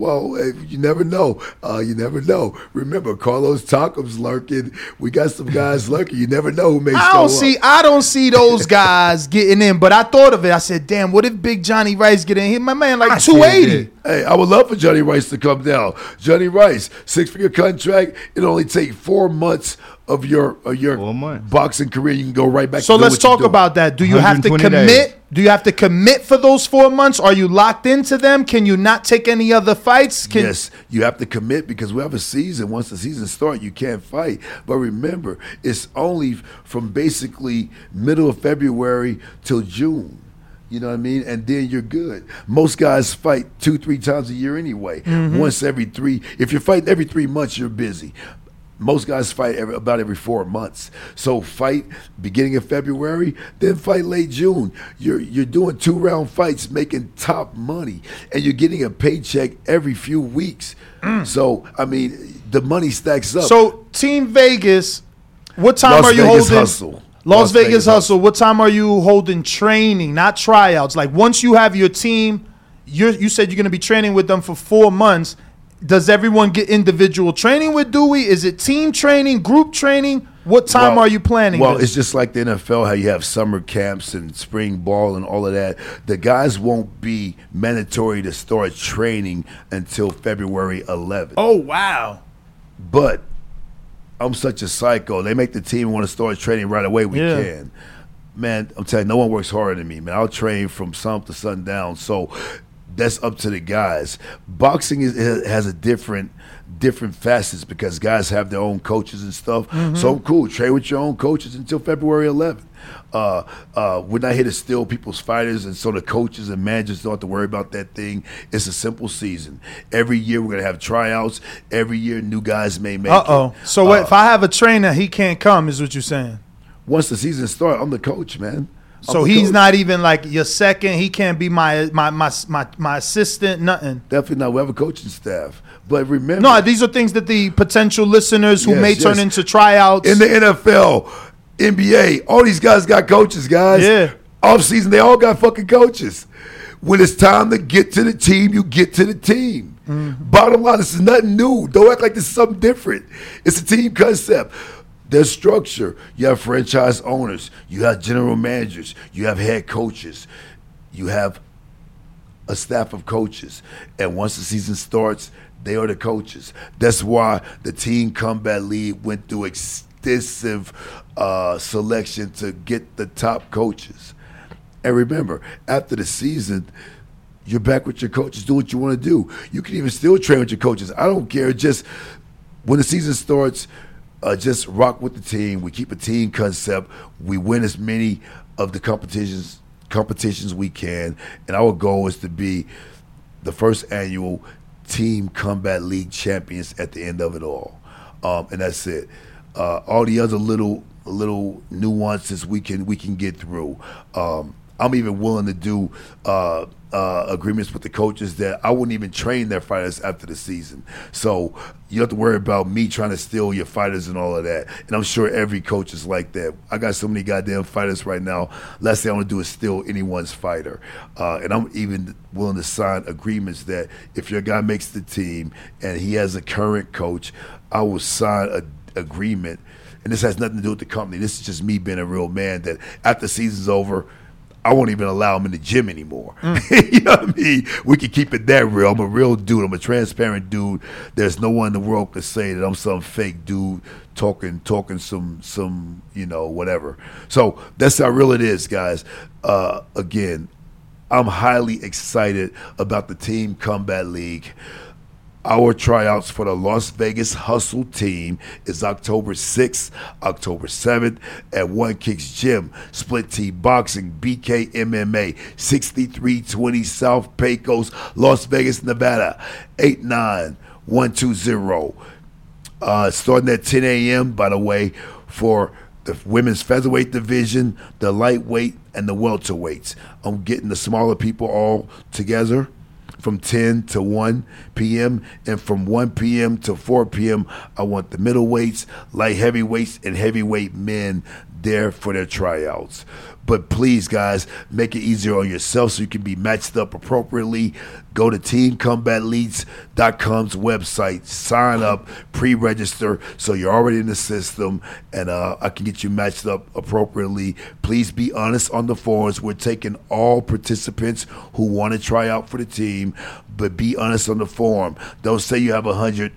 Well, eh, you never know. Uh, you never know. Remember, Carlos Takam's lurking. We got some guys lurking. You never know who may I don't up. see I don't see those guys getting in, but I thought of it. I said, damn, what if Big Johnny Rice get in here? My man like said 280. Hey, I would love for Johnny Rice to come down. Johnny Rice, six figure contract. It only take four months of your of your boxing career. You can go right back. So to let's what talk about that. Do you have to commit? days. Do you have to commit for those four months? Are you locked into them? Can you not take any other fights? Can, yes, you have to commit because we have a season. Once the season starts, you can't fight. But remember, it's only from basically middle of February till June. You know what I mean? And then you're good. Most guys fight two, three times a year anyway. Mhm. Once every three. If you're fighting every three months, you're busy. Most guys fight every, about every four months. So fight beginning of February, then fight late June. You're you're doing two round fights, making top money, and you're getting a paycheck every few weeks. So I mean, the money stacks up. Mm. So Team Vegas, what time Las are you Vegas holding? Hustle. Las, Las Vegas, Vegas hustle. What time are you holding training, not tryouts? Like once you have your team, you you said you're going to be training with them for four months. Does everyone get individual training with Dewey? Is it team training, group training? What time Well- are you planning? Well, this? it's just like the NFL, how you have summer camps and spring ball and all of that. The guys won't be mandatory to start training until February 11th. oh wow. But I'm such a psycho. They make the team want to start training right away. We Yeah. can. Man, I'm telling you, no one works harder than me, man. I'll train from sun to sundown. So that's up to the guys. Boxing is, has a different different facets because guys have their own coaches and stuff. Mhm. So cool. Train with your own coaches until February 11th. Uh, uh, we're not here to steal people's fighters, and so the coaches and managers don't have to worry about that thing. It's a simple season. Every year we're gonna have tryouts. Every year new guys may make. Uh oh. So what, if I have a trainer, he can't come. Is what you're saying? once the season starts, I'm the coach, man. So he's coach. not even like your second. He can't be my my my my, my assistant. Nothing. definitely not. We have a coaching staff, but remember, No, these are things that the potential listeners who Yes, may turn into tryouts. in the NFL, NBA, all these guys got coaches, guys. Yeah. Off season, they all got fucking coaches. When it's time to get to the team, you get to the team. Mm-hmm. Bottom line, this is nothing new. Don't act like this is something different. It's a team concept. There's structure. You have franchise owners. You have general managers. You have head coaches. You have a staff of coaches. And once the season starts, they are the coaches. That's why the Team Combat League went through extensive uh, selection to get the top coaches. And remember, after the season, you're back with your coaches. Do what you want to do. You can even still train with your coaches. I don't care. Just when the season starts, uh, just rock with the team. We keep a team concept. We win as many of the competitions competitions we can, and our goal is to be the first annual Team Combat League champions at the end of it all. Um, and that's it. Uh, all the other little little nuances we can we can get through. Um, I'm even willing to do uh, uh, agreements with the coaches that I wouldn't even train their fighters after the season. So you don't have to worry about me trying to steal your fighters and all of that. And I'm sure every coach is like that. I got so many goddamn fighters right now. Last thing I want to do is steal anyone's fighter. Uh, and I'm even willing to sign agreements that if your guy makes the team and he has a current coach, I will sign a agreement. And this has nothing to do with the company. This is just me being a real man. That after the season's over, I won't even allow him in the gym anymore. [laughs] you know what I mean? We can keep it that real. I'm a real dude. I'm a transparent dude. There's no one in the world could say that I'm some fake dude talking talking some some you know whatever. So that's how real it is, guys. Uh, again, I'm highly excited about the Team Combat League. Our tryouts for the Las Vegas Hustle team is October 6th, October 7th at One Kicks Gym, Split T Boxing, BK MMA, 6320 South Pecos, Las Vegas, Nevada, 89120. Uh, starting at 10 a.m., by the way, for the women's featherweight division, the lightweight, and the welterweights. I'm getting the smaller people all together from 10 to 1 p.m. and from 1 p.m. to 4 p.m. I want the middleweights, light heavyweights, and heavyweight men there for their tryouts. But please, guys, make it easier on yourself so you can be matched up appropriately. Go to teamcombatleague.com's website, sign up, pre-register, so you're already in the system, and uh, I can get you matched up appropriately. Please be honest on the forums. We're taking all participants who want to try out for the team, but be honest on the forum. Don't say you have a hundred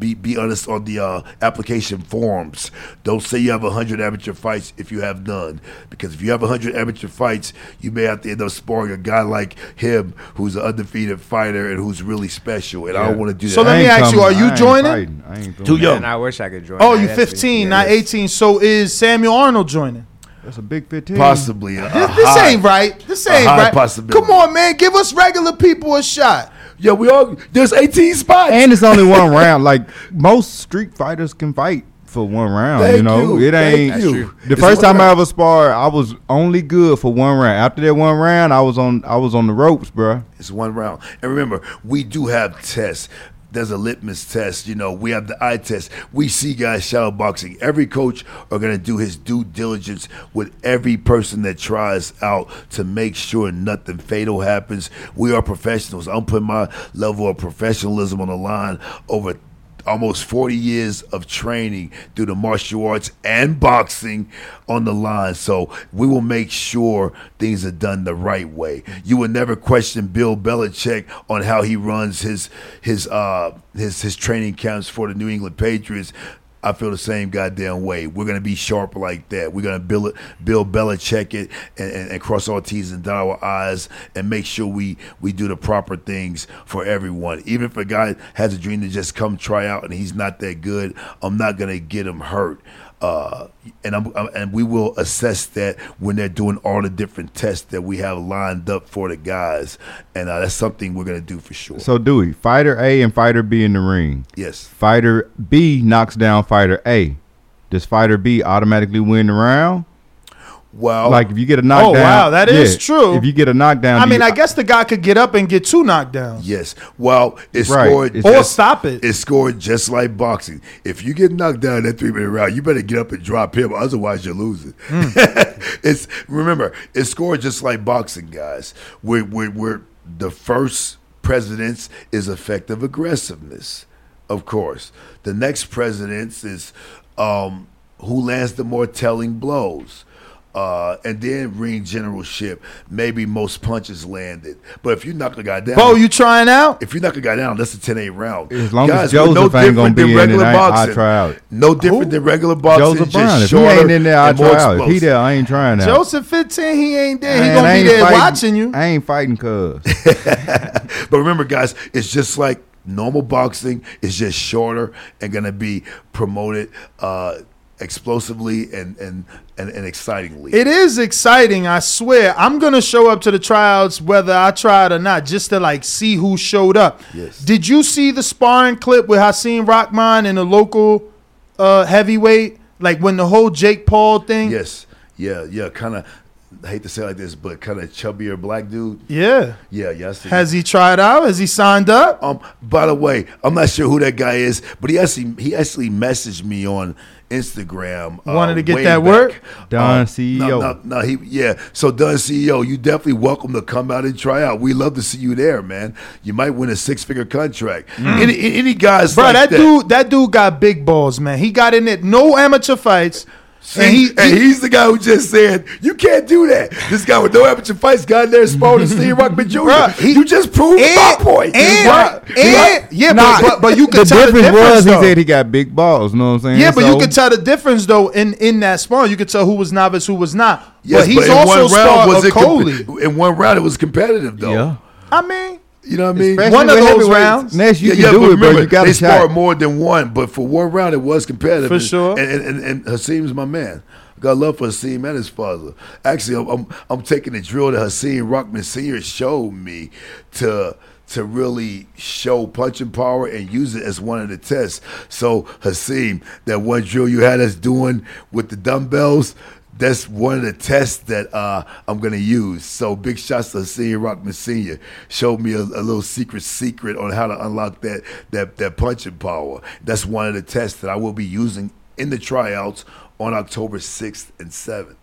be be honest on the uh, application forms. Don't say you have hundred amateur fights if you have none, because if you have hundred amateur fights, you may have to end up sparring a guy like him who's an undefeated fighter and who's really special. And I don't want to do that. So let me ask you: Are you joining? Too young. Man, I wish I could join. Oh, you That's 15, not 18. So is Samuel Arnold joining? That's a big 15. Possibly. a- a This, this high- ain't right. This a ain't high right. possibility. Come on, man. Give us regular people a shot. Yeah, we all there's 18 spots. And it's only one [laughs] round. Like most street fighters can fight for one round. Thank you know, you. it ain't. you. The It's first time I ever sparred, I was only good for one round. After that one round, I was on. I was on the ropes, bro. It's one round. And remember, we do have tests. There's a litmus test. You know, we have the eye test. We see guys shadow boxing. Every coach are to do his due diligence with every person that tries out to make sure nothing fatal happens. We are professionals. I'm putting my level of professionalism on the line over almost 40 years of training through the martial arts and boxing on the line. So we will make sure things are done the right way. You will never question Bill Belichick on how he runs his his uh his his training camps for the New England Patriots. I feel the same goddamn way. We're gonna be sharp like that. We're gonna build it, Bill Belichick it, and, and, and cross our T's and dot our I's, and make sure we we do the proper things for everyone. Even if a guy has a dream to just come try out and he's not that good, I'm not gonna get him hurt. Uh, and I'm, I'm- and we will assess that when they're doing all the different tests that we have lined up for the guys, and uh, that's something we're gonna do for sure. So Dewey, fighter A and fighter B in the ring. Yes. Fighter B knocks down fighter A. Does fighter B automatically win the round? Well, like if you get a knockdown. Oh, wow, that is yeah, true. If you get a knockdown, I mean, you- I guess the guy could get up and get two knockdowns. Yes. Well, it's Right. scored It's- Or just- stop it. It's scored just like boxing. If you get knocked down in that three minute round, you better get up and drop him, otherwise you're losing. Hmm. [laughs] it's remember, it's scored just like boxing, guys. We're, we're, we're the first president's is effective aggressiveness, of course. The next president's is um, who lands the more telling blows. Uh, and then ring generalship, maybe most punches landed. But if you knock a guy down, Bo, you trying out? if you knock a guy down, that's a 10 8 round. As long as we're Joseph ain't gonna different be than in it, regular I ain't- I boxing. try out. No different than regular boxing. Joseph just Brown. If he ain't in there, I and more try out. If he there, I ain't trying out. Joseph 15, he ain't there. He Man, gonna be there fighting- watching you. I ain't fighting cuz. [laughs] But remember, guys, it's just like normal boxing. It's just shorter and going to be promoted uh, explosively and, and, and, and excitingly. It is exciting, I swear. I'm gonna show up to the tryouts whether I tried or not, just to like see who showed up. Yes. Did you see the sparring clip with Hasim Rahman and the local uh, heavyweight? Like when the whole Jake Paul thing? Yes. Yeah, yeah. Kind of, I hate to say it like this, but kind of chubbier black dude. Yeah. Yeah, yeah. Has he tried out? Has he signed up? Um, by the way, I'm not sure who that guy is, but he actually he actually messaged me on Instagram. uh, Wanted to get that back. work? Don Uh, CEO. No, no, no, he yeah. So Don CEO, you definitely welcome to come out and try out. We love to see you there, man. You might win a six figure contract. Any any guys, Mm. Bro, like that, that dude, that dude got big balls, man. He got in it, no amateur fights. See, and he, and he's the guy who just said you can't do that. This guy with no amateur fights got in there sparring with Steve Rahman Jr. Bruh, he- you just proved my point. and, Right. and- yeah, Nah, but, but but you the could tell the difference difference was he though. said he got big balls. you Know what I'm saying? Yeah, but you So- could tell the difference though in in that sparring. You could tell who was novice, who was not. Yes, but he's in also one round was a it comp- Coley. in one round it was competitive though. Yeah. I mean, You know what I mean? Especially One of those rounds. Next, you yeah, can yeah, do but it, bro. You got they a sparred more than one, but for one round it was competitive. For And- sure. And and, and, and Hasim's my man. Got love for Hasim and his father. Actually, I'm I'm, I'm taking the drill that Hasim Rahman Senior showed me to to really show punching power and use it as one of the tests. So Hasim, that one drill you had us doing with the dumbbells. That's one of the tests that uh, I'm gonna use. So big shots to Senior Rahman Senior. Showed me a, a little secret secret on how to unlock that that that punching power. That's one of the tests that I will be using in the tryouts on October 6th and 7th.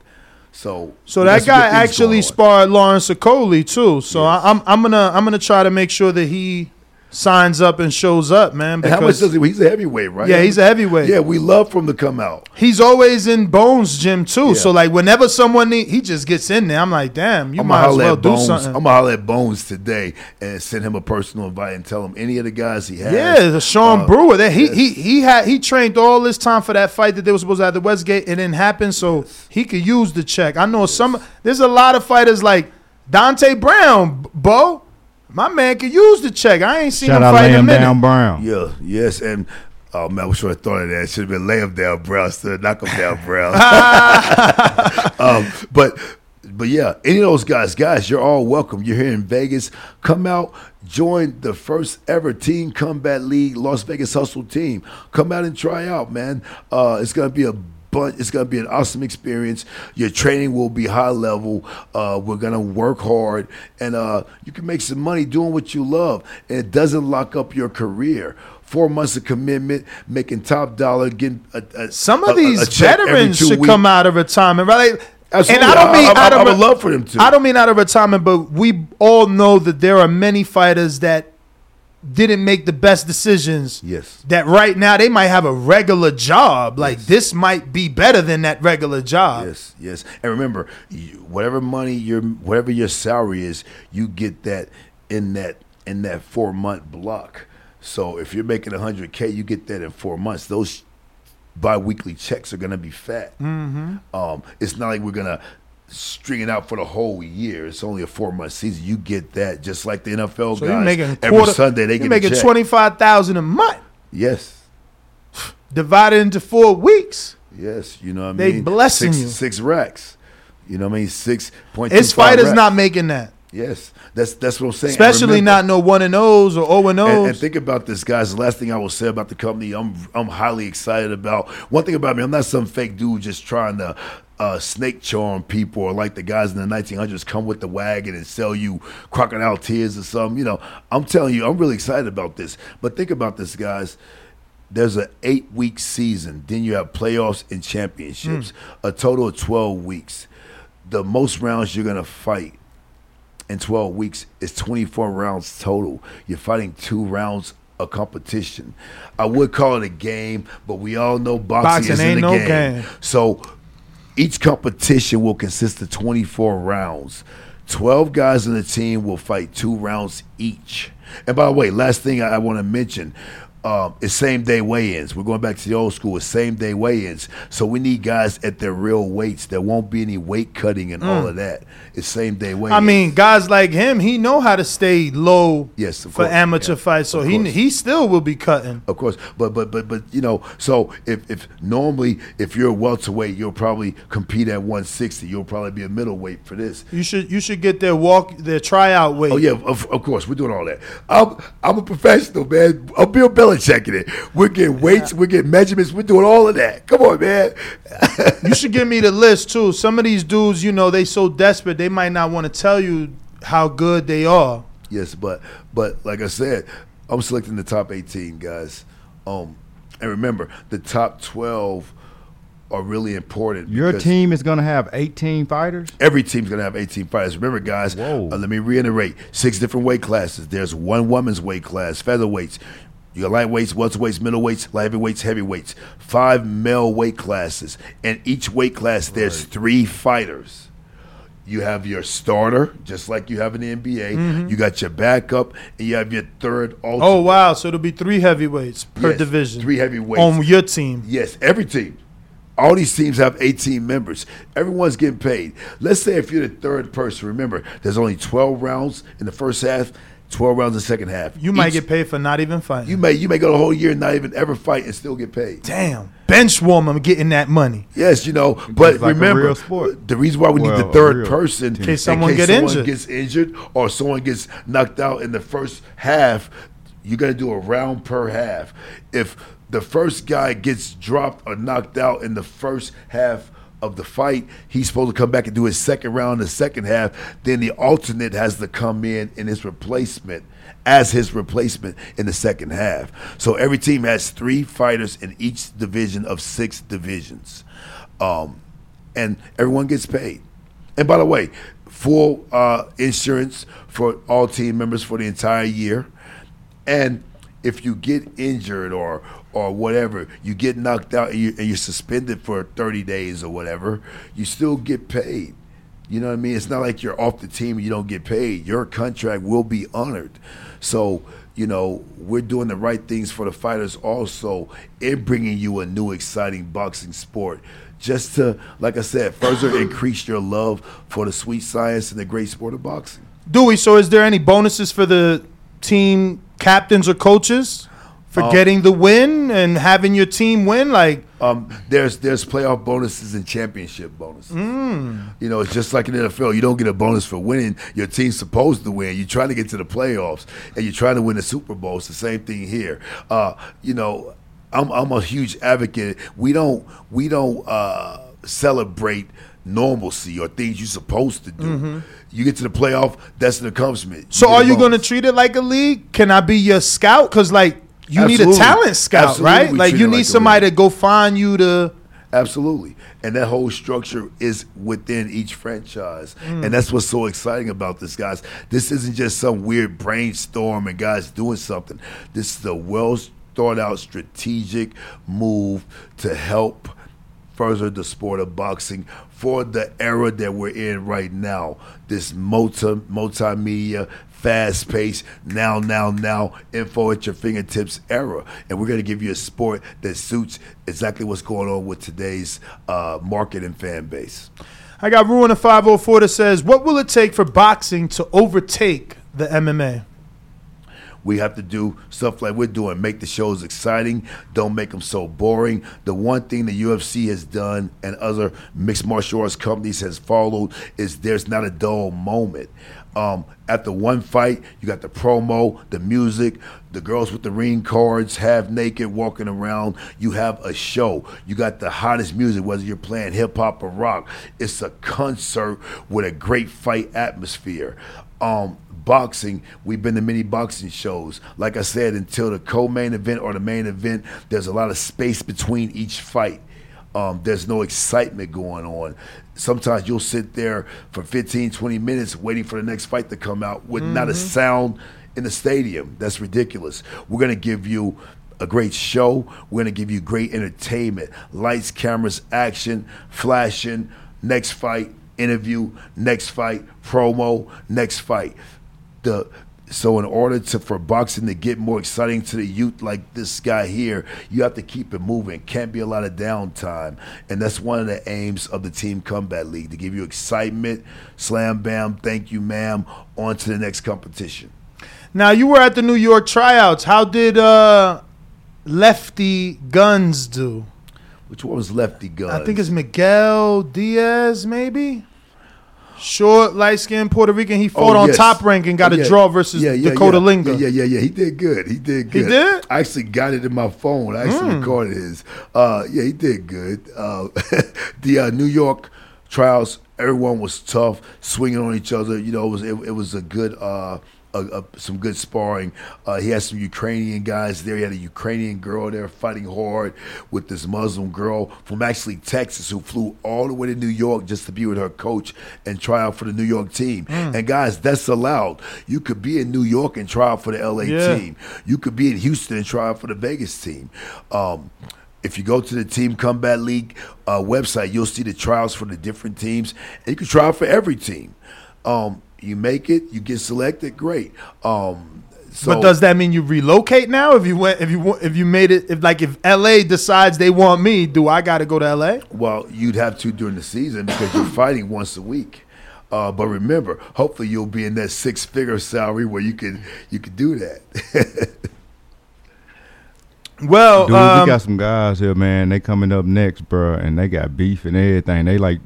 So So that guy actually sparred Lawrence Okoli too. So I, I'm I'm gonna I'm gonna try to make sure that he signs up and shows up, man. And how much does he? He's a heavyweight, right? Yeah, he's a heavyweight. Yeah, we love for him to come out. he's always in Bones gym too. Yeah. So like whenever someone need, he just gets in there. I'm like, damn, you I'm might as well do Bones. something. I'm gonna holler at Bones today and send him a personal invite and tell him any of the guys he has. Yeah, the Sean uh, Brewer. That he he he had he trained all this time for that fight that they were supposed to have at the Westgate. It didn't happen, so he could use the check. I know some. There's a lot of fighters like Dante Brown, Bo. My man could use the check. I ain't seen Shout him out fight in a Lamb minute. Down Brown. Yeah, yes, and oh man, I wish I thought of that. Should have been lay him down, Brown. Instead of knock him down, Brown. [laughs] um, but but yeah, any of those guys, guys, you're all welcome. You're here in Vegas. Come out, join the first ever Team Combat League Las Vegas Hustle team. Come out and try out, man. Uh, it's gonna be a bunch. It's gonna be an awesome experience. Your training will be high level. Uh, we're gonna work hard, and uh, you can make some money doing what you love, and it doesn't lock up your career. Four months of commitment, making top dollar, getting a, a, Some of a- these a check every veterans should weeks. come out of retirement, right? Absolutely. And I don't I- mean I- out I of would love for them to. I don't mean out of retirement, but we all know that there are many fighters that didn't make the best decisions. Yes. That right now they might have a regular job. Like this might be better than that regular job. Yes, yes. And remember, you, whatever money your whatever your salary is, you get that in that in that four month block. So if you're making hundred k, you get that in four months. Those biweekly checks are gonna be fat. Mhm. Um, it's not like we're gonna string it out for the whole year. It's only a four month season. You get that just like the NFL So guys. making every quarter, Sunday they get making twenty five thousand a month Yes. divided into four weeks. Yes, you know what I They mean. blessing six, you. Six racks. You know what I mean. Six point. His fighters not making that. Yes, that's that's what I'm saying. Especially not no one and O's or O and And, and think about this, guys. The last thing I will say about the company, I'm I'm highly excited about. One thing about me, I'm not some fake dude just trying to uh, snake charm people or like the guys in the 1900s come with the wagon and sell you crocodile tears or something. You know, I'm telling you, I'm really excited about this. But think about this, guys. There's an eight week season. Then you have playoffs and championships. A total of 12 weeks. The most rounds you're gonna fight in 12 weeks is 24 rounds total. You're fighting two rounds of competition. I would call it a game, but we all know boxing, Boxing ain't a no game. game. So each competition will consist of 24 rounds. 12 guys on the team will fight two rounds each. And by the way, last thing I, I want to mention um, is same day weigh-ins. We're going back to the old school. It's same day weigh-ins. So we need guys at their real weights. There won't be any weight cutting and all Mm. of that. It's same day weigh-ins. I mean, guys like him, he know how to stay low Yes, for course. amateur fights, so he he still will be cutting. Of course, but but but but you know, so if if normally if you're a welterweight, you'll probably compete at 160. You'll probably be a middleweight for this. You should you should get their walk their tryout weight. Oh yeah, of, of course we're doing all that. I'm I'm a professional, man. I'm Bill Belichick in it. We're getting weights, we're getting measurements, we're doing all of that. Come on, man. you should give me the list too. Some of these dudes, you know, they so desperate they might not want to tell you how good they are. Yes, but but like I said, I'm selecting the top 18 guys. Um, and remember, the top 12 are really important. Your team is gonna have 18 fighters. Every team's gonna have 18 fighters. Remember, guys. Uh, let me reiterate: six different weight classes. There's one woman's weight class, featherweights. You got lightweights, welterweights, middleweights, light heavyweights, heavyweights. Five male weight classes, and each weight class there's three fighters. You have your starter, just like you have in the NBA. Mhm. You got your backup, and you have your third alternate. Oh wow, so it'll be three heavyweights per Yes, division. Three heavyweights on your team. Yes, every team. All these teams have 18 members. Everyone's getting paid. Let's say if you're the third person, remember, there's only 12 rounds in the first half, 12 rounds in the second half. You might Each- get paid for not even fighting. you may you may go the whole year and not even ever fight and still get paid. Damn, bench warmer getting that money. Yes, you know, but like remember the reason why we Well, need the third person team. In case someone get injured. gets injured or someone gets knocked out in the first half, you got to do a round per half. If the first guy gets dropped or knocked out in the first half of the fight, he's supposed to come back and do his second round in the second half. Then the alternate has to come in in his replacement as his replacement in the second half. So every team has three fighters in each division of six divisions. Um, and everyone gets paid. And by the way, full uh, insurance for all team members for the entire year. And if you get injured or or whatever, you get knocked out and, you, and you're suspended for 30 days or whatever, you still get paid. You know what I mean? It's not like you're off the team and you don't get paid. Your contract will be honored. So, you know, we're doing the right things for the fighters also in bringing you a new exciting boxing sport. Just to, like I said, further [coughs] increase your love for the sweet science and the great sport of boxing. Dewey, so is there any bonuses for the team captains or coaches for Um, getting the win and having your team win? Like, Um, there's there's playoff bonuses and championship bonuses. mm, You know, it's just like in the NFL. You don't get a bonus for winning. Your team's supposed to win. You're trying to get to the playoffs, and you're trying to win the Super Bowl. It's the same thing here. Uh, you know, I'm I'm a huge advocate. We don't we don't uh, celebrate normalcy or things you're supposed to do. Mhm. You get to the playoff, that's an accomplishment. so are you going to treat it like a league? Can I be your scout? Because like you need a talent scout, Absolutely, right? we Like you need like somebody to go find you to. Absolutely. And that whole structure is within each franchise. Mm. And that's what's so exciting about this, guys. This isn't just some weird brainstorm and guys doing something. This is a well thought out strategic move to help further the sport of boxing for the era that we're in right now. This multi multimedia, fast paced, now, now, now, info at your fingertips era. And we're gonna give you a sport that suits exactly what's going on with today's uh, market and fan base. I got Ruin a 504 that says, What will it take for boxing to overtake the MMA? We have to do stuff like we're doing, make the shows exciting, don't make them so boring. The one thing the UFC has done and other mixed martial arts companies has followed is there's not a dull moment. Um, after one fight, you got the promo, the music, the girls with the ring cards, half naked, walking around. You have a show. You got the hottest music, whether you're playing hip hop or rock. It's a concert with a great fight atmosphere. Um, boxing, we've been to many boxing shows. Like I said, until the co-main event or the main event, there's a lot of space between each fight. Um, there's no excitement going on. Sometimes you'll sit there for 15, 20 minutes waiting for the next fight to come out with not a Mhm. sound in the stadium. That's ridiculous. We're going to give you a great show. We're going to give you great entertainment. Lights, cameras, action, flashing, next fight, interview, next fight, promo, next fight. The so in order to for boxing to get more exciting to the youth like this guy here, you have to keep it moving. Can't be a lot of downtime. And that's one of the aims of the Team Combat League to give you excitement, slam bam, thank you, ma'am, on to the next competition. Now, you were at the New York tryouts. How did uh, Lefty Guns do? Which one was Lefty Guns? I think it's Miguel Diaz, maybe. Short, light skinned Puerto Rican. He fought Oh, on top rank and got Yeah. a draw versus Yeah, yeah, Dakota yeah. Linger. Yeah, yeah, yeah. He did good. He did good. He did? I actually got it in my phone. I actually Mm. recorded his. Uh, yeah, he did good. Uh, [laughs] the uh, New York trials, everyone was tough, swinging on each other. You know, it was it, it was a good. A, a, some good sparring. Uh, he had some Ukrainian guys there. He had a Ukrainian girl there fighting hard with this Muslim girl from actually Texas who flew all the way to New York just to be with her coach and try out for the New York team. Mm. And guys, that's allowed. You could be in New York and try out for the LA Yeah. team. You could be in Houston and try out for the Vegas team. Um, if you go to the Team Combat League uh, website, you'll see the trials for the different teams, and you can try out for every team. Um, you make it, you get selected, great. Um, so, but does that mean you relocate now? If you went, if you wa- if you made it, if like if LA decides they want me, do I got to go to LA? Well, you'd have to during the season because you're fighting once a week. Uh, but remember, hopefully you'll be in that six-figure salary where you can you can do that. [laughs] Well, Dude, um, we got some guys here, man. They coming up next, bro, and they got beef and everything. They like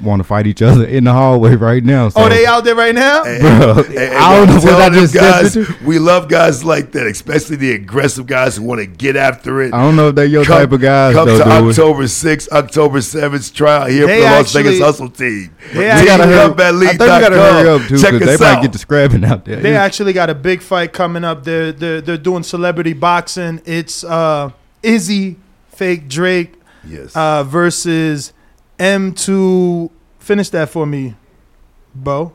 want to fight each other in the hallway right now. So. oh, they out there right now. And- Bro, and- and I don't know I'm what I them just guys. stepped into. We love guys like that, especially the aggressive guys who want to get after it. I don't know if they're your Come- type of guys, Come though, to dude. October 6th, October 7th, trial here They for the Las actually- Vegas Hustle Team. they Team actually- gotta hurry- Combat I think we gotta hurry up too, Check because they us might out. get the scrapping out there. They actually got a big fight coming up. They're they're they're doing celebrity boxing. It's uh Izzy, fake Drake, Yes. uh, versus M2. Finish that for me, Bo.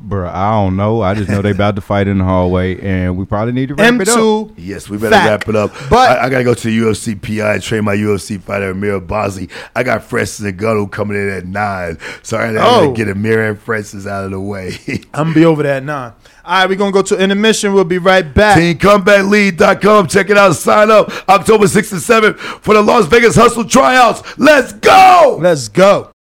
Bruh, I don't know. I just know they about to fight in the hallway, and we probably need to wrap it up. Yes, we better Fact. wrap it up. But- I, I gotta go to the UFC PI and train my UFC fighter Amir Bosley. I got Francis Ngannou coming in at nine, so I gotta Oh. get Amir and Francis out of the way. [laughs] I'm gonna be over that nine. All right, we're gonna go to intermission. We'll be right back. TeamCombatLeague.com. Check it out. Sign up October 6th and 7th for the Las Vegas Hustle tryouts. Let's go. Let's go.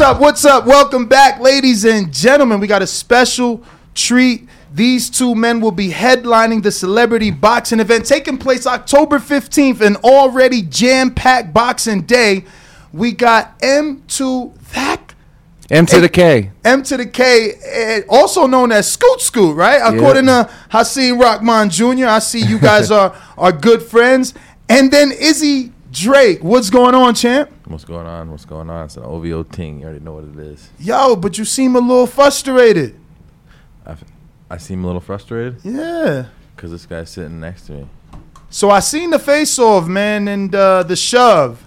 What's up? What's up? Welcome back, ladies and gentlemen. We got a special treat. These two men will be headlining the celebrity boxing event taking place October 15th, an already jam packed boxing day. We got M to the K. M to the K. M to the K, also known as Scoot Scoot, right? According to Hasim Rahman Jr., I see you guys [laughs] are are good friends. And then Izzy Drake, what's going on, champ? What's going on? What's going on? It's an OVO thing. You already know what it is. Yo, but you seem a little frustrated. I, f- I seem a little frustrated Yeah. because this guy's sitting next to me. So I seen the face off, man, and uh, the shove.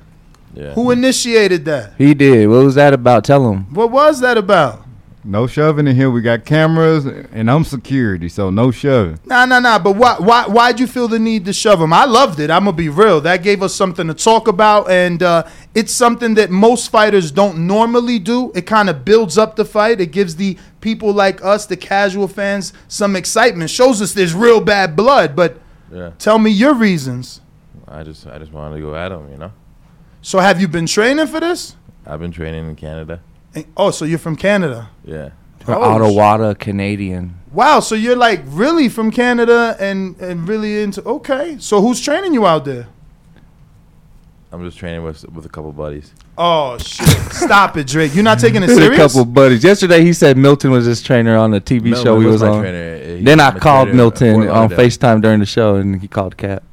Yeah. Who initiated that? He did. What was that about? Tell him. What was that about? No shoving in here. We got cameras, and I'm security, so no shoving. Nah, nah, nah. But why, why, why'd you feel the need to shove him? I loved it. I'm gonna be real. That gave us something to talk about, and uh, it's something that most fighters don't normally do. It kind of builds up the fight. It gives the people like us, the casual fans, some excitement. Shows us there's real bad blood. But Yeah. tell me your reasons. I just I just wanted to go at him. You know. So have you been training for this? I've been training in Canada. And- Oh, so you're from Canada? Yeah. From Oh, Ottawa, Canadian. Wow, so you're like really from Canada and and really into okay. So who's training you out there? I'm just training with with a couple buddies. Oh shit! Stop it, Drake. You're not [laughs] taking it With a couple buddies. Yesterday he said Milton was his trainer on the TV Milton show he was was my on. trainer. He Then was I called Milton on FaceTime during the show and he called Cap.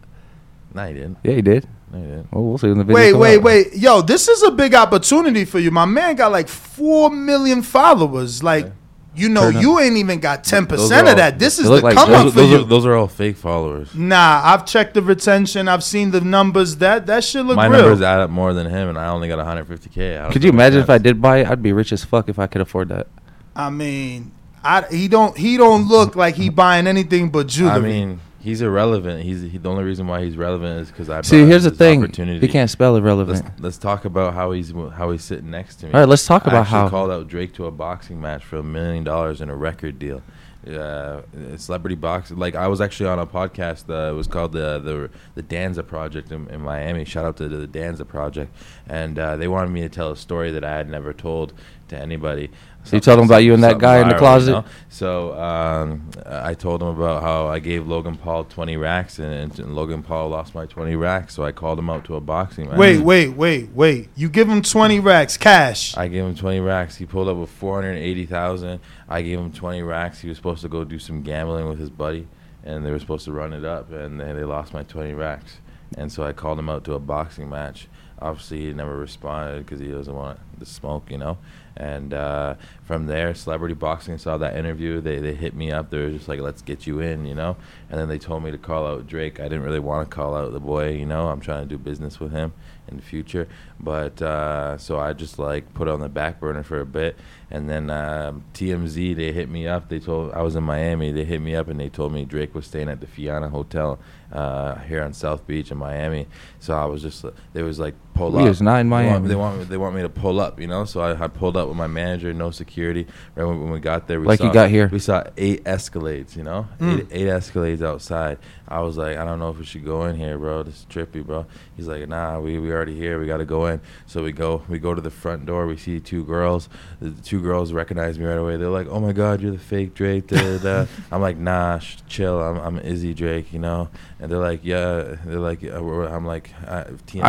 No, he didn't. Yeah, he did. Well, oh, we'll see when the video Wait, wait, out. wait. Yo, this is a big opportunity for you. My man got like four million followers. Like, you know, you ain't even got ten percent are of all- that. This is the like- come those, up are- for those you. Are, those are all fake followers. Nah, I've checked the retention. I've seen the numbers. That that shit look My real. numbers add up more than him, and I only got 150k. I don't Could you imagine if I did buy it? I'd be rich as fuck if I could afford that. I mean, I he don't he don't look like he buying anything but jewelry. I mean, he's irrelevant. He's he, the only reason why he's relevant is because I. See, here's the thing. Opportunity. He can't spell irrelevant. Let's, let's talk about how he's how he's sitting next to me. All right, let's talk I about actually how- called out Drake to a boxing match for a million dollars in a record deal. Uh, celebrity boxing. Like I was actually on a podcast. Uh, it was called the the the Danza Project in, in Miami. Shout out to the Danza Project, and uh, they wanted me to tell a story that I had never told to anybody. So you told them about you and that Something guy in the viral, closet? know? So um, I told him about how I gave Logan Paul 20 racks, and, and Logan Paul lost my 20 racks. So I called him out to a boxing match. wait, wait, wait, wait. You give him twenty racks cash. I gave him 20 racks. He pulled up with 480,000. I gave him 20 racks. He was supposed to go do some gambling with his buddy, and they were supposed to run it up, and then they lost my 20 racks. And so I called him out to a boxing match. Obviously, he never responded because he doesn't want the smoke, you know. And uh, from there, Celebrity Boxing saw that interview. They they hit me up. They were just like, "Let's get you in," you know. And then they told me to call out Drake. I didn't really want to call out the boy, you know. I'm trying to do business with him in the future. But uh, so I just like put on the back burner for a bit. And then um, TMZ they hit me up. They told I was in Miami. They hit me up and they told me Drake was staying at the Faena Hotel uh, here on South Beach in Miami. So I was just they was like pull We up. is not in They want- They want me- they want me to pull up, you know. So I, I pulled up with my manager, no security. Right when, when we got there, we Like saw, you got here. We saw eight Escalades, you know, Mm. eight, eight Escalades outside. I was like, I don't know if we should go in here, bro. This is trippy, bro. He's like, Nah, we we already here. We got to go in. So we go. We go to the front door. We see two girls. The two girls recognize me right away. They're like, Oh my God, you're the fake Drake. Da, da. [laughs] I'm like, Nah, sh- chill. I'm I'm Izzy Drake, you know. And they're like, Yeah. They're like, yeah, I'm like, uh, you [laughs] know?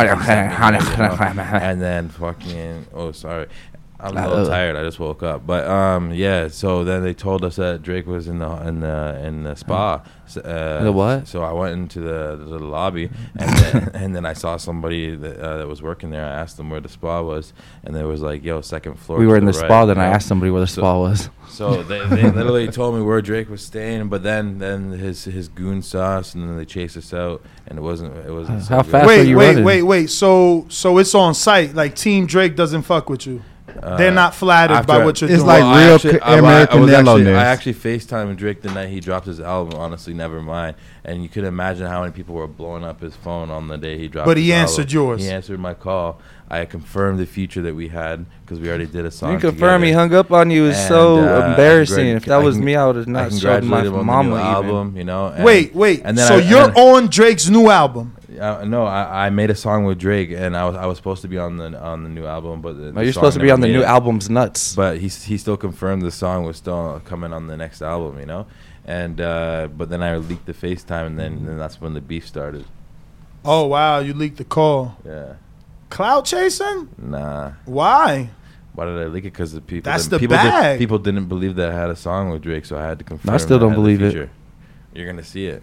and then fucking oh sorry I'm a little Uh, tired. I just woke up, but um, yeah. So then they told us that Drake was in the in the in the spa. S- Uh, The what? So I went into the the lobby, [laughs] and then and then I saw somebody that, uh, that was working there. I asked them where the spa was, and they was like, "Yo, second floor." We were in the the right," spa, then I asked somebody where the spa was. So they, they [laughs] literally told me where Drake was staying, but then then his his goon saw us, and then they chased us out, and it wasn't it wasn't. so How good. fast wait, are you wait, running? wait, wait. So so it's on site. Like Team Drake doesn't fuck with you. They're Uh, not flattered by after- what you're doing. It's doing. like I real actually- c- I- I- I American was actually- yellowness. I actually FaceTimed Drake the night he dropped his album. Honestly, never mind. And you could imagine how many people were blowing up his phone on the day he dropped. But he his answered album. yours. He answered my call. I confirmed the feature that we had because we already did a song. You confirm he hung up on you is And, so uh, I embarrassing. congrat- If that I was con- me, I would have not showed my congratulated him on the mama even. album. You know. and- wait, wait. And then so I, you're and on Drake's new album. Uh, no, I, I made a song with Drake, and I was I was supposed to be on the on the new album, but the, No, the you're song supposed to be on the new it. album's nuts. But he he still confirmed the song was still coming on the next album, you know. And uh, but then I leaked the FaceTime, and then then that's when the beef started. Oh wow, you leaked the call. Yeah, Cloud chasing? nah. Why? Why did I leak it? Because the people That's didn't- the people, did- bag. people didn't believe that I had a song with Drake, so I had to confirm. I still that don't had believe it. You're gonna see it.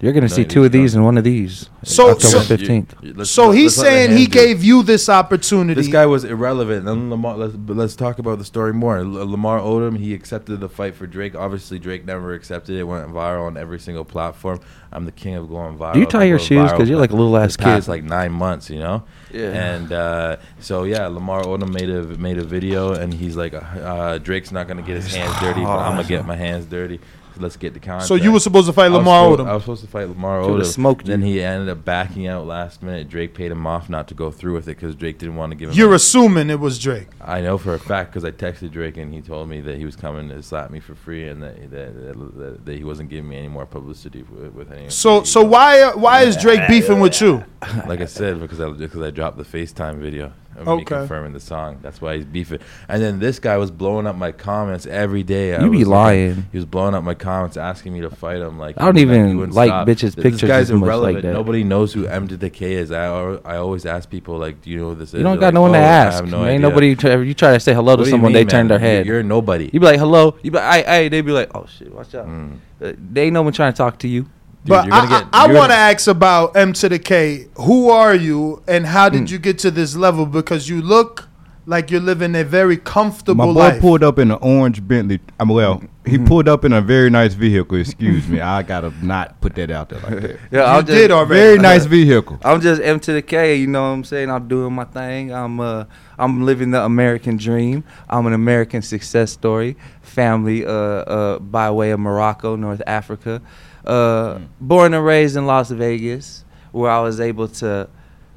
You're gonna No, see two of don't. these and one of these. So- October so- fifteenth. You- let's- So he's let's let the saying he do gave you this opportunity. This guy was irrelevant. Then Lamar, let's let's talk about the story more. L- Lamar Odom, he accepted the fight for Drake. Obviously, Drake never accepted it. Went viral on every single platform. I'm the king of going viral. Do you tie your shoes? because you're like a little the ass past, kid. like nine months, you know. Yeah. And uh, so yeah, Lamar Odom made a made a video, and he's like, uh, Drake's not gonna get his hands dirty, but I'm gonna get my hands dirty. So let's get the contract. So you were supposed to fight Lamar supposed- Odom. I was supposed to fight Lamar Should've Odom. smoked then he ended up backing out last minute. Drake paid him off not to go through with it because Drake didn't want to give him. You're any- assuming it was Drake. I know for a fact because I texted Drake and he told me that he was coming to slap me for free and that that, that, that, that he wasn't giving me any more publicity with, with any. So so why why is Drake beefing with you? like I said, because I because I dropped the FaceTime video of me Okay. confirming the song. That's why he's beefing. And then this guy was blowing up my comments every day. I You be was like- lying. he was blowing up my comments, asking me to fight him. Like I don't even like stop. bitches' This pictures guy's as much like irrelevant. that. Nobody knows who M to the K is. I I always ask people like, do you know who this is? You don't They're got like, no one to "Oh, I ask. have no Ain't idea." nobody. Try, you try to say hello What to do someone, mean, they turn their head. You're nobody. You be like hello. You be like, I, I. They be like, oh shit, watch out. Mm. Uh, they ain't no one trying to talk to you. But you're gonna I, get- I, you're want to ask about M to the K. Who are you, and how Hmm. did you get to this level? Because you look like you're living a very comfortable My boy life. pulled up in an orange Bentley. I'm well. He Mm-hmm. pulled up in a very nice vehicle. Excuse me. I gotta not put that out there like that. [laughs] Yeah, I'll just, Very nice vehicle. I'm just M to the K. You know what I'm saying? I'm doing my thing. I'm uh, I'm living the American dream. I'm an American success story. Family uh, uh, by way of Morocco, North Africa. Uh, Born and raised in Las Vegas, where I was able to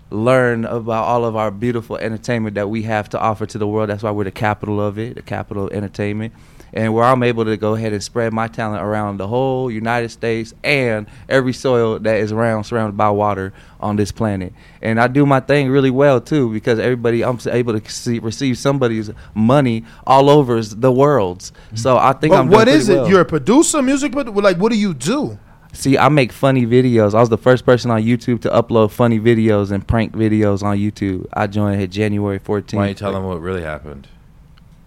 learn about all of our beautiful entertainment that we have to offer to the world. That's why we're the capital of it, the capital of entertainment. And where I'm able to go ahead and spread my talent around the whole United States and every soil that is around surrounded by water on this planet. And I do my thing really well too because everybody I'm able to see, receive somebody's money all over the worlds. So I think but I'm. what doing is pretty it? well. You're a producer, music, but like, what do you do? See, I make funny videos. I was the first person on YouTube to upload funny videos and prank videos on YouTube. I joined it January 14th. Why don't you tell them what really happened?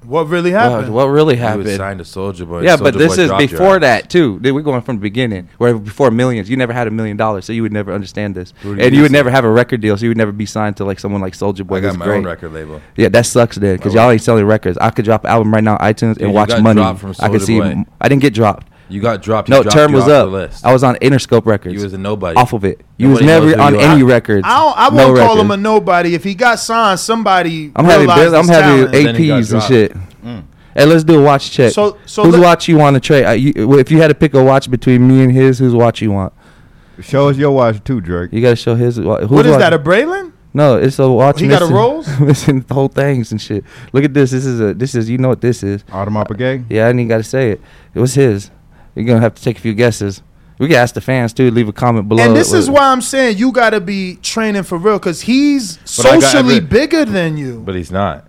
What really What, happened? what really You happened? was signed to Soulja Boy. Yeah, Soulja but this Boy is before that too. We're going from the beginning, where before millions, you never had a million dollars, so you would never understand this, Who and you you would never have a record deal, so you would never be signed to like someone like Soulja Boy. I got my great. own record label. Yeah, that sucks then, because Oh, y'all ain't selling records. I could drop an album right now, on iTunes, Dude, and you watch money. from I could see. Boy. I didn't get dropped. You got dropped. He No, dropped term you was off up. list. I was on Interscope Records. You was a nobody. Off of it. You was Nobody knows never on you any are. records. I, don't, I No won't call him a nobody. If he got signed, somebody. I'm having realized I'm having talent. Then he got APs and dropped. shit. Mm. Hey, let's do a watch check. So- so whose watch you want to trade? Uh, you, if you had to pick a watch between me and his, whose watch you want? Show us your watch too, Drake. You gotta show his. wa- What is watch? that? A Braylon? No, it's a watch. He got a missing- Rolls? [laughs] missing the whole things and shit. Look at this. This is a. This is. You know what this is? Audemars Piguet. Yeah, I didn't even got to say it. It was his. You're gonna have to take a few guesses. We can ask the fans too. Leave a comment below. And this is why I'm saying you got to be training for real because he's But I got socially every- bigger than you. But he's not.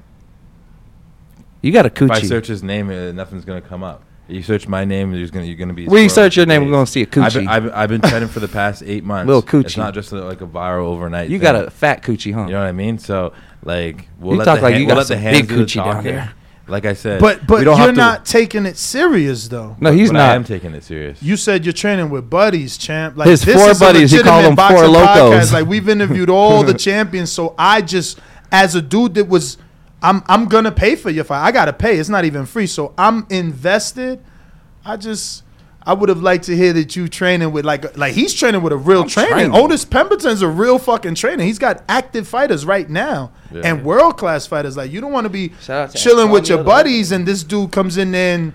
you got a coochie. If I search his name, uh, nothing's gonna come up. You search my name, there's gonna you're gonna be. We search your for name, we're gonna see a I've coochie. I've, been- I've been trending for the [laughs] past eight months. Little coochie. It's not just a, like a viral overnight. You thing. got a fat coochie, huh? You know what I mean? So like, we'll You let talk the like hand- you we'll got let the some hands big do the coochie down talking. there. Like I said, But but we don't you're have to- not taking it serious though. No, he's but not. I am taking it serious. You said you're training with buddies, champ. Like His this four is a buddies, he legitimate called them boxing four locos. podcast. Like we've interviewed all the [laughs] champions, so I just, as a dude that was, I'm I'm gonna pay for your fight. I gotta pay. It's not even free, so I'm invested. I just. I would have liked to hear that you training with like like he's training with a real I'm trainer. training. Otis Pemberton's a real fucking trainer. He's got active fighters right now Yeah. and world class fighters. Like you don't want to be Shout out to chilling with your buddies and this dude comes in and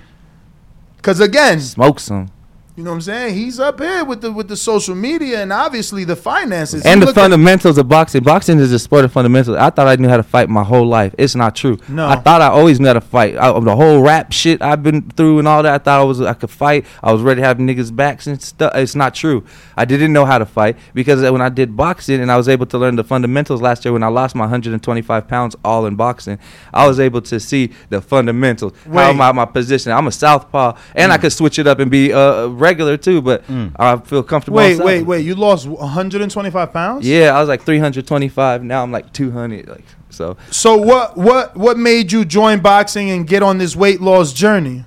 because again smokes some. You know what I'm saying? He's up here with the with the social media and obviously the finances. And You the fundamentals of boxing. Boxing is a sport of fundamentals. I thought I knew how to fight my whole life. It's not true. No. I thought I always knew how to fight. I, the whole rap shit I've been through and all that. I thought I was I could fight. I was ready to have niggas backs and stuff. It's not true. I didn't know how to fight because when I did boxing and I was able to learn the fundamentals last year when I lost my 125 pounds all in boxing, I was able to see the fundamentals. How Wait. my my position. I'm a southpaw and I could switch it up and be uh, regular too. But I feel comfortable. Wait, on wait, wait! You lost 125 pounds. Yeah, I was like 325. Now I'm like 200. Like so. So what what what made you join boxing and get on this weight loss journey?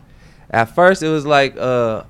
At first, it was like uh,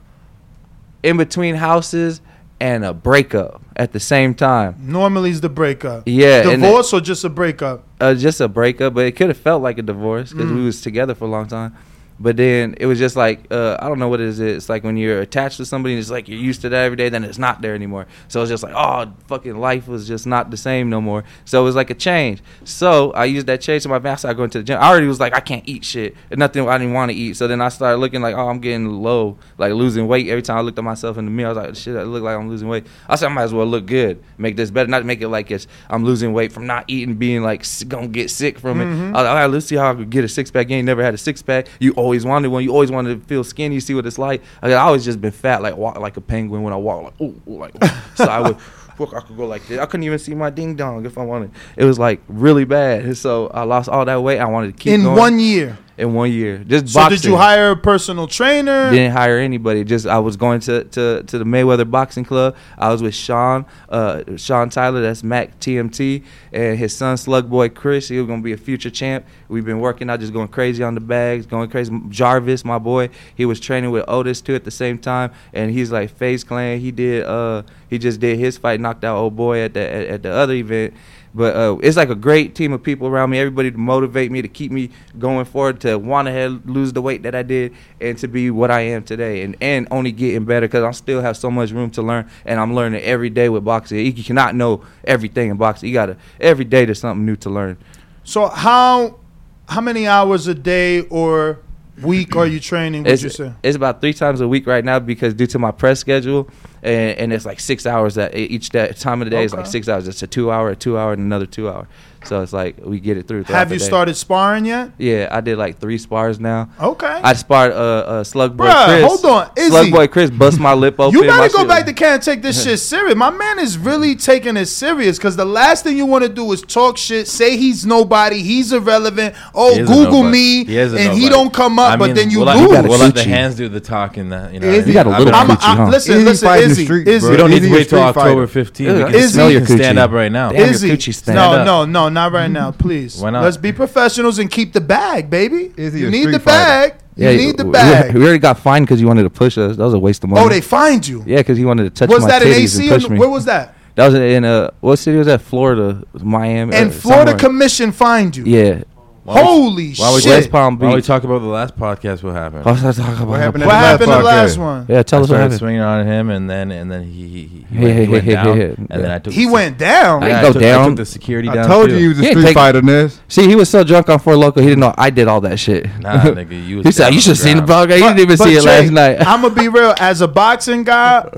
in between houses and a breakup at the same time. Normally, it's the breakup. Yeah, and divorce or just a breakup. Uh, just a breakup, but it could have felt like a divorce because Mm. we was together for a long time. But then it was just like uh, I don't know what it is. It's like when you're attached to somebody, and it's like you're used to that every day. Then it's not there anymore. So it's just like oh, fucking life was just not the same no more. So it was like a change. So I used that change to my advantage. I started going to the gym. I already was like I can't eat shit. And nothing I didn't want to eat. So then I started looking like oh I'm getting low, like losing weight. Every time I looked at myself in the mirror, I was like shit, I look like I'm losing weight. I said I might as well look good, make this better, not make it like it's I'm losing weight from not eating, being like gonna get sick from it. Mhm. I was like, all right, let's see how I could get a six pack. You ain't never had a six pack. You always wanted one. You always wanted to feel skinny. You see what it's like. I, I always just been fat, like walk like a penguin when I walk, like ooh, like. ooh. so I would. [laughs] I could go like this. I couldn't even see my ding dong if I wanted. It was like really bad. And so I lost all that weight. I wanted to keep In going. one year. In one year. Just So boxing. did you hire a personal trainer? Didn't hire anybody. Just I was going to, to, to the Mayweather Boxing Club. I was with Sean, uh, Sean Tyler. That's Mac TMT, and his son Slug Boy Chris. He was gonna be a future champ. We've been working out, just going crazy on the bags, going crazy. Jarvis, my boy, he was training with Otis too at the same time, and he's like Face Clan. He did, uh, he just did his fight, knocked out old boy at the at, at the other event. But uh, it's like a great team of people around me. Everybody to motivate me to keep me going forward, to want to lose the weight that I did, and to be what I am today, and and only getting better because I still have so much room to learn, and I'm learning every day with boxing. You cannot know everything in boxing. You gotta every day there's something new to learn. So how how many hours a day or week are you training? Would It's, you say? it's about three times a week right now because due to my press schedule, and, and it's like six hours that each day, time of the day is like six hours. It's a two hour, a two hour, and another two hour. So it's like we get it through. throughout Have the you day. started sparring yet? Yeah, I did like three spars now. Okay. I sparred uh, uh Slug Boy Bruh, Chris. hold on, Izzy. Slug Boy Chris bust my lip [laughs] open. You My gotta go back was- to Can't take this shit [laughs] serious. My man is really taking it serious because the last thing you want to do is talk shit, say he's nobody, he's irrelevant. Oh, He Google nobody. me, He is a and he don't come up, I but then you we'll lose. Let, we'll let the hands do the talking. That you know. what I Izzy mean? got a I've little been- coochie, I'm a- huh? listen, Izzy listen, fighting the Izzy, street, Izzy. bro. We don't need Izzy to wait till October fighter. 15th. We can, Izzy- we can stand up right now. Izzy, Stand no, up. no, no, not right now, please. Why not? Let's be professionals and keep the bag, baby. Izzy you a need the fighter. bag. You need the bag. We already got fined because you wanted to push us. That was a waste of money. Oh, they fined you. Yeah, because he wanted to touch Was my that in titties AC and or push me. where was that? That was in uh, what city was that? Florida, Miami. And uh, Florida somewhere. Commission fined you. Yeah. Holy Why we shit. West West Palm Why we talk about the last podcast? What happened? What was I talking about? What happened in What the last happened the last one? Yeah, tell I us what happened. swinging on him, and then and then he he, he, he went, he went hey, hey, down, hey, hey. and then I took He went down. I I, didn't I go took, I down. took the security I down. told too. you he was a street take- fighter, Ness. See, he was so drunk on Four Loco, he didn't know I did all that shit. Nah, [laughs] nigga, you was he said, "You should have the seen the ground." podcast. You didn't even see it last night." [laughs] I'm gonna be real. As a boxing guy,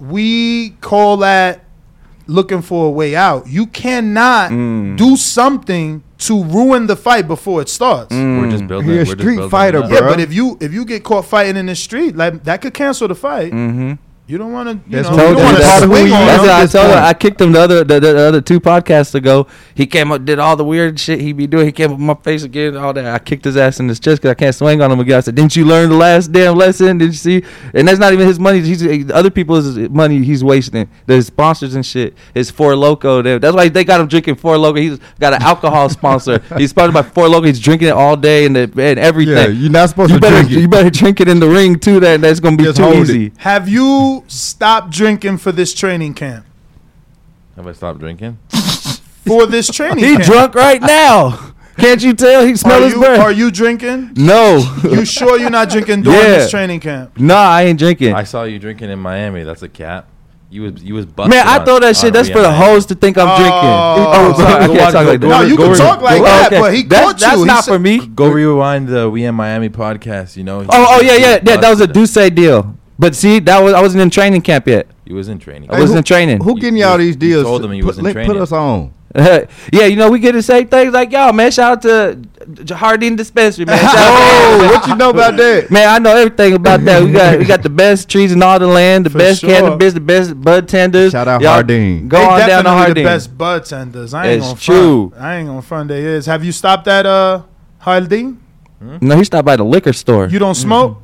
we call that looking for a way out. You cannot Mm. do something to ruin the fight before it starts. We're just building. He a we're just street building fighter, it up. Yeah, but if you if you get caught fighting in the street, like that could cancel the fight. Mm-hmm. You don't want to. That's know, what- you that's swing who on he That's what I told him. I kicked him the other the, the, the other two podcasts ago. He came up, did all the weird shit he be doing. He came up my face again, all that. I kicked his ass in his chest because I can't swing on him again. I said, "Didn't you learn the last damn lesson? Did you see?" And that's not even his money. He's other people's money. He's wasting. The sponsors and shit. His Four Loco. That's why they got him drinking Four Loco. He's got an alcohol sponsor. [laughs] He's sponsored by Four Loco. He's drinking it all day and, the, and everything. Yeah, you're not supposed you to better, drink it. You better drink it in the ring too. That that's gonna be Just too hold it. easy. Have you stopped drinking for this training camp? Have I stopped drinking? [laughs] For this training He camp. drunk right now. Can't you tell? He smell Are his you, breath. are you drinking? no. You sure you're not drinking during Yeah. this training camp? Nah, I ain't drinking. I saw you drinking in Miami. That's a cap. You was you was busted. Man, I on- throw that shit. on That's for the Miami. hoes to think I'm Oh. drinking. Oh, oh sorry, I go can't watch- talk like go- that. No, you go can re- talk like go- that, okay. but he That's, caught that's you. He not said- for me. Go rewind the We in Miami podcast. You know. Oh, oh yeah, yeah, yeah. That was a busted. Duce deal. But see, that was I wasn't in training camp yet. He was in training. I wasn't in training. Who You- getting you- y'all these you deals? told him he put, wasn't link- put training. us on. [laughs] yeah, you know we get to say things like, "Yo, man, shout out to J- Hardin Dispensary, man." Shout out Oh, to- what you know about that? [laughs] Man, I know everything about that. We got we got the best trees in all the land, the For best sure. cannabis, the best bud tenders. Shout out Y'all Hardin. Go They on down to definitely Hardin. the best bud tenders. I ain't It's gonna true. Front. I ain't gonna front. They is. Have you stopped at uh Hardin? No, he stopped by the liquor store. You don't smoke?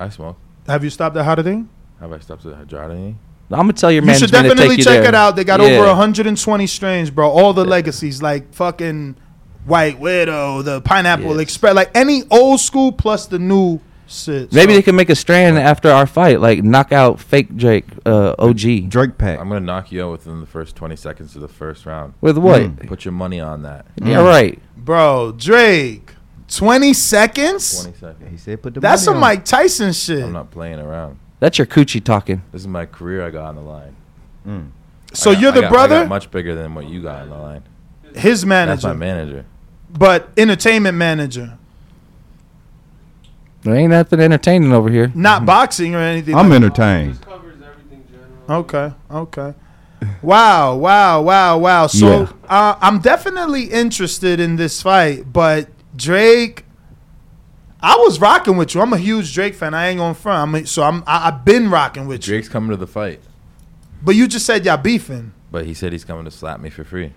I smoke. Have you stopped at Hardin? Have I stopped at Jardine? I'm gonna tell your man. You should definitely check it out. They got Yeah. over 120 strains, bro. All the legacies, like fucking White Widow, the Pineapple Yes. Express, like any old school plus the new shit. Maybe So- they can make a strand after our fight, like knock out fake Drake, uh, OG. Drake pack. I'm gonna knock you out within the first 20 seconds of the first round. With what? Put your money on that. Yeah, right. bro, Drake, 20 seconds. 20 seconds. He said put the That's money some on. Mike Tyson shit. I'm not playing around. That's your coochie talking. This is my career. I got on the line. Mm. So I got- you're I the got- I brother, got much bigger than what you got on the line. his manager. That's my manager. but entertainment manager, There ain't nothing entertaining over here. not [laughs] boxing or anything. I'm like- entertained. Okay, okay. Wow, wow, wow, wow. So uh, I'm definitely interested in this fight, but Drake, I was rocking with you. I'm a huge Drake fan. I ain't gonna front. I'm a, so I'm I, I've been rocking with you. Drake's coming to the fight, But you just said y'all beefing. but he said he's coming to slap me for free.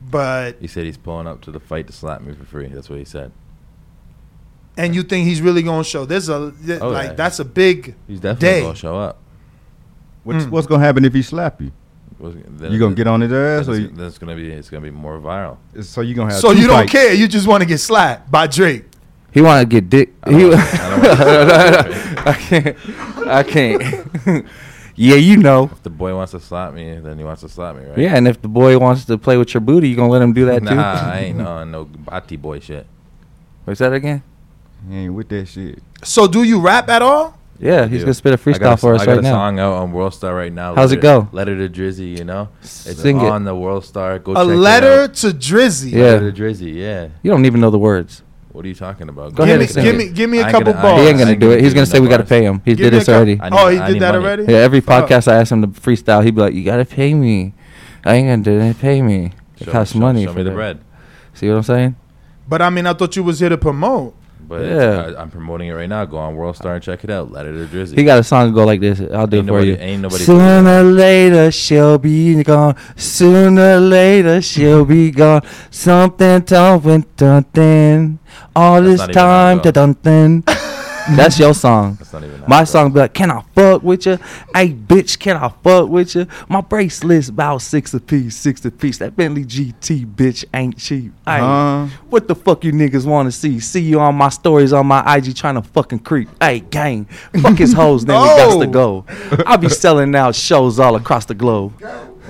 But He said he's pulling up to the fight to slap me for free. That's what he said. and you think he's really gonna show. There's a Oh, like yeah. that's a big He's definitely day. gonna show up. What's, Mm. what's gonna happen if he slap you? What's- You gonna get on his ass, then or it's- you- then it's gonna be it's gonna be more viral. So you gonna have So two you don't fights. care. You just want to get slapped by Drake. He want to get dick. I He, I [laughs] I can't. I can't. [laughs] yeah, you know. If the boy wants to slap me, then he wants to slap me, right? Yeah, and if the boy wants to play with your booty, you gonna let him do that too? Nah, I ain't on [laughs] no bati boy shit. What's that again? He ain't with that shit. So do you rap at all? Yeah, he's Dude, gonna spit a freestyle got for us I got right a now. song out on World Star right now. How's it Letter- go? Letter to Drizzy, you know. It's Sing it. on the World Star. Go A check it letter out. to Drizzy. Yeah. Letter to Drizzy, yeah. You don't even know the words. What are you talking about? Go Give ahead me- and sing give it. me- give me a I ain't couple gonna- I bars. He ain't gonna do it. He's gonna say we gotta pay him. He Give did me a this cou- already. I Oh, he I did need that money. already. Yeah, every Fuck. podcast I ask him to freestyle, he'd be like, "You gotta pay me. I ain't gonna do it. Pay me. It Show- costs show- money show for me the that." bread. See what I'm saying? But I mean, I thought you was here to promote. But Yeah. I, I'm promoting it right now. Go on World Star and check it out. Letter to Drizzy. He got a song to go like this. I'll do Ain't it for nobody- you. ain't nobody Sooner or later she'll be gone. Sooner or later she'll be gone. Something done dun dun. All That's this time to it dun dun. That's your song. That's not even how My it song be like, can I fuck with you? Hey, bitch, can I fuck with you? My bracelet's about six a piece, six a piece. That Bentley GT, bitch, ain't cheap. Hey, Huh? what the fuck you niggas want to see? See you on my stories on my IG trying to fucking creep. Hey, gang, fuck his hoes, then we got to go. I be selling out shows all across the globe.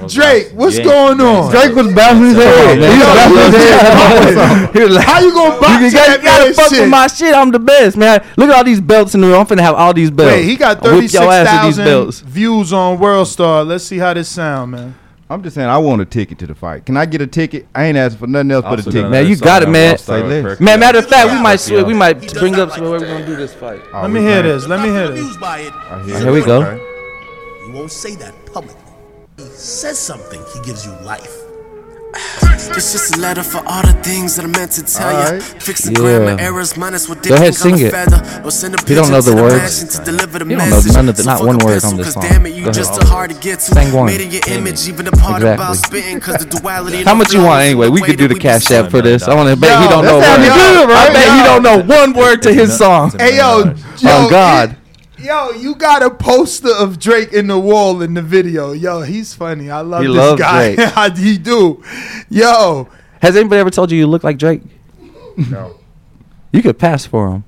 Drake, what's Yeah. going on? Drake was bouncing his head. He was bouncing his head. [laughs] He was like, How you gonna box you to got- that you gotta fuck shit? with my shit. I'm the best, man. Look at all these belts in the room. I'm finna have all these belts. Wait, he got I'll whip thirty your six ass with these belts. thousand views on World Star. Let's see how this sound, man. I'm just saying, I want a ticket to the fight. Can I get a ticket? I ain't asking for nothing else but a ticket. Man, you got it, man. Say with Man, matter of fact, we might Perky we it. might bring up where we're gonna do this fight. Oh, Let me oh, hear this. Let me hear this. Confused by it. I Oh, here we go. You won't say that publicly. He says something, he gives you life. [sighs] It's just a letter for all the things that I meant to tell you. Alright. Fix the Yeah. grammar errors, minus what Go ahead, didn't sing it. Or send a He don't know the words. to deliver the He don't know message. none of the- So not fuck one a word pistol, on this 'cause song. Damn it, you Go just ahead. a hard to get to. Sing one. Made it your image, even the part Exactly. about spitting, cause the duality. How much you want anyway? We could do the cash app for this. I want to bet he don't know. that sounded words. good, I right? bet he don't know one word to his [laughs] song. Hey yo, yo, On God. Yo, you got a poster of Drake in the wall in the video. Yo, he's funny. I love He this loves guy. Drake. [laughs] he do. Yo, Has anybody ever told you you look like Drake? No. You could pass for him.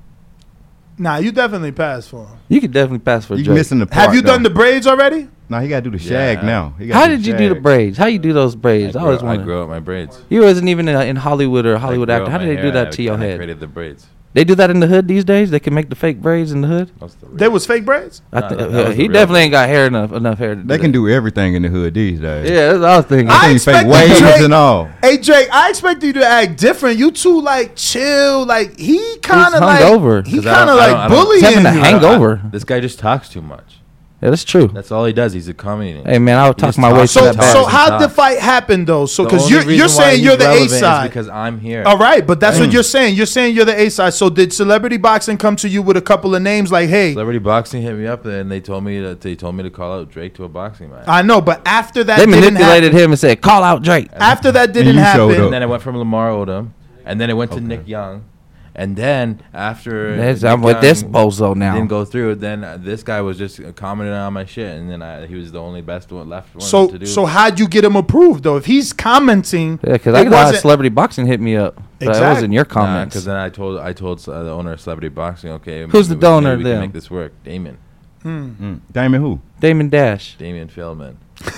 nah, you definitely pass for him. You could definitely pass for You Drake. missing the part. Have you done the braids already? No, he got to do the shag Yeah. now. He gotta How did you do the shag. braids? How you do those braids? I, I grew, always I wanted. grew out my braids. You wasn't even in, in Hollywood or Hollywood grew actor. out How my did they do hair that and to I- your and I head? created the braids. They do that in the hood these days. They can make the fake braids in the hood. That's the real. They was fake braids. I Nah, thi- that- uh, that he definitely braids. ain't got hair enough enough hair. To They do can do everything in the hood these days. Yeah, that's what I was thinking. I They can fake expected waves Drake- and all. Hey Drake, I expect you to act different. You two like chill. Like he kind of like hungover. he 'Cause I kind of like don't- I don't- bullying He's having a hangover. This guy just talks too much. Yeah, that's true. That's all he does. He's a comedian. Hey man, I would He talk my way talks to So that and so how and would the fight happen though? So because you're you're saying you're the A side. because I'm here. All right, but that's what you're saying. You're saying you're the A side. So did celebrity boxing come to you with a couple of names like, hey, Celebrity boxing hit me up and they told me that they told me to call out Drake to a boxing match. I know, but after that They didn't manipulated happen, him and said, "Call out Drake." after that didn't you happen, and then it went from Lamar Odom, and then it went to Nick Young, and then after That's- I'm with this bozo now. Didn't go through. Then uh, this guy was just uh, commenting on my shit, and then I, he was the only best one left one so to do. so how'd you get him approved though? If he's commenting, Yeah, because it I know how wasn't- celebrity boxing hit me up. But That Exact- wasn't your because comments. then I told I told uh, the owner of Celebrity Boxing, okay, Who's the maybe we- donor maybe we can then? make this work, Damon, Mm. Damon who? Damon Dash. Damon Feldman.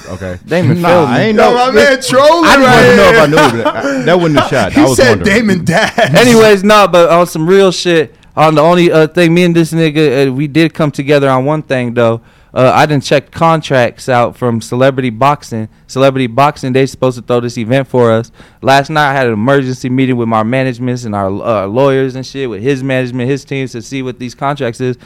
Okay. [laughs] Damon Nah, Feldman. I ain't Yo, know. my man trolling I just right wanted to know if I here. knew that. I- that wasn't a [laughs] shot. He I was said wondering. Damon Dash. Anyways, no, but on some real shit, on the only uh, thing, me and this nigga, uh, we did come together on one thing though. Uh, I didn't check contracts out from Celebrity Boxing. Celebrity Boxing, they supposed to throw this event for us. Last night I had an emergency meeting with my managements and our uh, lawyers and shit, with his management, his teams to see what these contracts is.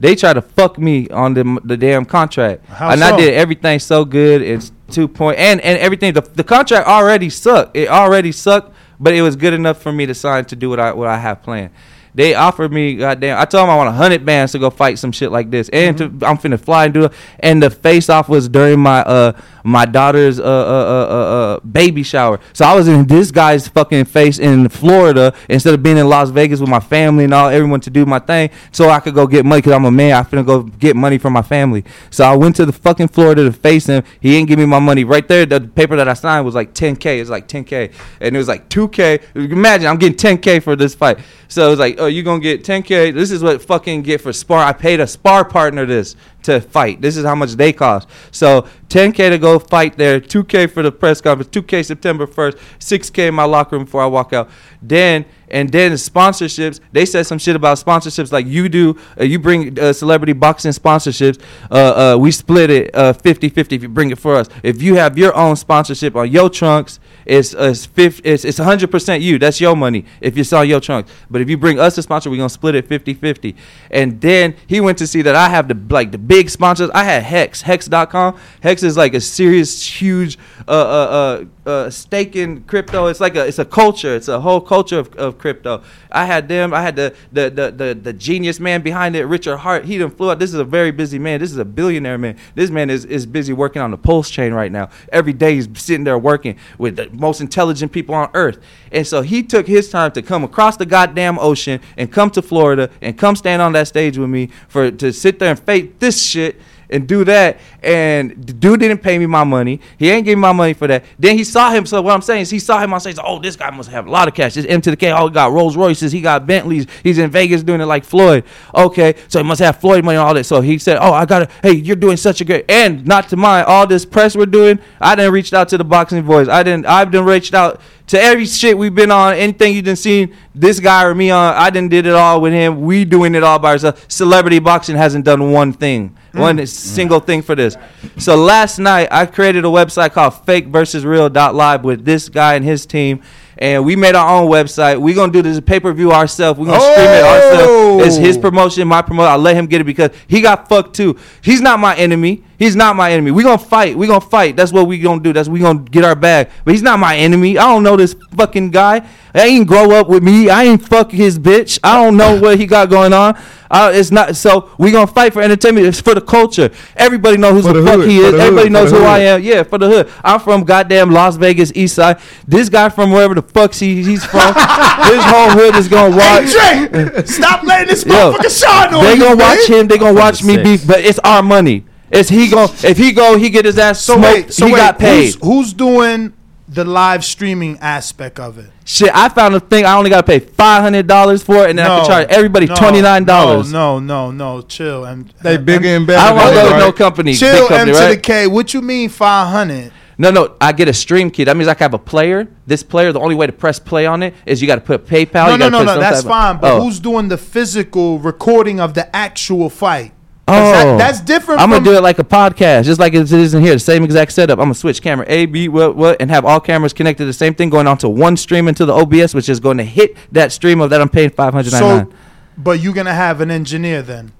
They try to fuck me on the the damn contract, How and so? I did everything so good. It's two point and and everything. The, the contract already sucked. It already sucked, but it was good enough for me to sign to do what I what I have planned. They offered me, goddamn. I told them I want a hundred bands to go fight some shit like this, and to, I'm finna fly and do it. And the face off was during my uh my daughter's uh, uh uh uh uh baby shower. So I was in this guy's fucking face in Florida instead of being in Las Vegas with my family and all everyone to do my thing, so I could go get money because I'm a man. I finna go get money from my family. So I went to the fucking Florida to face him. He didn't give me my money right there. The paper that I signed was like 10k. It's like 10k, and it was like 2k. Imagine I'm getting 10k for this fight. So it was like, oh, you gonna get 10k? This is what fucking get for spar. I paid a spar partner this to fight. This is how much they cost. So 10k to go fight there, 2k for the press conference, 2k September 1st, 6k in my locker room before I walk out. Then and then sponsorships, they said some shit about sponsorships like you do. Uh, you bring uh, celebrity boxing sponsorships. Uh, uh, we split it uh, 50-50 if you bring it for us. If you have your own sponsorship on your trunks, it's uh, it's, 50, it's it's 100% you. That's your money if you sell your trunks. But if you bring us a sponsor, we're going to split it 50-50. And then he went to see that I have the like the big sponsors. I had Hex, hex.com. Hex is like a serious huge uh uh uh, uh stake in crypto. It's like a it's a culture. It's a whole culture of, of crypto. I had them. I had the the, the the the genius man behind it, Richard Heart. He done flew out. This is a very busy man. This is a billionaire man. This man is is busy working on the PulseChain right now. Every day he's sitting there working with the most intelligent people on earth. And so he took his time to come across the goddamn ocean and come to Florida and come stand on that stage with me for to sit there and fake this shit and do that. And the dude didn't pay me my money. He ain't give me my money for that. Then he saw him. So what I'm saying is he saw him on stage. Oh, this guy must have a lot of cash. This M to the K. Oh, he got Rolls Royces. He got Bentleys. He's in Vegas doing it like Floyd. Okay, so he must have Floyd money and all that. So he said, Oh, I got to, hey, you're doing such a great. And not to mind, all this press we're doing, I didn't reach out to the boxing voice. I didn't, I've done reached out to every shit we've been on, anything you done seen this guy or me on, I didn't did it all with him. We doing it all by ourselves. Celebrity boxing hasn't done one thing, one hmm. single thing for this. So last night I created a website called Fake versus Real Live with this guy and his team. And we made our own website. We're gonna do this pay per view ourselves. We're gonna stream it ourselves. It's his oh! promotion, my promotion. I let him get it because he got fucked too. He's not my enemy. He's not my enemy. We're gonna fight. We're gonna fight. That's what we gonna do. That's we gonna get our bag. But he's not my enemy. I don't know this fucking guy. I ain't grow up with me. I ain't fuck his bitch. I don't know what he got going on. Uh, it's not so we gonna fight for entertainment. It's for the culture. Everybody knows who the, the fuck hood, he is. Everybody hood, knows who the I am. Yeah, for the hood. I'm from goddamn Las Vegas East Side. This guy from wherever the fuck he, he's from. [laughs] his whole hood is gonna watch. Hey, Drake, stop letting this Yo, motherfucker shine on they you, gonna man. watch him. They gonna watch me beef, but it's our money. It's he go if he go he get his ass So smoked. wait, so he wait, got paid. Who's, who's doing the live streaming aspect of it? Shit, I found a thing. I only gotta pay five hundred dollars for it, and then I can charge everybody no, twenty nine dollars. No, no, no, no, chill. And They bigger and better I don't want to than go us, no company. chill. big company, M to the K. What you mean five hundred? No, no, I get a stream kit. That means I can have a player. This player, the only way to press play on it is you got to put PayPal. No, you no, no, put no. That's type of- fine. But Oh. who's doing the physical recording of the actual fight? 'Cause that- Oh, that's different. I'm gonna do it like a podcast, just like it is in here. The same exact setup. I'm gonna switch camera A, B, what, what, and have all cameras connected. The same thing going onto one stream into the OBS, which is going to hit that stream of that I'm paying five hundred ninety So, but you're gonna have an engineer then.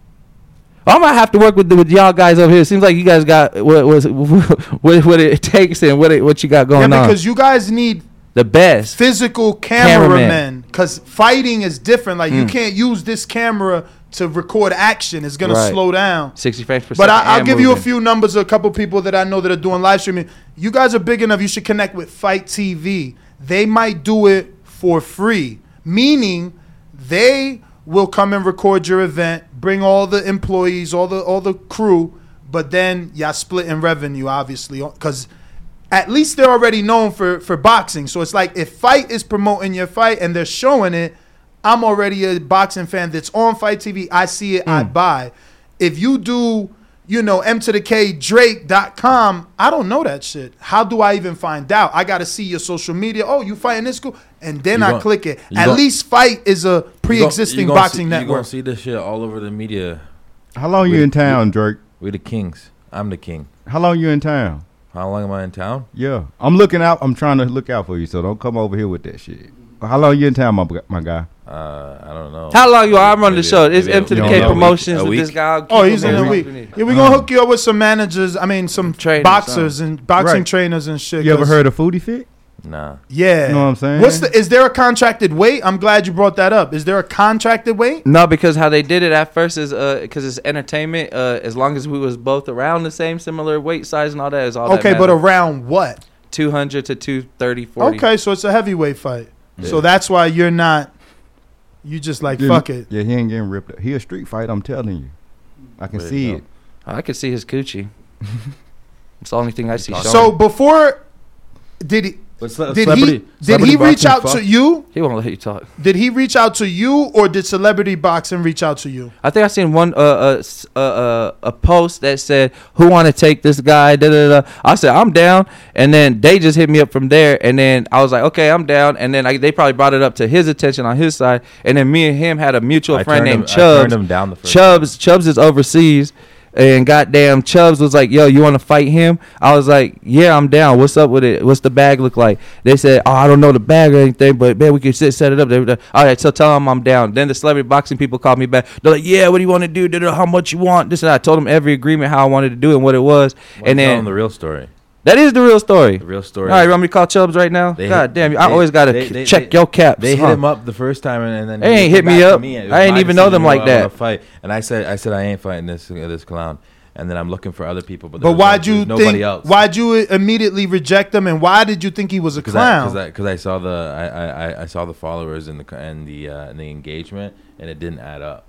I'm gonna have to work with the, with y'all guys over here. It seems like you guys got what was [laughs] what, what it takes and what it, what you got going yeah, on. because you guys need the best physical cameramen. Because fighting is different. Like you Mm. can't use this camera to record action. It's gonna Right. slow down. sixty frames per But second. I, I'll and give you a few numbers. of A couple people that I know that are doing live streaming. You guys are big enough. You should connect with FITE TV. They might do it for free, meaning they will come and record your event, bring all the employees, all the all the crew, but then y'all split in revenue, obviously, because at least they're already known for for boxing. So it's like if FITE is promoting your fight and they're showing it, I'm already a boxing fan that's on FITE TV. I see it, I hmm. buy. If you do, you know, M to the K Drake.com, I don't know that shit. How do I even find out? I gotta see your social media. Oh, you fighting this school? And then You I gon- click it. you At gon- least FITE is a pre-existing You gon- you gon' boxing see, You gonna see this shit all over the media. How long you in town, we- Drake? We the kings. I'm the king. How long you in town? How long am I in town? Yeah, I'm looking out. I'm trying to look out for you, so don't come over here with that shit. How long you in town, my my guy? Uh, I don't know. How long you are? I'm running the show. It's maybe M to the a- K a week- Promotions. a with this week? guy. Oh, he's in a on week. what we need. Yeah, we're gonna hook you up with some managers. I mean, some Trainers, boxers and boxing Right. trainers and shit. You ever heard of Foodie Fit? Nah. Yeah. You know what I'm saying? What's the? Is there a contracted weight? I'm glad you brought that up. Is there a contracted weight? No, because how they did it at first is uh because it's entertainment. Uh, as long as we was both around the same similar weight size and all that is all. Okay, but around what? two hundred to 230, 40. Okay, so it's a heavyweight fight. So that's why you're not. You just like Yeah, fuck it. Yeah, he ain't getting ripped. He a street fight. I'm telling you. I can Where'd see it it. I can see his coochie. [laughs] it's the only thing I see. So before, did he? What's that, Did celebrity- he? Did he reach out fuck? to you? He won't let you talk. Did he reach out to you, or did celebrity boxing reach out to you? I think I seen one uh, uh, uh, uh, a post that said, "Who want to take this guy?" Da, da, da. I said, "I'm down," and then they just hit me up from there, and then I was like, "Okay, I'm down," and then I, they probably brought it up to his attention on his side, and then me and him had a mutual I friend named him- I Chubbs. turned him down the first Chubbs, Chubbs is overseas. And goddamn, Chubbs was like, "Yo, you want to fight him?" I was like, "Yeah, I'm down. What's up with it? What's the bag look like?" They said, "Oh, I don't know the bag or anything, but man, we can sit set it up." They were like, All right, so tell them I'm down. Then the celebrity boxing people called me back. They're like, "Yeah, what do you want to do? How much you want?" This and. I told them every agreement how I wanted to do it and what it was, Well, and then the real story. That is the real story. The real story. All right, you want me to call Chubbs right now? They God hit- damn, I they- always gotta they- they- check they- your caps. They huh? hit him up the first time, and, and then They he ain't hit me up. me. I ain't even know them like who I wanna that. Fight, and I said, I said I ain't fighting this uh, this clown, and then I'm looking for other people. But, But why'd no- you nobody think? else? Why'd you immediately reject him, and why did you think he was a Because clown? I, because I, saw the I, I, I- I saw the followers and the and the uh, and the engagement, and it didn't add up.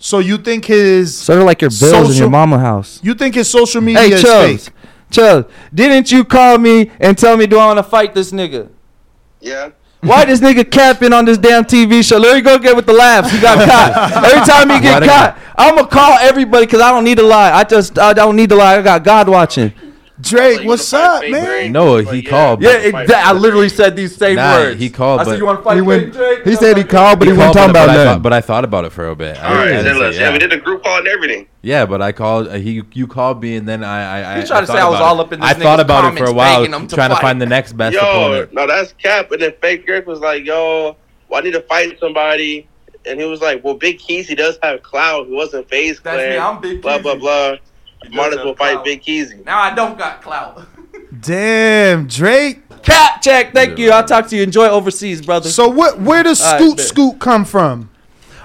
so you think his Sort of like your bills in your mama house. You think his social media Hey, is Chubbs, fake? Chubbs, didn't you call me and tell me do I want to fight this nigga? Yeah. Why this nigga capping on this damn TV show? Let me go get with the laughs. He got caught. Every time he get caught, I'm gonna call everybody because I don't need to lie. I just I don't need to lie. I got God watching. Drake, what's up, man? No, he called. Yeah, it, I literally said these same Nah, words. he called, I said but you want to fight he went- Drake? He said he called, but he, wasn't talking about I nothing. but I thought about it for a bit. I All right, didn't then let's. yeah. Yeah, we did a group call and everything. Yeah, but I called. Uh, he you called me, and then I I. I You tried to say I was all up in this I thought about it for a while, begging him to trying to find the next best yo, no, that's cap. And then Fake Eric was like, yo, I need to fight somebody. And he was like, well, Big Keezy does have clout. He wasn't phase That's clan. me, I'm Big Blah, blah, blah. He Might as well fight. Big Keezy. Now I don't got clout. [laughs] Damn, Drake. Cat check. Thank you. I'll talk to you. Enjoy overseas, brother. So what? Where does All right, Scoot bet. Scoot come from?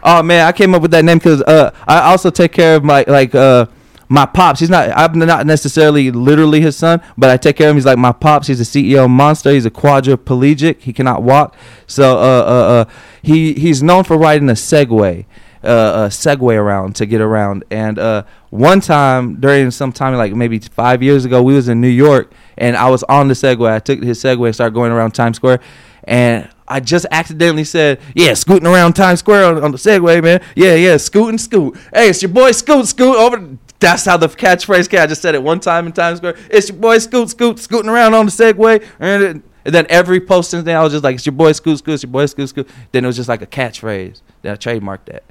Oh man, I came up with that name because uh, I also take care of my like uh, my pops. He's not I'm not necessarily literally his son, but I take care of him. He's like my pops. He's a CEO Monster. He's a quadriplegic. He cannot walk. So uh, uh, uh, he he's known for riding a Segway. Uh, a Segway around to get around, and uh, one time during some time like maybe five years ago, we was in New York, and I was on the Segway. I took his Segway and started going around Times Square, and I just accidentally said, "Yeah, scooting around Times Square on, on the Segway, man. Yeah, yeah, scooting, scoot. Hey, it's your boy Scoot, Scoot over." That's how the catchphrase came. I just said it one time in Times Square. It's your boy Scoot, Scoot, scooting around on the Segway, and, it- and then every post since then, I was just like, "It's your boy Scoot, Scoot, it's your boy Scoot, Scoot." Then it was just like a catchphrase. Then I trademarked that.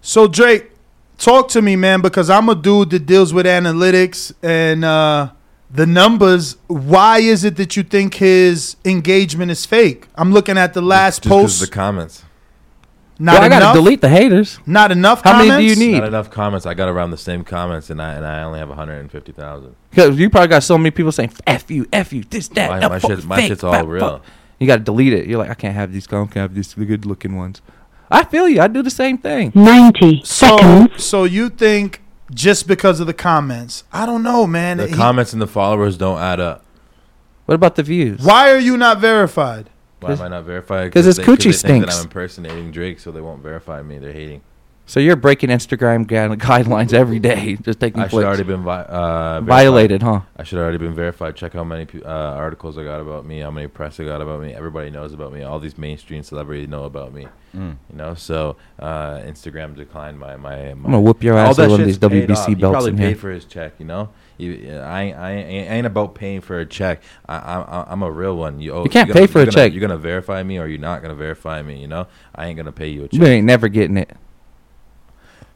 So Drake, talk to me, man, because I'm a dude that deals with analytics and uh, the numbers. Why is it that you think his engagement is fake? I'm looking at the last Just 'cause post. the comments. Not Well, I enough. gotta delete the haters. Not enough. How many do comments? you need? Not enough comments. I got around the same comments, and I and I only have 150,000. Because you probably got so many people saying "f you, f you," this, that. My- that, my fuck, shit- my fake, shit's all fuck, real. fuck. You got to delete it. You're like, I can't have these. I can't have these the good looking ones. I feel you. I do the same thing. Ninety so, So you think just because of the comments? I don't know, man. The He- comments and the followers don't add up. What about the views? why are you not verified? Why am I not verified? Because it's coochie they think that. I'm impersonating Drake, so they won't verify me. They're hating. So you're breaking Instagram guide- guidelines every day, just taking I should already been vi- uh, verified. violated, huh? I should have already been verified. Check how many pe- uh, articles I got about me, how many press I got about me. Everybody knows about me. All these mainstream celebrities know about me. Mm. You know, so uh, Instagram declined my my. my I'm gonna whoop your ass with one of shit's these WBC off. He belts probably in paid here. for his check. You know, you, I ain't, I ain't, I ain't about paying for a check. I, I, I'm a real one. You, owe, You can't gonna- pay for a gonna- check. You're gonna verify me, or you're not gonna verify me. You know, I ain't gonna pay you a check. You ain't never getting it.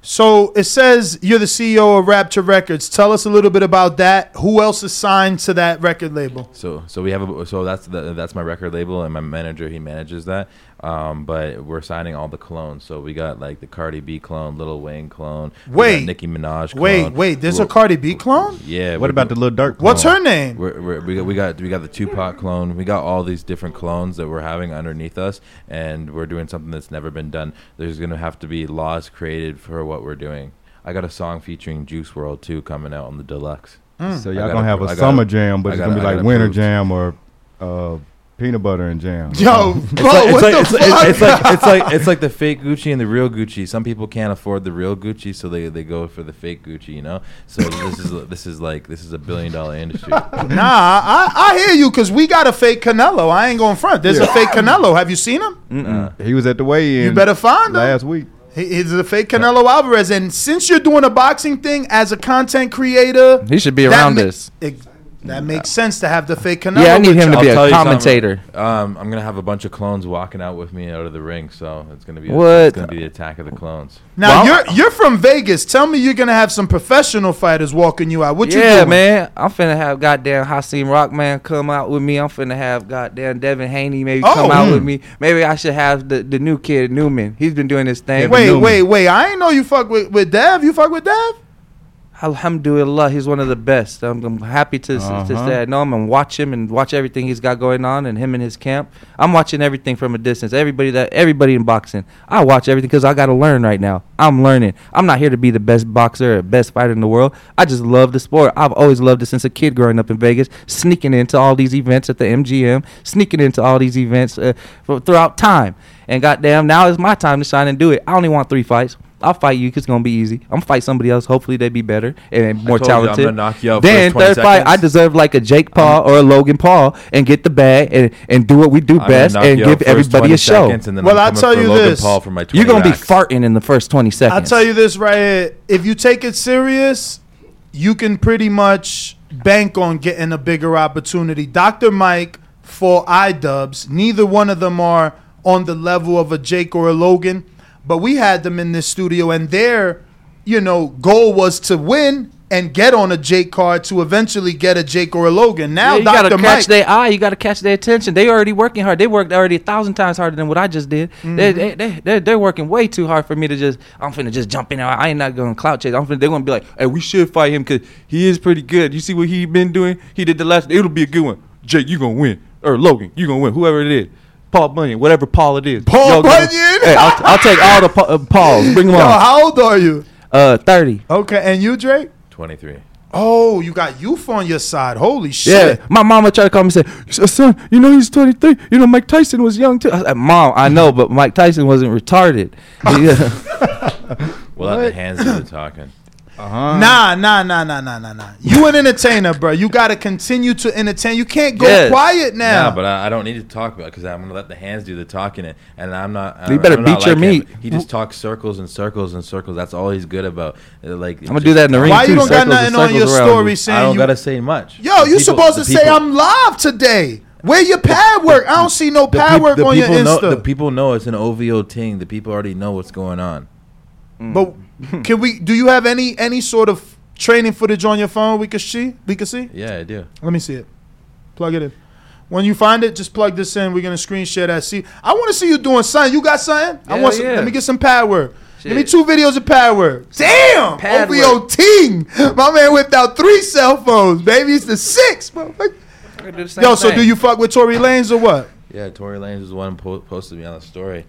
So it says you're the CEO of Rapture Records. Tell us a little bit about that. Who else is signed to that record label? So so we have a so that's the, that's my record label and my manager he manages that. Um, but we're signing all the clones. So we got like the Cardi B clone, Lil Wayne clone, we got Wait. Nicki Minaj. Clone. Wait, wait. There's a We're- Cardi B clone. Yeah. What about do- the Lil Durk? What's her name? We're, we're, we got we got we got the Tupac clone. We got all these different clones that we're having underneath us, and we're doing something that's never been done. There's gonna have to be laws created for what we're doing. I got a song featuring Juice WRLD too coming out on the deluxe. Mm. So y'all got gonna have appro- a I got- summer jam, but I it's gonna be like winter jam or uh, peanut butter and jam. Yo, It's bro, like, what it's, like, the it's, fuck? like, it's like it's like it's like the fake Gucci and the real Gucci. Some people can't afford the real Gucci, so they, they go for the fake Gucci. You know, so this is this is like this is a billion dollar industry. Nah, I, I hear you because we got a fake Canelo. I ain't going front. There's a fake Canelo. Have you seen him? Mm-mm. He was at the weigh-in. You better find him. last week. He's a fake Canelo Alvarez. And since you're doing a boxing thing as a content creator, He should be around ma- this. ex- that makes sense to have the fake Canelo. Yeah, I need him to y'all. be a tell you something. commentator. Um, I'm gonna have a bunch of clones walking out with me out of the ring, so it's gonna be What? it's gonna be the attack of the clones. Now you're you're from Vegas. Tell me you're gonna have some professional fighters walking you out. What you yeah, doing? man. I'm finna have goddamn Hasim Rahman come out with me. I'm finna have goddamn Devin Haney maybe come Oh. out Mm. with me. Maybe I should have the, the new kid Newman. He's been doing this thing. Wait, wait, wait. I ain't know you fuck with, with Dev. You fuck with Dev? Alhamdulillah, he's one of the best. I'm, I'm happy to, Uh-huh. say I know him and watch him and watch everything he's got going on and him and his camp. I'm watching everything from a distance. Everybody that everybody in boxing, I watch everything because I got to learn right now. I'm learning. I'm not here to be the best boxer or best fighter in the world. I just love the sport. I've always loved it since a kid growing up in Vegas, sneaking into all these events at the MGM, sneaking into all these events uh, throughout time. And goddamn, now is my time to shine and do it. I only want three fights. I'll fight you 'cause it's gonna be easy. I'm gonna fight somebody else. Hopefully they be better and more told you I'm talented. gonna knock you out then first 20 third fight, I deserve like a Jake Paul or a Logan Paul and get the bag and, and do what we do I'm best and give everybody a show. seconds, and then Well, I'm I'll tell you Logan this. Paul for my You're gonna be racks. farting in the first 20 seconds. I'll tell you this right here. If you take it serious, you can pretty much bank on getting a bigger opportunity. Dr. Mike for iDubbbz, neither one of them are on the level of a Jake or a Logan, but we had them in this studio and their, you know, goal was to win and get on a Jake card to eventually get a Jake or a Logan. Now Yeah, you gotta catch their eye. You gotta catch their attention. They already working hard. They worked already a thousand times harder than what I just did. They, Mhm. they, they, they're, they're working way too hard for me to just. I'm finna just jump in there. I ain't not going to clout chase. I'm finna. They're gonna be like, hey, we should fight him because he is pretty good. You see what he been doing? He did the last. It'll be a good one. Jake, you gonna win. Or Logan, you gonna win. Whoever it is. Paul Bunyan, whatever Paul it is. Paul Yo, go- Bunyan? Hey, I'll, I'll take all the pa- uh, Pauls. Bring them Yo, on. how old are you? Uh, thirty. Okay, and you, Drake? 23. Oh, you got youth on your side. Holy shit. Yeah, my mama tried to call me and say, "Son, you know he's 23. You know Mike Tyson was young too." I said, "Mom, I know, but Mike Tyson wasn't retarded." [laughs] [laughs] Yeah. We'll let the hands do the talking. Uh-huh. Nah, nah, nah, nah, nah, nah, nah. You an entertainer, bro. You got to continue to entertain. You can't go Yes. quiet now. Nah, but I, I don't need to talk about it because I'm gonna let the hands do the talking, and, and I'm not. You I'm- better I'm not beat your like him. meat. He just talks circles and circles and circles. That's all he's good about. Uh, Like I'm I'ma do that in the ring, Why too. you don't got Circles and nothing on your circles around story you. saying I don't you? gotta say much. Yo, you people- supposed the to say I'm live today. Where your pad work? I don't see no pad peop- work on your people know, Insta. The people know it's an OVO thing. The people already know what's going on. But [laughs] can we? Do you have any any sort of training footage on your phone we could see? We could see. Yeah, I do. Let me see it. Plug it in. When you find it, just plug this in. We're gonna screen share that. See, I want to see you doing something. You got something? I want. Some, yeah. Let me get some pad work. Give me two videos of pad work. Damn, Pad OVO ting. My man whipped out three cell phones. Baby, it's the six. bro. Yo, so do you fuck with Tory Lanez or what? Yeah, Tory Lanez was the one po- posted me on the story.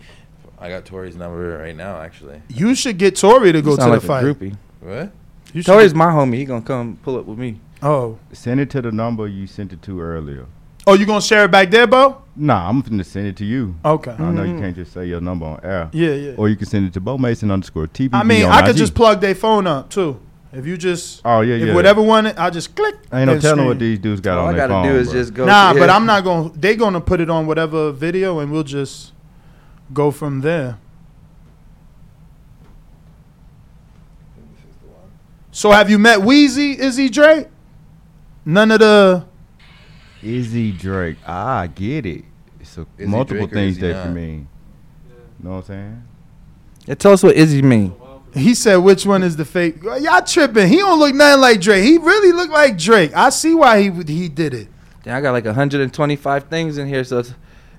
I got Tory's number right now, actually. You should get Tory to go You to sound the like a fight. groupie. What? You should Tory's get- my homie. He gonna come pull up with me. Oh, Send it to the number you sent it to earlier. oh, you gonna share it back there, Bo? Nah, I'm finna send it to you. Okay. I know you Mhm. can't just say your number on air. Yeah, yeah. Or you can send it to Bo Mason underscore TV. I mean, on I could IG. just plug their phone up too. If you just, Oh yeah, if yeah. whatever one, I just click. Ain't no and telling screen. what these dudes got All on I their gotta phone. do is bro. just go. Nah, to but his- I'm not going. to They gonna put it on whatever video, and we'll just go from there. So have you met Wheezy? Izzy Drake? None of the. Izzy Drake. Ah, I get it. So Izzy multiple Drake things Izzy that not? can mean. Know what I'm saying? Yeah, tell us what Izzy mean. He said, "Which one is the fake?" Y'all tripping? He don't look nothing like Drake. He really look like Drake. I see why he he did it. Damn, I got like 125 things in here, so it's,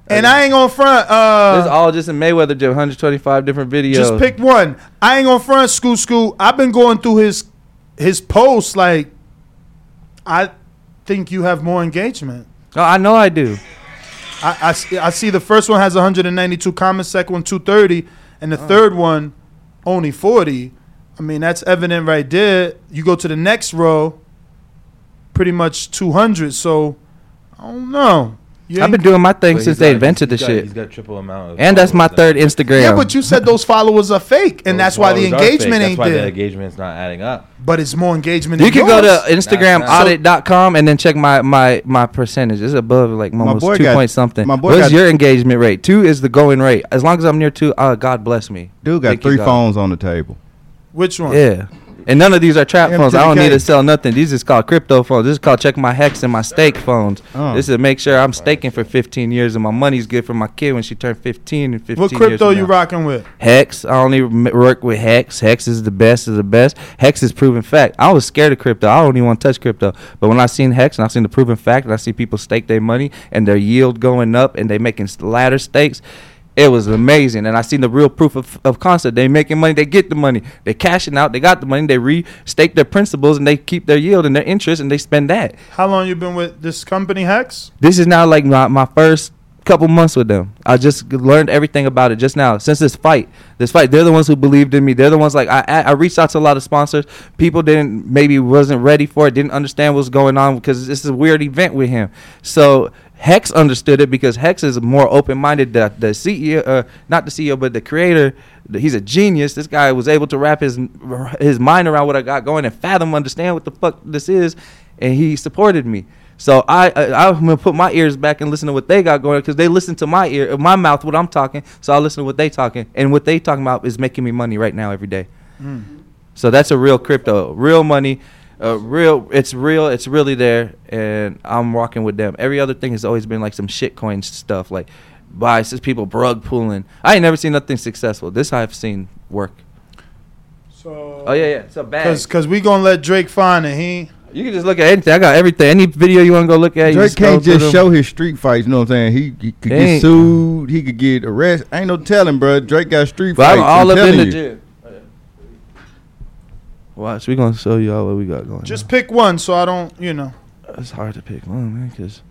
And I ain't gonna front. Uh, It's all just in Mayweather gym. 125 different videos. Just pick one. I ain't gonna front school school. I've been going through his his posts like I think you have more engagement. Oh, I know I do. I, I, I see the first one has 192 comments, second one 230, and the third one only 40. I mean, that's evident right there. You go to the next row, pretty much 200. So I don't know. You I've been doing my thing But since he's they got- invented the he's got- shit. he's got triple amount of and that's my followers third Instagram. Yeah, but you said those followers are fake, and that's why the Followers are fake. engagement That's ain't why there. the engagement's not adding up. but it's more engagement. You than can go yours. to Instagram audit.com and then check my my my percentage. It's above like almost two got- point something. my boy What's got- your engagement rate? Two is the going rate. As long as I'm near two, uh, God bless me. Dude got Thank you, three God. phones on the table. Which one? Yeah. And none of these are trap phones. I don't need to sell nothing. These is called crypto phones. This is called check my hex and my stake phones. Oh. This is to make sure I'm staking for 15 years and my money's good for my kid when she turned 15 and 15 What crypto you now. rocking with? Hex. I only work with Hex. Hex is the best of the best. Hex is proven fact. I was scared of crypto. I don't even want to touch crypto. But when I seen Hex and I seen the proven fact and I see people stake their money and their yield going up and they making ladder stakes, it was amazing. And I seen the real proof of, of concept. They making money. They get the money. They cashing out. They got the money. They re-stake their principles and they keep their yield and their interest and they spend that. How long you been with this company, Hex? This is now like my, my first couple months with them. I just learned everything about it just now since this fight. This fight, they're the ones who believed in me. They're the ones like I I I reached out to a lot of sponsors. People didn't maybe wasn't ready for it, didn't understand what's going on because this is a weird event with him. So Hex understood it because Hex is more open minded. The the CEO, uh, not the CEO, but the creator. He's a genius. This guy was able to wrap his his mind around what I got going and fathom, understand what the fuck this is, and he supported me. So I, I I'm gonna put my ears back and listen to what they got going because they listen to my ear, my mouth, what I'm talking. So I listen to what they talking, and what they talking about is making me money right now every day. So that's a real crypto, real money, uh, real. It's real. It's really there, and I'm rocking with them. Every other thing has always been like some shitcoin stuff, like buy just people rug pulling. I ain't never seen nothing successful. This I've seen work. So Oh yeah, yeah. It's a bag. Cause, cause we gonna let Drake find it. He You can just look at anything. I got everything. Any video you want to go look at, you Drake scroll can't just them. show his street fights. You know what I'm saying? He, he could They get sued. He could get arrested. Ain't no telling, bro. Drake got street But I'm fights. all up in telling the you. gym. Watch, we gonna show you all what we got going. just pick one, so I don't, you know. It's hard to pick one, man, because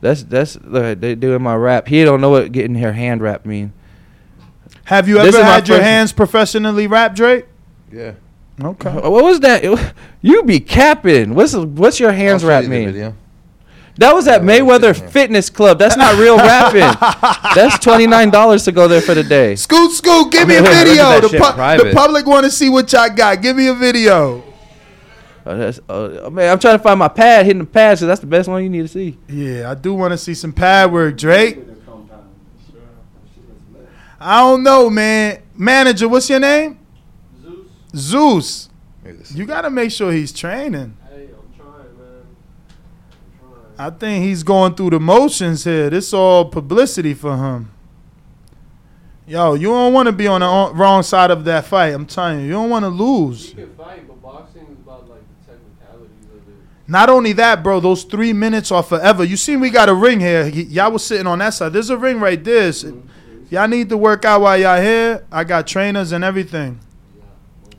that's that's look, they doing my rap. He don't know what getting her hand wrap mean. Have you This ever had your hands professionally wrapped, Drake? Yeah. Okay. What was that? [laughs] You be capping. What's what's your hands I'll wrap you the mean? Video. That was at Mayweather Fitness Club. That's not real rapping. [laughs] That's twenty nine dollars to go there for the day. Scoot, scoot, give me a [laughs] video. The, pu- the public want to see what y'all got. Give me a video. Uh, that's, uh, man, I'm trying to find my pad, hitting the pad, so that's the best one you need to see. Yeah, I do want to see some pad work, Drake. I don't know, man. Manager, what's your name? Zeus. Zeus. You got to make sure he's training. I think he's going through the motions here. This all publicity for him. Yo, you don't want to be on the wrong side of that fight. I'm telling you, you don't want to lose. We can fight, but boxing is about, like, Not only that, bro, those three minutes are forever. You see, we got a ring here. Y'all was sitting on that side. There's a ring right there. So y'all need to work out while y'all here. I got trainers and everything.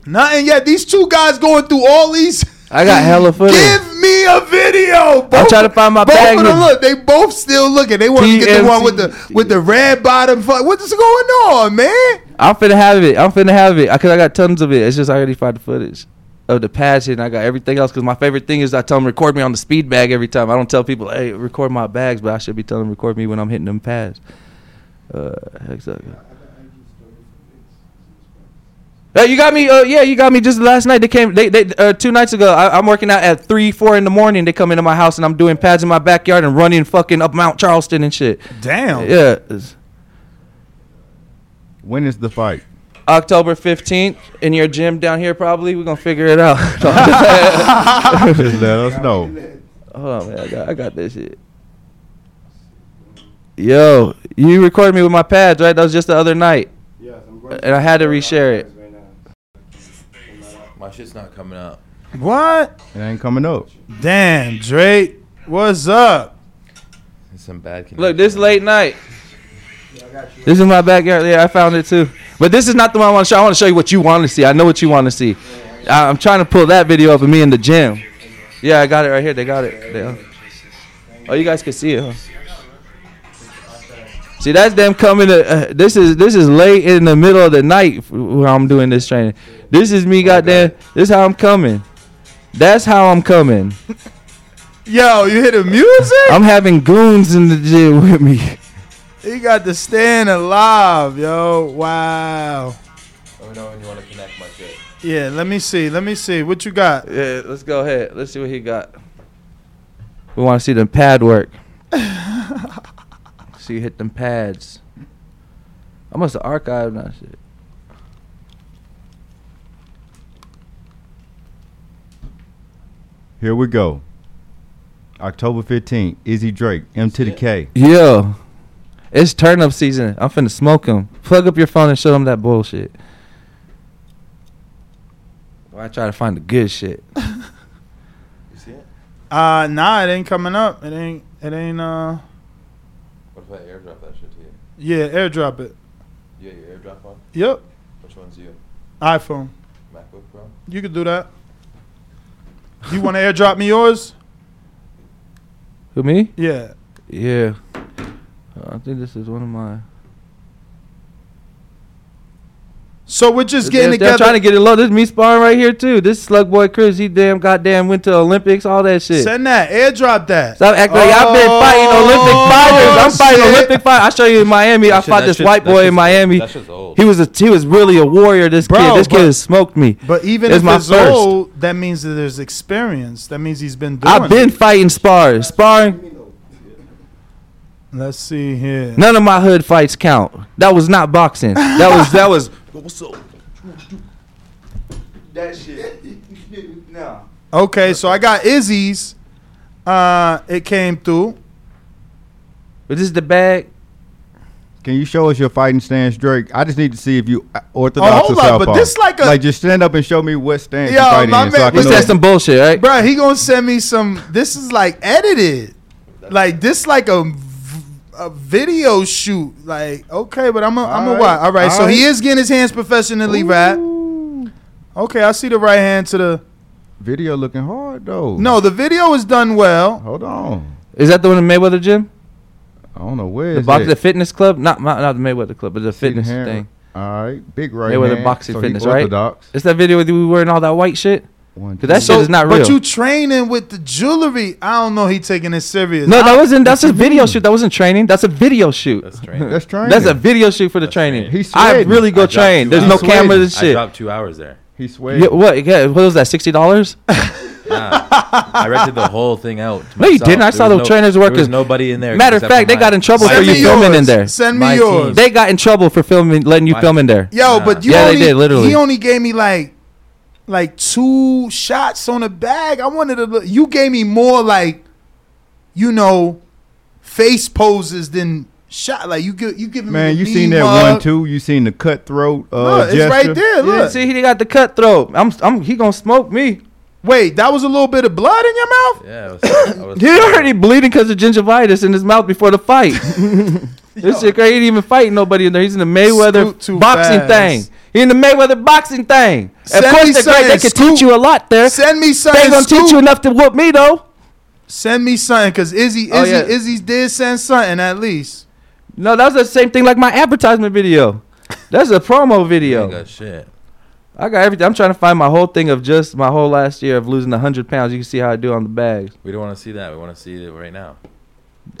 Nothing yet. These two guys going through all these. I got hella [laughs] footage. Give me a video. Both, trying to find my both bag of them look. They both still looking. They want to get the one with the with the red bottom. Fuck, What's going on, man? I'm finna have it. I'm finna have it I, because I got tons of it. It's just I already find the footage of the pads and I got everything else. Because my favorite thing is I tell them record me on the speed bag every time. I don't tell people, hey, record my bags, but I should be telling them record me when I'm hitting them pads. Uh, exactly. Hey, you got me. Uh, yeah, you got me. Just last night they came. They, they uh, two nights ago. I, I'm working out at three, four in the morning. They come into my house and I'm doing pads in my backyard and running fucking up Mount Charleston and shit. Damn. Yeah. When is the fight? October 15th in your gym down here. Probably we're gonna figure it out. [laughs] [laughs] Just let us know. Hold on, man. I got, I got this shit. Yo, you recorded me with my pads, right? That was just the other night. Yes, I'm And I had to reshare it. My shit's not coming up. What? It ain't coming up. Damn, Drake. What's up? It's some bad. Look, this late night. This is my backyard. Yeah, I found it too. But this is not the one I want to show. I want to show you what you want to see. I know what you want to see. I, I'm trying to pull that video up of me in the gym. Yeah, I got it right here. They got it. They- uh, oh, you guys can see it, huh? See, that's them coming. To, uh, this is this is late in the middle of the night where I'm doing this training. This is me, goddamn. This is how I'm coming. That's how I'm coming. [laughs] Yo, you hear the music? I'm having goons in the gym with me. He got the stand alive, yo. Wow. Let me know when you want to connect my shit. Yeah, let me see. Let me see. What you got? Yeah, let's go ahead. Let's see what he got. We want to see the pad work. [laughs] see you hit them pads. I must have archived that shit. Here we go. October 15th, Izzy Drake, M to the K. Yeah. It's turn up season. I'm finna smoke him. Plug up your phone and show them that bullshit. Why I try to find the good shit. [laughs] You see it? Uh nah, it ain't coming up. It ain't it ain't uh What if I airdrop that shit to you? yeah, airdrop it. You got your airdrop on? Yep. Which one's you? iPhone. MacBook Pro? You could do that. You want to airdrop me yours? Who me? Yeah. Yeah. Uh, I think this is one of my. So we're just getting they're, together. They're trying to get it low. This is me sparring right here too. This slug boy Chris, he damn goddamn went to Olympics, all that shit. Send that. Airdrop that. Stop acting like I've been fighting oh, Olympic fighters. I'm fighting Oh, shit. Olympic fight. I show you in Miami. I shit- fought this shit- white boy in Miami. that shit's old. He was a he was really a warrior. This Bro, kid. This but- kid has smoked me. But even It's if my it's first. old, that means that there's experience. That means he's been doing. I've been it. fighting spars. Sparring. Let's see here. None of my hood fights count. That was not boxing. That was that was. What's up? That shit. No. Okay, so I got Izzy's. Uh, it came through. But this is the bag. Can you show us your fighting stance, Drake? I just need to see if you uh, orthodox Oh, hold or up, southpaw. but this like a- like just stand up and show me what stance Yo, you're fighting my in, so man- I can What's. That's some bullshit, right? Bro, he gonna send me some. This is like edited. Like this, like a, v- a video shoot. Like okay, but I'm a, I'm a Alright, watch. All right, so he is getting his hands professionally wrapped. Okay, I see the right hand to the. Video looking hard though. No, the video is done well. Hold on. Is that the one in Mayweather gym? I don't know where The is box, it? the fitness club, not not not the Mayweather club, but the See fitness hand? thing. All right, big right Mayweather hand. boxing So he fitness, right? orthodox. It's that video with we wearing all that white shit. One, Cause that So- shit is not real. But you training with the jewelry. I don't know. He taking it serious. no, that wasn't. That's a video shoot. That wasn't training. That's a video shoot. That's training. That's [laughs] training. That's a video shoot for the training. He's I really go I train. two There's no hours. cameras and I shit. dropped two hours there. He sweating. Yeah, what? Yeah, what was that? Sixty dollars? Nah, I rented the whole thing out. No, you didn't. I There saw the no- trainers There workers. was nobody in there. Matter of fact, they got in trouble for you team. filming in there. Send me My yours. team. They got in trouble for filming, letting you My- film in there. Yo, Nah. but you Yeah, they only, did, literally. He only gave me like like two shots on the bag. I wanted to look. You gave me more like, you know, face poses than shot. Like you give you giving Man, me. Man, you seen that mug. one too? You seen the cutthroat uh, Look, it's gesture? right there. You Look. didn't see he got the cutthroat. I'm, I'm, he gonna smoke me. Wait, that was a little bit of blood in your mouth. Yeah, I was, I was [laughs] He already bleeding because of gingivitis in his mouth before the fight. [laughs] this shit crazy. He ain't even fighting nobody in there. He's in the Mayweather boxing fast. thing. He in the Mayweather boxing thing. Send of course, me they're great. They can Scoop. teach you a lot there. Send me They something. ain't gonna teach you enough to whoop me though. Send me something, cause Izzy, oh, Izzy, Oh, yeah. Izzy did send something at least. No, that was the same thing like my advertisement video. That's a promo You ain't video. got shit. I got everything. I'm trying to find my whole thing of just my whole last year of losing 100 pounds. You can see how I do on the bags. We don't want to see that. We want to see it right now.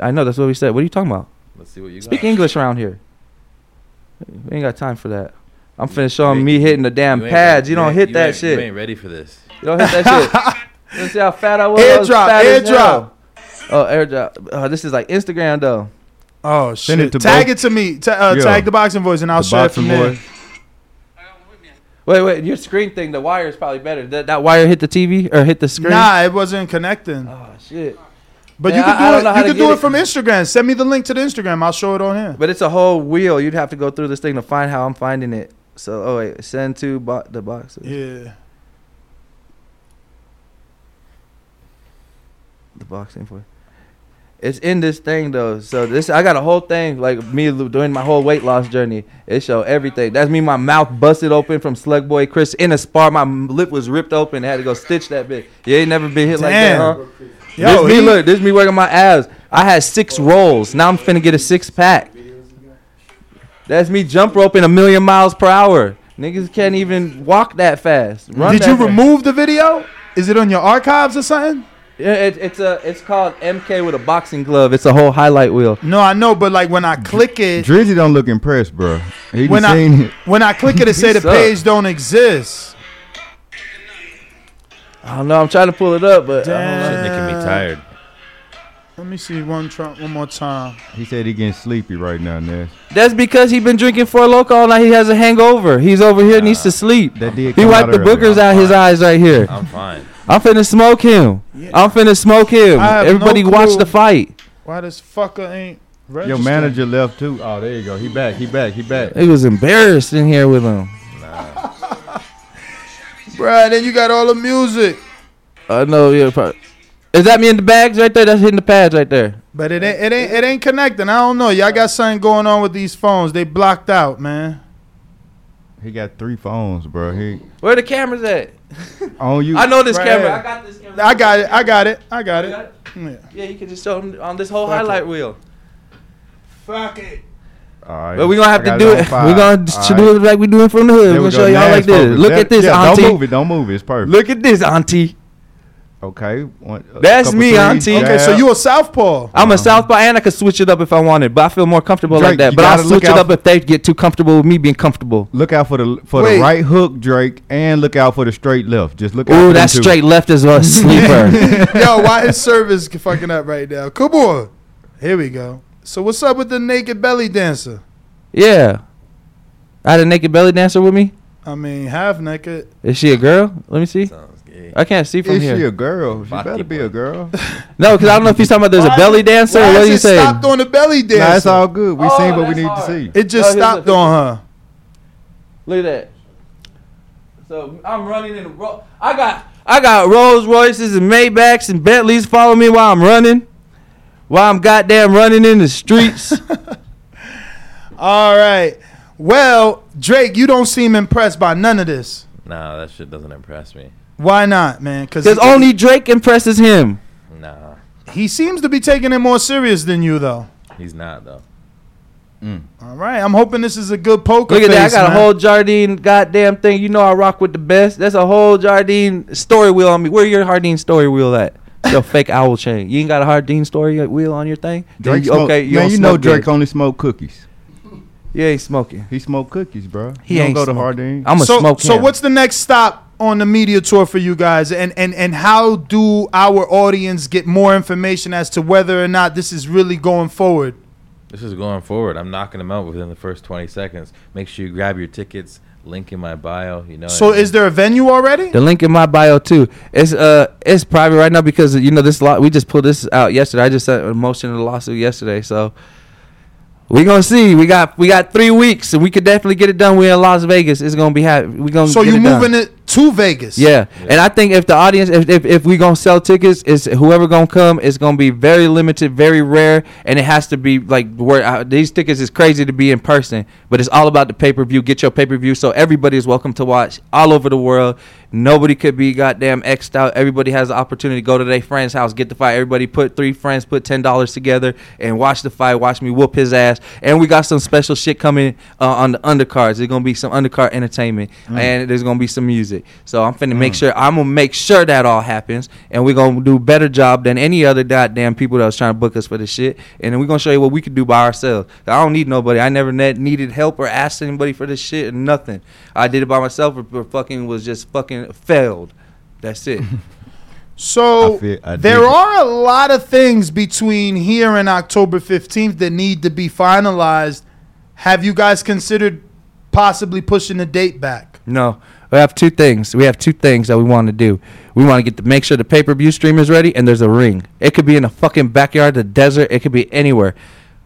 I know that's what we said. What are you talking about? Let's see what you Speak got. English around here. We ain't got time for that. I'm finna show him me hitting the damn you pads. ready- You don't ain't- hit you that shit. You ain't ready for this. You don't hit that shit. [laughs] You see how fat I was? I was Airdrop, fat airdrop. Oh, airdrop. Oh, this is like Instagram though. Oh Send shit! it to tag both- it to me. Ta- uh, Yeah. Tag the boxing voice, and I'll The share it boxing from there. Wait, wait. Your screen thing, the wire is probably better. That, that wire hit the TV or hit the screen? Nah, it wasn't connecting. Oh shit. But Yeah, you I- I can do it. You can do it it. from Instagram. Send me the link to the Instagram. I'll show it on here. But it's a whole wheel. You'd have to go through this thing to find how I'm finding it. So, oh wait, send to bo- the boxes. Yeah. The boxing for. It's in this thing though. So this I got a whole thing like me doing my whole weight loss journey. It show everything. That's me. My mouth busted open from Slug Boy Chris in a spar. My lip was ripped open. I had to go stitch that bit. You ain't never been hit like that, huh? Yo, this me look. This me working my abs. I had six rolls. Now I'm finna get a six pack. That's me jump roping a million miles per hour. Niggas can't even walk that fast. Run Did that you fast. remove the video? Is it on your archives or something? Yeah, it, it's a it's called MK with a boxing glove. It's a whole highlight wheel. No, I know, but like when I click it, Drizzy don't look impressed, bro. He when done seen I it. when I click it, it [laughs] say the suck. page don't exist. I don't know. I'm trying to pull it up, but I don't know. Shit making me tired. Let me see one try, one more time. He said he getting sleepy right now, Ness. That's because he been drinking Four Loco all night. He has a hangover. He's over here, needs to sleep. That did He come wiped out the earlier. boogers out his eyes right here. I'm fine. I'm finna smoke him. I'm finna smoke him. Everybody no watch the fight. Why this fucker ain't registered? Your manager left too. Oh, there you go. He back. He back. He back. He was embarrassed in here with him. Nah. [laughs] Bruh, then you got all the music. Uh, I know. Yeah. probably- Is that me in the bags right there? That's hitting the pads right there. But it ain't it ain't it ain't connecting. I don't know. Y'all got something going on with these phones. They blocked out, man. He got three phones, bro. He Where the cameras at? [laughs] on you. I know this Right camera. I got this camera. I got it. I got it. I got it. got it? Yeah. Yeah, you can just show them on this whole Fuck highlight it. wheel. Fuck it. All right. But we're gonna have to do it. five. We gonna All right. do it like we doing from the hood. We're we gonna show y'all Nas like this. focus. Look That- at this, yeah, auntie. Don't move it. Don't move it. It's perfect. Look at this, auntie. Okay. One, That's me, threes, auntie. Okay, so jab. you a southpaw. I'm a southpaw and I could switch it up if I wanted, but I feel more comfortable like that. But I'll switch it up if they get too comfortable with me being comfortable. Look out for the for Wait. the right hook, Drake, and look out for the straight left. Just look out. Ooh, for them that two. straight left is a [laughs] sleeper. Yo, why his service fucking up right now? Come on. Here we go. So what's up with the naked belly dancer? yeah. I had a naked belly dancer with me. I mean, half naked. Is she a girl? Let me see. Sounds gay. I can't see from Is here. she a girl? She Baki better be boy. a girl. [laughs] no, because I don't know if he's talking about there's a belly dancer. Why Or what is are you it saying? stopped on the belly dancer? Nah, it's all good. We Oh, seen what we that's need hard. to see. It just No, here's stopped the- on her. Look at that. So I'm running in the ro- I got I got Rolls Royces and Maybachs and Bentleys following me while I'm running. While I'm goddamn running in the streets. [laughs] All right. Well, Drake, you don't seem impressed by none of this. Nah, that shit doesn't impress me. Why not, man? Because only Drake impresses him. Nah, he seems to be taking it more serious than you, though. he's not though. Mm. All right. I'm hoping this is a good poker Look at that. I face, got a whole Jardine goddamn thing. You know I rock with the best. That's a whole Jardine story wheel on me. Where your Jardine story wheel at? Your fake owl chain. You ain't got a Jardine story wheel on your thing? Drake you- smoke, okay, you man, don't you know smoke Drake good. only smoke cookies. You ain't smoking. He smoke cookies, bro. He He, don't ain't go to smoking. Hardin. I'm a so, smoke so him. what's the next stop on the media tour for you guys and, and and how do our audience get more information as to whether or not this is really going forward This is going forward. I'm knocking them out within the first 20 seconds. Make sure you grab your tickets. Link in my bio. You know. so I mean? is there a venue already The link in my bio too. It's uh it's private right now because you know this lot we just pulled this out yesterday. I just sent a motion of the lawsuit yesterday, so we gonna see. We got we got three weeks and we could definitely get it done. We're in Las Vegas. It's gonna be happy. We gonna so get you it done. moving it to vegas Yeah. and I think if the audience, if, if, if we gonna sell tickets, is whoever gonna come is gonna be very limited, very rare, and it has to be like where uh, these tickets is crazy to be in person, but it's all about the pay per view. Get your pay per view, so everybody is welcome to watch all over the world. Nobody could be goddamn xed out. Everybody has the opportunity to go to their friend's house, get the fight. Everybody put three friends, put ten dollars together, and watch the fight. Watch me whoop his ass. And we got some special shit coming uh, on the undercards. There's gonna be some undercard entertainment, Mm. and there's gonna be some music. So I'm finna make mm. sure I'm gonna make sure that all happens, and we're gonna do a better job than any other goddamn people that was trying to book us for this shit. And then we're gonna show you what we can do by ourselves. I don't need nobody. I never ne- needed help or asked anybody for this shit or nothing. I did it by myself, or, or fucking was just fucking failed. That's it. [laughs] so I feel- I there dig are a lot of things between here and october 15th that need to be finalized have you guys considered possibly pushing the date back No, we have two things. We have two things that we want to do. We want to get to make sure the pay per view stream is ready, and there's a ring. It could be in a fucking backyard, the desert. It could be anywhere.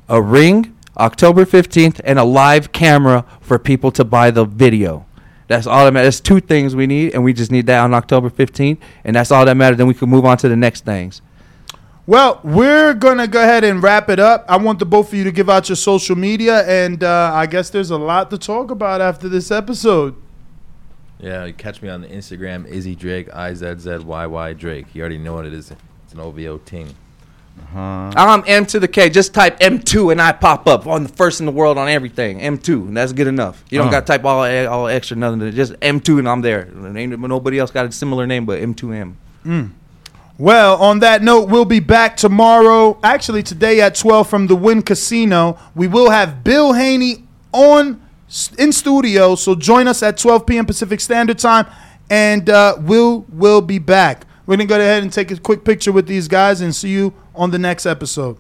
A ring, October fifteenth, and a live camera for people to buy the video. That's all that matters. There's two things we need, and we just need that on October fifteenth, and that's all that matters. Then we can move on to the next things. Well, we're gonna go ahead and wrap it up. I want the both of you to give out your social media, and uh, I guess there's a lot to talk about after this episode. Yeah, you catch me on the Instagram, Izzy Drake, I Z Z Y Y Drake. You already know what it is. It's an OVO ting. Uh-huh. I'm M to the K. Just type M2 and I pop up on the first in the world on everything. M2, and that's good enough. You don't Uh. got to type all all extra nothing. Just M2 and I'm there. Ain't nobody else got a similar name but M2M. Mm. Well, on that note, we'll be back tomorrow. Actually, today at 12 from the Wynn Casino. We will have Bill Haney on in studio, so join us at 12 p.m. Pacific Standard Time, and uh, we'll will be back. We're gonna go ahead and take a quick picture with these guys, and see you on the next episode.